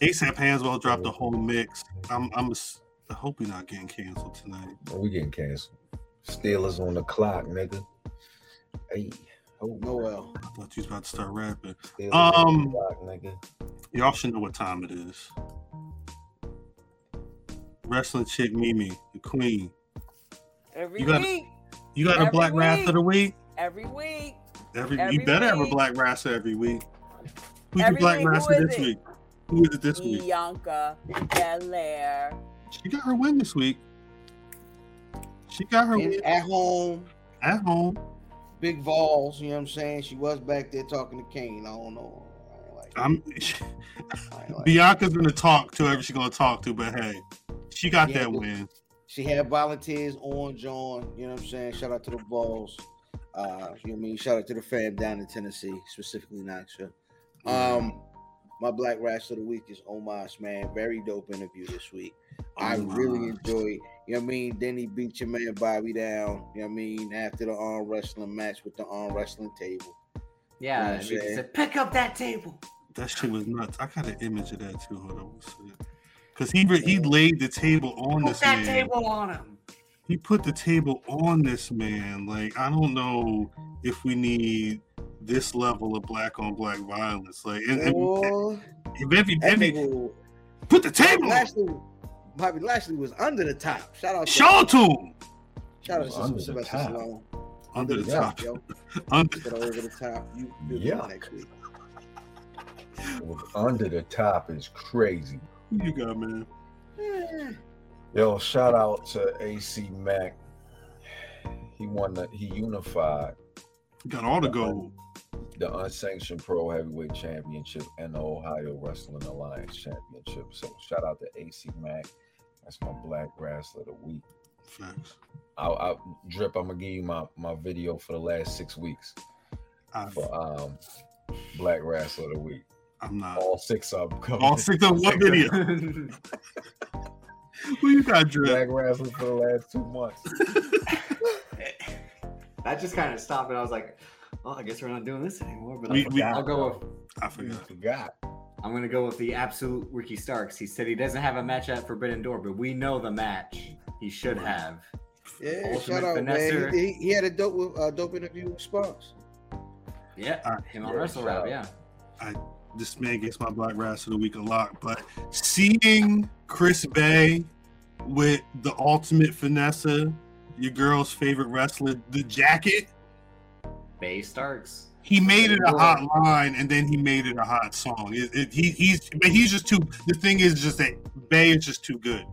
ASAP Hanswell dropped the whole mix. I'm I'm s- I hope we're not getting canceled tonight. Oh, we getting canceled. Steelers on the clock, nigga. Hey, oh, Noel. I thought you was about to start rapping. Steelers on Um, the clock, nigga. Y'all should know what time it is. Wrestling chick Mimi, the queen. Every You got- week. You got a black wrath week. of the week? Every week. Every, Every you better have a black wrestler every week. Who's Every your black week, wrestler this it? week? Who is it this week? Bianca Belair. She got her win this week. She got her And win at home, at home. big balls. You know what I'm saying? She was back there talking to Kane. I don't know. I like I'm I like Bianca's gonna talk to whoever she's gonna talk to, but hey, she got Yeah, that win. She had volunteers on John. You know what I'm saying? Shout out to the balls. Uh, you know what I mean? Shout out to the fam down in Tennessee, specifically Knoxville. Um, my black wrestler of the week is Omos, man. Very dope interview this week. I really Omos. enjoyed. You know what I mean? Then he beat your man Bobby down. You know what I mean? After the arm wrestling match with the arm wrestling table. Yeah, Yeah, and he said, pick up that table. That shit was nuts. I got an image of that too. Hold on. Because he re- he laid the table on Put this that man. table on him. He put the table on this man. Like I don't know if we need this level of black on black violence. Like and, and, Boy, if every, that every nigga- put the table on. Lashley, Bobby Lashley was under the top. Shout out, to- Show to him. shout out to Under the Sylvester top. Stallone. Under the Yeah. top. yo. Under, Put over the top. You Yeah. next week. Under the top is crazy. who you got, man? Yo, shout out to AC Mac. He won the he unified Got all the gold. The unsanctioned pro heavyweight championship and the Ohio Wrestling Alliance championship. So shout out to AC Mac. That's my black wrestler of the week. Facts. I, I drip. I'm gonna give you my my video for the last six weeks I, for um black wrestler of the week. I'm not. All six of them. coming. All six of what video? Who you got, Drip? black wrestler for the last two months. that just kind of stopped, and I was like, "Oh, I guess we're not doing this anymore." But We- I we- I'll go with I I forgot. forgot. I'm gonna go with the absolute Ricky Starks. He said he doesn't have a match at Forbidden Door, but we know the match he should have. Yeah, Ultimate shout out, finesser. man. He, he, he had a dope uh, dope interview with Sparks. Yeah, Uh, him on yeah, Wrestle shout Rap. out. Yeah, This man gets my black wrestler of the week a lot, but seeing Chris Bey with the ultimate finesse, your girl's favorite wrestler, the jacket, Bay Starks. he made it a hot line and then he made it a hot song. It, it- he, he's but he's just too. The thing is just that Bey is just too good,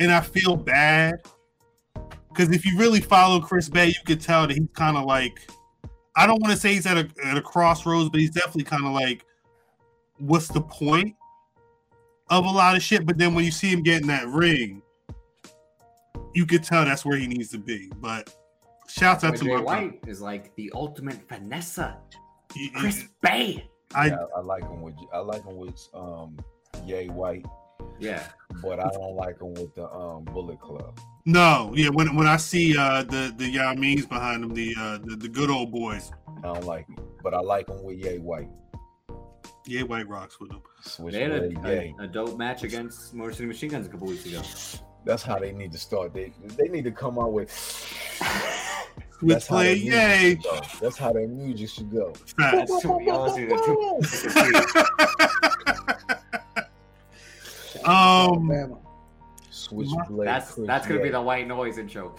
and I feel bad because if you really follow Chris Bey, you could tell that he's kind of like I don't want to say he's at a at a crossroads, but he's definitely kind of like, what's the point of a lot of shit? But then when you see him getting that ring, you could tell that's where he needs to be. But shouts out But to Jay my White is like the ultimate finesse. He- he- Chris Bey. I yeah, I like him with I like him with um Yay White, Yeah, but I don't like him with the um Bullet Club. No, yeah. When when I see uh, the the Yamins behind them, the, uh, the the good old boys, I don't like him, but I like him with Yay White. yeah, White Rocks with them. Switch they had a, a, a dope match against Motor City Machine Guns a couple weeks ago. That's how they need to start. They they need to come out with. That's how Switchblade, their music yay! should go. That's how their music should go. Facts. That's too, y'all listening too. Um, Alabama. Switchblade. That's that's gonna be the white noise intro.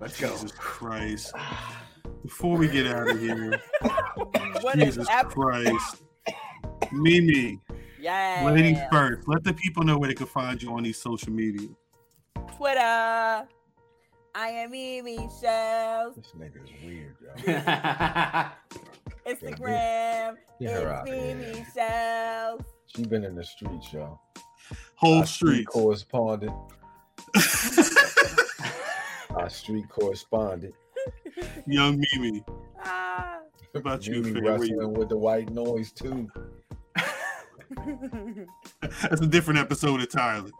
Let's go. Jesus Christ! Before we get out of here, What is Jesus up? Christ, Mimi, Yeah. ladies first. Let the people know where they can find you on these social media. Twitter. I am Mimi Shells. This nigga is weird, yo. Instagram. Get her It's out of Mimi. Shells. She been in the streets, y'all. Whole Our street streets. correspondent. Our street correspondent. Young Mimi. Ah. What about you, Mimi wrestling you- with the white noise too. That's a different episode entirely.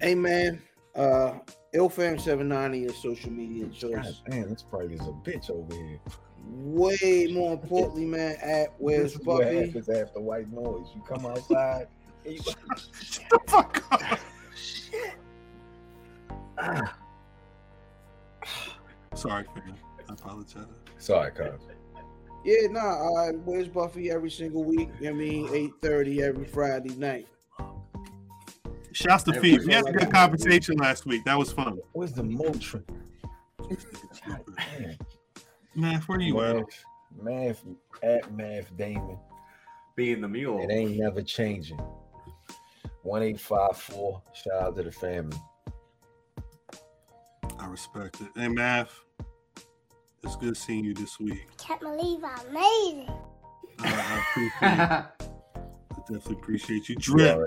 Hey man, uh, Ilfam790 is social media God choice. damn, this probably is a bitch over here. Way more importantly, man, at Where's this is what Buffy? after white noise. You come outside. and you- Shut the fuck up. Sorry, fam. I apologize. Sorry, cuz. Yeah, nah, uh, Where's Buffy every single week? I mean, 8:30 every Friday night. Shouts to Every Phoebe. We had a good conversation last week. That was fun. Where's the Motrin? Man, Man, where you at? math, math at math Damon. Being the mule. It ain't never changing. One eight five four. Shout out to the family. I respect it. Hey, Math. It's good seeing you this week. Can't believe I made it. I, I appreciate I definitely appreciate you. You Drip.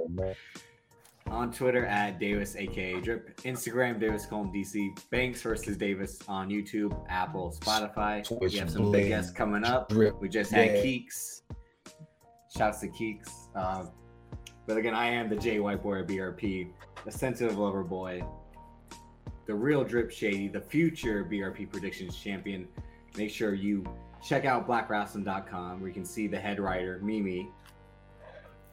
On Twitter at Davis, aka Drip. Instagram, Davis Colm DC. Banks versus Davis on YouTube, Apple, Spotify. Twitch we have some big guests coming up. Drip. We just had Yeah. Keeks. Shouts to Keeks. Uh, but again, I am the J White Boy of BRP, the sensitive lover boy, the real Drip Shady, the future BRP predictions champion. Make sure you check out blackrasslin.com where you can see the head writer, Mimi.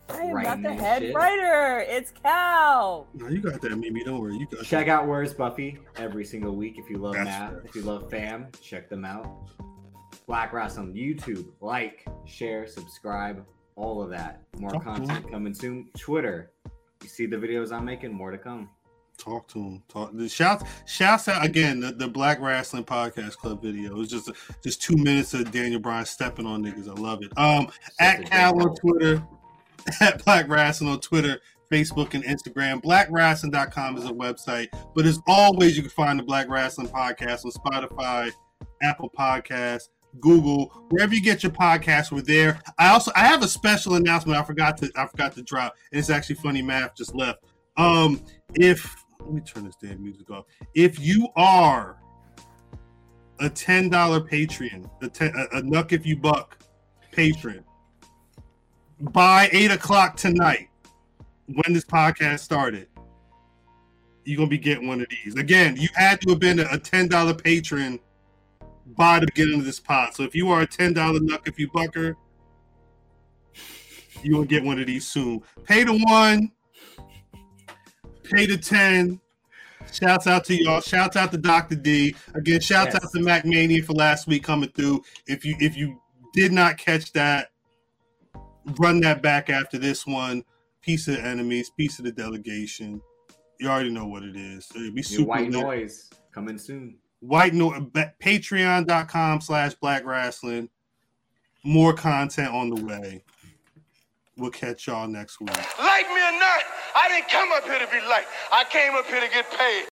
I am not the head shit. writer. It's Cal. No, you got that, Mimi. Don't worry. You got Check out Where's Buffy every single week if you love That's Matt. fair. If you love fam, check them out. Black Rasslin' YouTube, like, share, subscribe, all of that. More Talk content coming soon. Twitter, you see the videos I'm making, more to come. Talk to him. Talk. The shouts. Shouts out again. The, the Black Rasslin' Podcast Club video. It was just just two minutes of Daniel Bryan stepping on niggas. I love it. Um, at Such a Cal great on role. Twitter, at Black Rasslin' on Twitter, Facebook, and Instagram. BlackRasslin.com is a website. But as always, you can find the Black Rasslin' Podcast on Spotify, Apple Podcasts, Google, wherever you get your podcasts. We're there. I also I have a special announcement. I forgot to I forgot to drop, and it's actually funny. Math just left. Um, if let me turn this damn music off. If you are a ten dollar Patreon, a, ten, a, a nuck if you buck patron, by eight o'clock tonight, when this podcast started, you're gonna be getting one of these. Again, you had to have been a, ten dollar patron by the beginning of this pod. So if you are a ten dollar nuck if you bucker, you will get one of these soon. Pay the one, pay the ten. Shouts out to y'all. Shouts out to Dr. D. Again, shouts Yes. out to Mac Mania for last week coming through. If you if you did not catch that, run that back after this one. Piece of the enemies, piece of the delegation. You already know what it is. It'll be New super white lit. noise coming soon. White no patreon.com slash blackrasslin. More content on the way. We'll catch y'all next week. Like me or not, I didn't come up here to be liked. I came up here to get paid.